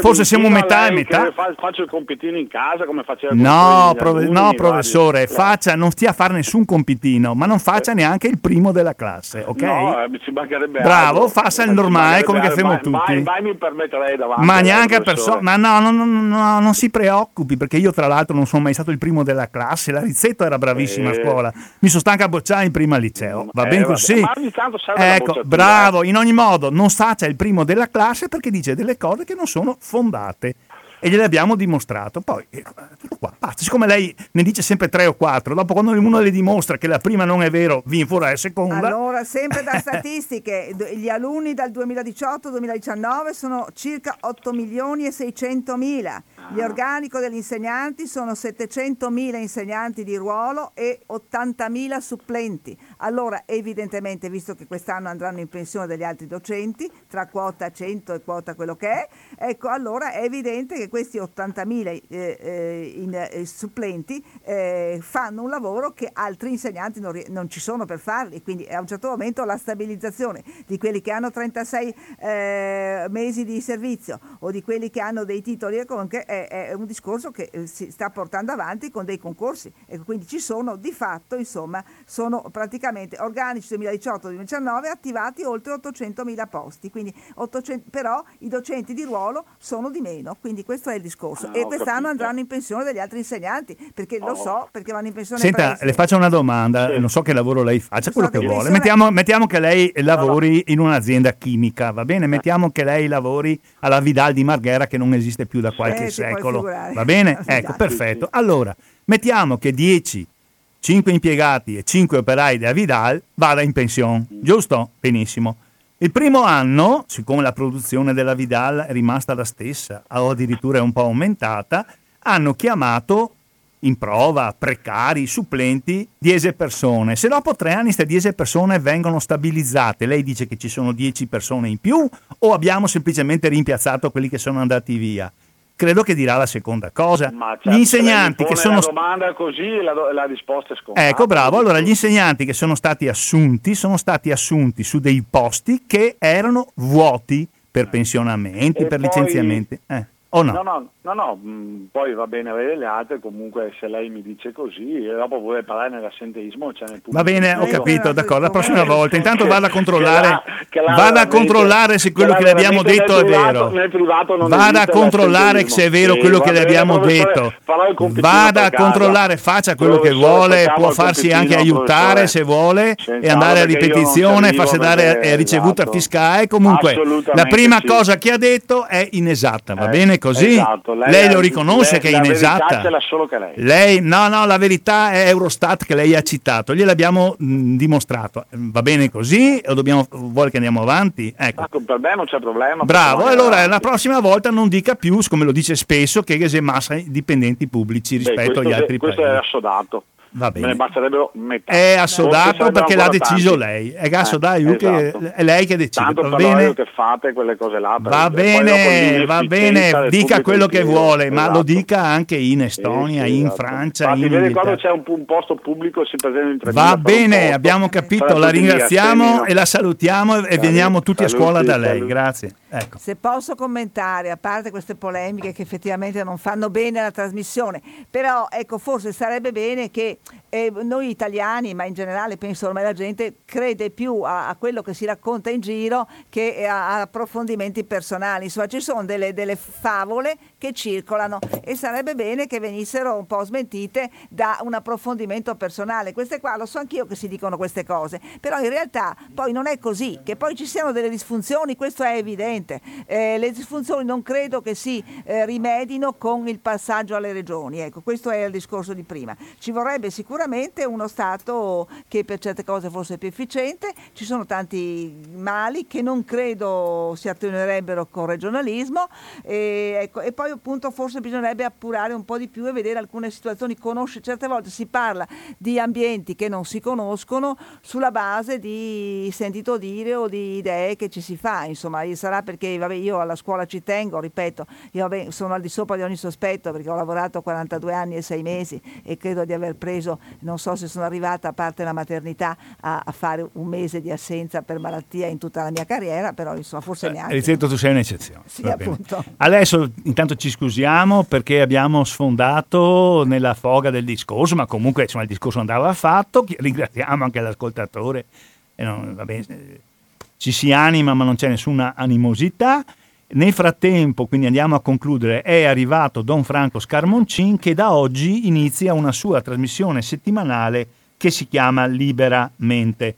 [SPEAKER 1] forse siamo metà e metà.
[SPEAKER 10] fa- faccio il compitino in casa come faceva
[SPEAKER 1] No,
[SPEAKER 10] alunni,
[SPEAKER 1] no, professore,
[SPEAKER 10] Eh,
[SPEAKER 1] faccia, non stia a fare nessun compitino, ma non faccia neanche il primo della classe, ok?
[SPEAKER 10] No, eh, ci mancherebbe
[SPEAKER 1] Bravo,
[SPEAKER 10] altro.
[SPEAKER 1] faccia il normale, come che
[SPEAKER 10] altro.
[SPEAKER 1] tutti.
[SPEAKER 10] Mai, mai mi permetterei davanti.
[SPEAKER 1] Ma
[SPEAKER 10] lei,
[SPEAKER 1] neanche per
[SPEAKER 10] professore.
[SPEAKER 1] so- ma no, no, no, no, non si preoccupi, perché io tra l'altro non sono mai stato il primo della classe, la Rizzetto era bravissima a
[SPEAKER 10] Eh.
[SPEAKER 1] scuola, mi sono stanca a bocciare in prima al liceo, va
[SPEAKER 10] Eh,
[SPEAKER 1] bene
[SPEAKER 10] vabbè,
[SPEAKER 1] così?
[SPEAKER 10] ma ogni tanto serve la
[SPEAKER 1] Ecco, bravo, in ogni modo non faccia il primo della classe perché dice delle cose che non sono fondate. E gliele abbiamo dimostrato. Poi, eh, tutto qua, basta. Siccome lei ne dice sempre tre o quattro, dopo quando uno le dimostra che la prima non è vero, viene fuori la seconda.
[SPEAKER 2] Allora, sempre da [laughs] statistiche, gli alunni dal 2018-2019 sono circa 8 milioni e 600 mila. Gli organico degli insegnanti sono 700 mila insegnanti di ruolo e 80 mila supplenti. Allora, evidentemente, visto che quest'anno andranno in pensione degli altri docenti, tra quota 100 e quota quello che è, ecco, allora è evidente che questi 80 mila eh, eh, in- eh, supplenti eh, fanno un lavoro che altri insegnanti non, non ci sono per farli, quindi a un certo momento la stabilizzazione di quelli che hanno 36 eh, mesi di servizio o di quelli che hanno dei titoli e comunque è, è un discorso che eh, si sta portando avanti con dei concorsi e quindi ci sono di fatto, insomma, sono praticamente organici 2018-2019 attivati oltre 800 mila posti, quindi 800 però i docenti di ruolo sono di meno, quindi questo è il discorso
[SPEAKER 10] Ah,
[SPEAKER 2] e quest'anno
[SPEAKER 10] capito.
[SPEAKER 2] andranno in pensione degli altri insegnanti perché lo
[SPEAKER 10] Oh.
[SPEAKER 2] so, perché vanno in pensione
[SPEAKER 1] Senta,
[SPEAKER 2] presto.
[SPEAKER 1] le faccio una domanda, non so che lavoro lei faccia, quello che
[SPEAKER 2] che
[SPEAKER 1] vuole. Mettiamo, mettiamo che lei lavori in un'azienda chimica, va bene? Mettiamo che lei lavori alla Vidal di Marghera che non esiste più da qualche
[SPEAKER 2] Eh, puoi
[SPEAKER 1] secolo, va bene? [laughs] Ecco, perfetto. Allora, mettiamo che 10, 5 impiegati e 5 operai della Vidal vada in pensione, giusto? Benissimo. Il primo anno, siccome la produzione della Vidal è rimasta la stessa o addirittura è un po' aumentata, hanno chiamato in prova precari, supplenti, 10 persone. Se dopo tre anni queste 10 persone vengono stabilizzate, lei dice che ci sono 10 persone in più o abbiamo semplicemente rimpiazzato quelli che sono andati via? Credo che dirà la seconda cosa.
[SPEAKER 10] Certo,
[SPEAKER 1] Gli insegnanti che sono...
[SPEAKER 10] la domanda così la, do- la risposta è scontata.
[SPEAKER 1] Ecco, bravo. Allora, gli insegnanti che sono stati assunti sono stati assunti su dei posti che erano vuoti per pensionamenti,
[SPEAKER 10] E
[SPEAKER 1] per
[SPEAKER 10] poi-
[SPEAKER 1] licenziamenti. Eh, o no?
[SPEAKER 10] No, no, no, no, mh, poi va bene avere le altre, comunque se lei mi dice così, e dopo vuole parlare nell'assenteismo, c'è nel
[SPEAKER 1] Va bene, ho capito, d'accordo. La prossima volta, intanto vada a
[SPEAKER 10] Che
[SPEAKER 1] controllare,
[SPEAKER 10] l'ha- che l'ha
[SPEAKER 1] vada a controllare se quello
[SPEAKER 10] che
[SPEAKER 1] che le abbiamo detto è vero.
[SPEAKER 10] nel privato non
[SPEAKER 1] Vada a controllare se è vero quello che le abbiamo detto. Vada a controllare, faccia quello che vuole, può farsi anche aiutare se vuole e andare a ripetizione, farsi dare eh, ricevuta
[SPEAKER 10] esatto.
[SPEAKER 1] fiscale. Comunque, la prima cosa che ha detto è inesatta, va
[SPEAKER 10] Eh,
[SPEAKER 1] bene così?
[SPEAKER 10] Esatto, lei,
[SPEAKER 1] lei lo riconosce lei, che è inesatta.
[SPEAKER 10] Che lei.
[SPEAKER 1] lei. No, no, la verità è Eurostat che lei ha citato, gliel'abbiamo mh, dimostrato. Va bene così o dobbiamo, vuole che andiamo avanti? Ecco.
[SPEAKER 10] ecco per me non c'è problema.
[SPEAKER 1] Bravo, allora avanti. la prossima volta non dica più, come lo dice spesso, che è massa dipendenti pubblici rispetto
[SPEAKER 10] Beh,
[SPEAKER 1] agli altri
[SPEAKER 10] questo
[SPEAKER 1] paesi.
[SPEAKER 10] Questo è assodato.
[SPEAKER 1] Va bene.
[SPEAKER 10] Me ne basterebbero metà.
[SPEAKER 1] È assodato perché l'ha deciso tanti. lei. È assodato eh, esatto. è lei che decide.
[SPEAKER 10] Tanto
[SPEAKER 1] va bene.
[SPEAKER 10] che fate quelle cose là.
[SPEAKER 1] Va bene, va bene, dica quello che vuole, ma
[SPEAKER 10] esatto.
[SPEAKER 1] lo dica anche in Estonia, sì, sì, in esatto. Francia.
[SPEAKER 10] Infatti,
[SPEAKER 1] in
[SPEAKER 10] vede quando c'è un, un, posto pubblico si presenta in tre
[SPEAKER 1] Va bene, abbiamo capito, la ringraziamo e la salutiamo e veniamo tutti a scuola da lei. Grazie. Ecco.
[SPEAKER 2] Se posso commentare, a parte queste polemiche che effettivamente non fanno bene alla trasmissione, però ecco, forse sarebbe bene che eh, noi italiani, ma in generale penso ormai la gente, crede più a, a, quello che si racconta in giro che a, a approfondimenti personali. Insomma, ci sono delle, delle, favole che circolano e sarebbe bene che venissero un po' smentite da un approfondimento personale. Queste qua lo so anch'io che si dicono queste cose, però in realtà poi non è così, che poi ci siano delle disfunzioni, questo è evidente. Eh, le disfunzioni non credo che si eh, rimedino con il passaggio alle regioni. Ecco, questo è il discorso di prima. Ci vorrebbe sicuramente uno Stato che per certe cose fosse più efficiente, ci sono tanti mali che non credo si attenuerebbero con regionalismo e, ecco, e poi appunto forse bisognerebbe appurare un po' di più e vedere alcune situazioni, conoscere, certe volte si parla di ambienti che non si conoscono sulla base di sentito dire o di idee che ci si fa, insomma sarà perché vabbè, io alla scuola ci tengo, ripeto, io vabbè, sono al di sopra di ogni sospetto perché ho lavorato 42 anni e 6 mesi e credo di aver preso, non so se sono arrivata a parte la maternità a, a fare un mese di assenza per malattia in tutta la mia carriera, però insomma forse neanche.
[SPEAKER 1] Ripeto, tu sei un'eccezione.
[SPEAKER 2] Sì, appunto.
[SPEAKER 1] Adesso intanto ci scusiamo perché abbiamo sfondato nella foga del discorso, ma comunque insomma, il discorso andava fatto, ringraziamo anche l'ascoltatore. Eh, no, vabbè, ci si anima ma non c'è nessuna animosità. Nel frattempo, quindi andiamo a concludere, è arrivato Don Franco Scarmoncin che da oggi inizia una sua trasmissione settimanale che si chiama Liberamente.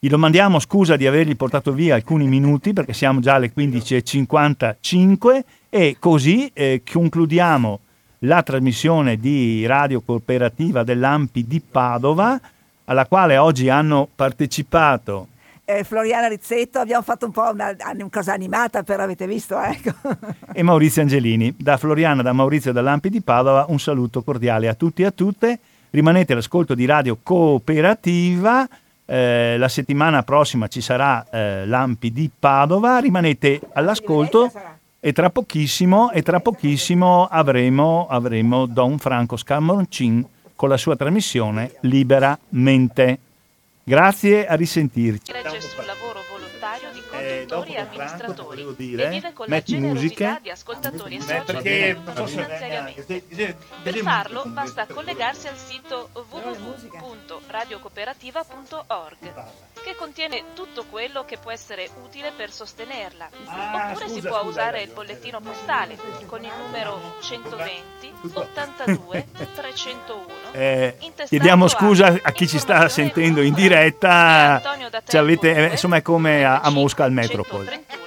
[SPEAKER 1] Gli domandiamo scusa di avergli portato via alcuni minuti perché siamo già alle 15.55 e così eh, concludiamo la trasmissione di radio cooperativa dell'Ampi di Padova alla quale oggi hanno partecipato
[SPEAKER 2] eh, Floriana Rizzetto, abbiamo fatto un po' una, una cosa animata, però avete visto, ecco. [laughs]
[SPEAKER 1] e Maurizio Angelini. Da Floriana, da Maurizio dall'Ampi di Padova, un saluto cordiale a tutti e a tutte. Rimanete all'ascolto di Radio Cooperativa. Eh, la settimana prossima ci sarà eh, l'Ampi di Padova. Rimanete all'ascolto e tra pochissimo, e tra pochissimo avremo, avremo Don Franco Scamorcin con la sua trasmissione Liberamente. Grazie, a risentirci.
[SPEAKER 11] Conduttori e amministratori
[SPEAKER 1] Franco, dire,
[SPEAKER 11] e vive con la generosità di ascoltatori e soci che aiutano finanziariamente. Per farlo basta collegarsi al sito www.radiocooperativa.org che contiene tutto quello che può essere utile per sostenerla.
[SPEAKER 1] Ah,
[SPEAKER 11] Oppure si
[SPEAKER 1] scusa,
[SPEAKER 11] può
[SPEAKER 1] scusa,
[SPEAKER 11] usare il bollettino postale con il numero 120 82 301.
[SPEAKER 1] Eh, chiediamo scusa
[SPEAKER 11] a
[SPEAKER 1] chi ci sta sentendo in diretta.
[SPEAKER 11] Antonio da
[SPEAKER 1] Ci avete- eh, insomma, è come a, a Mosca al Metropol.
[SPEAKER 11] Metrópoli.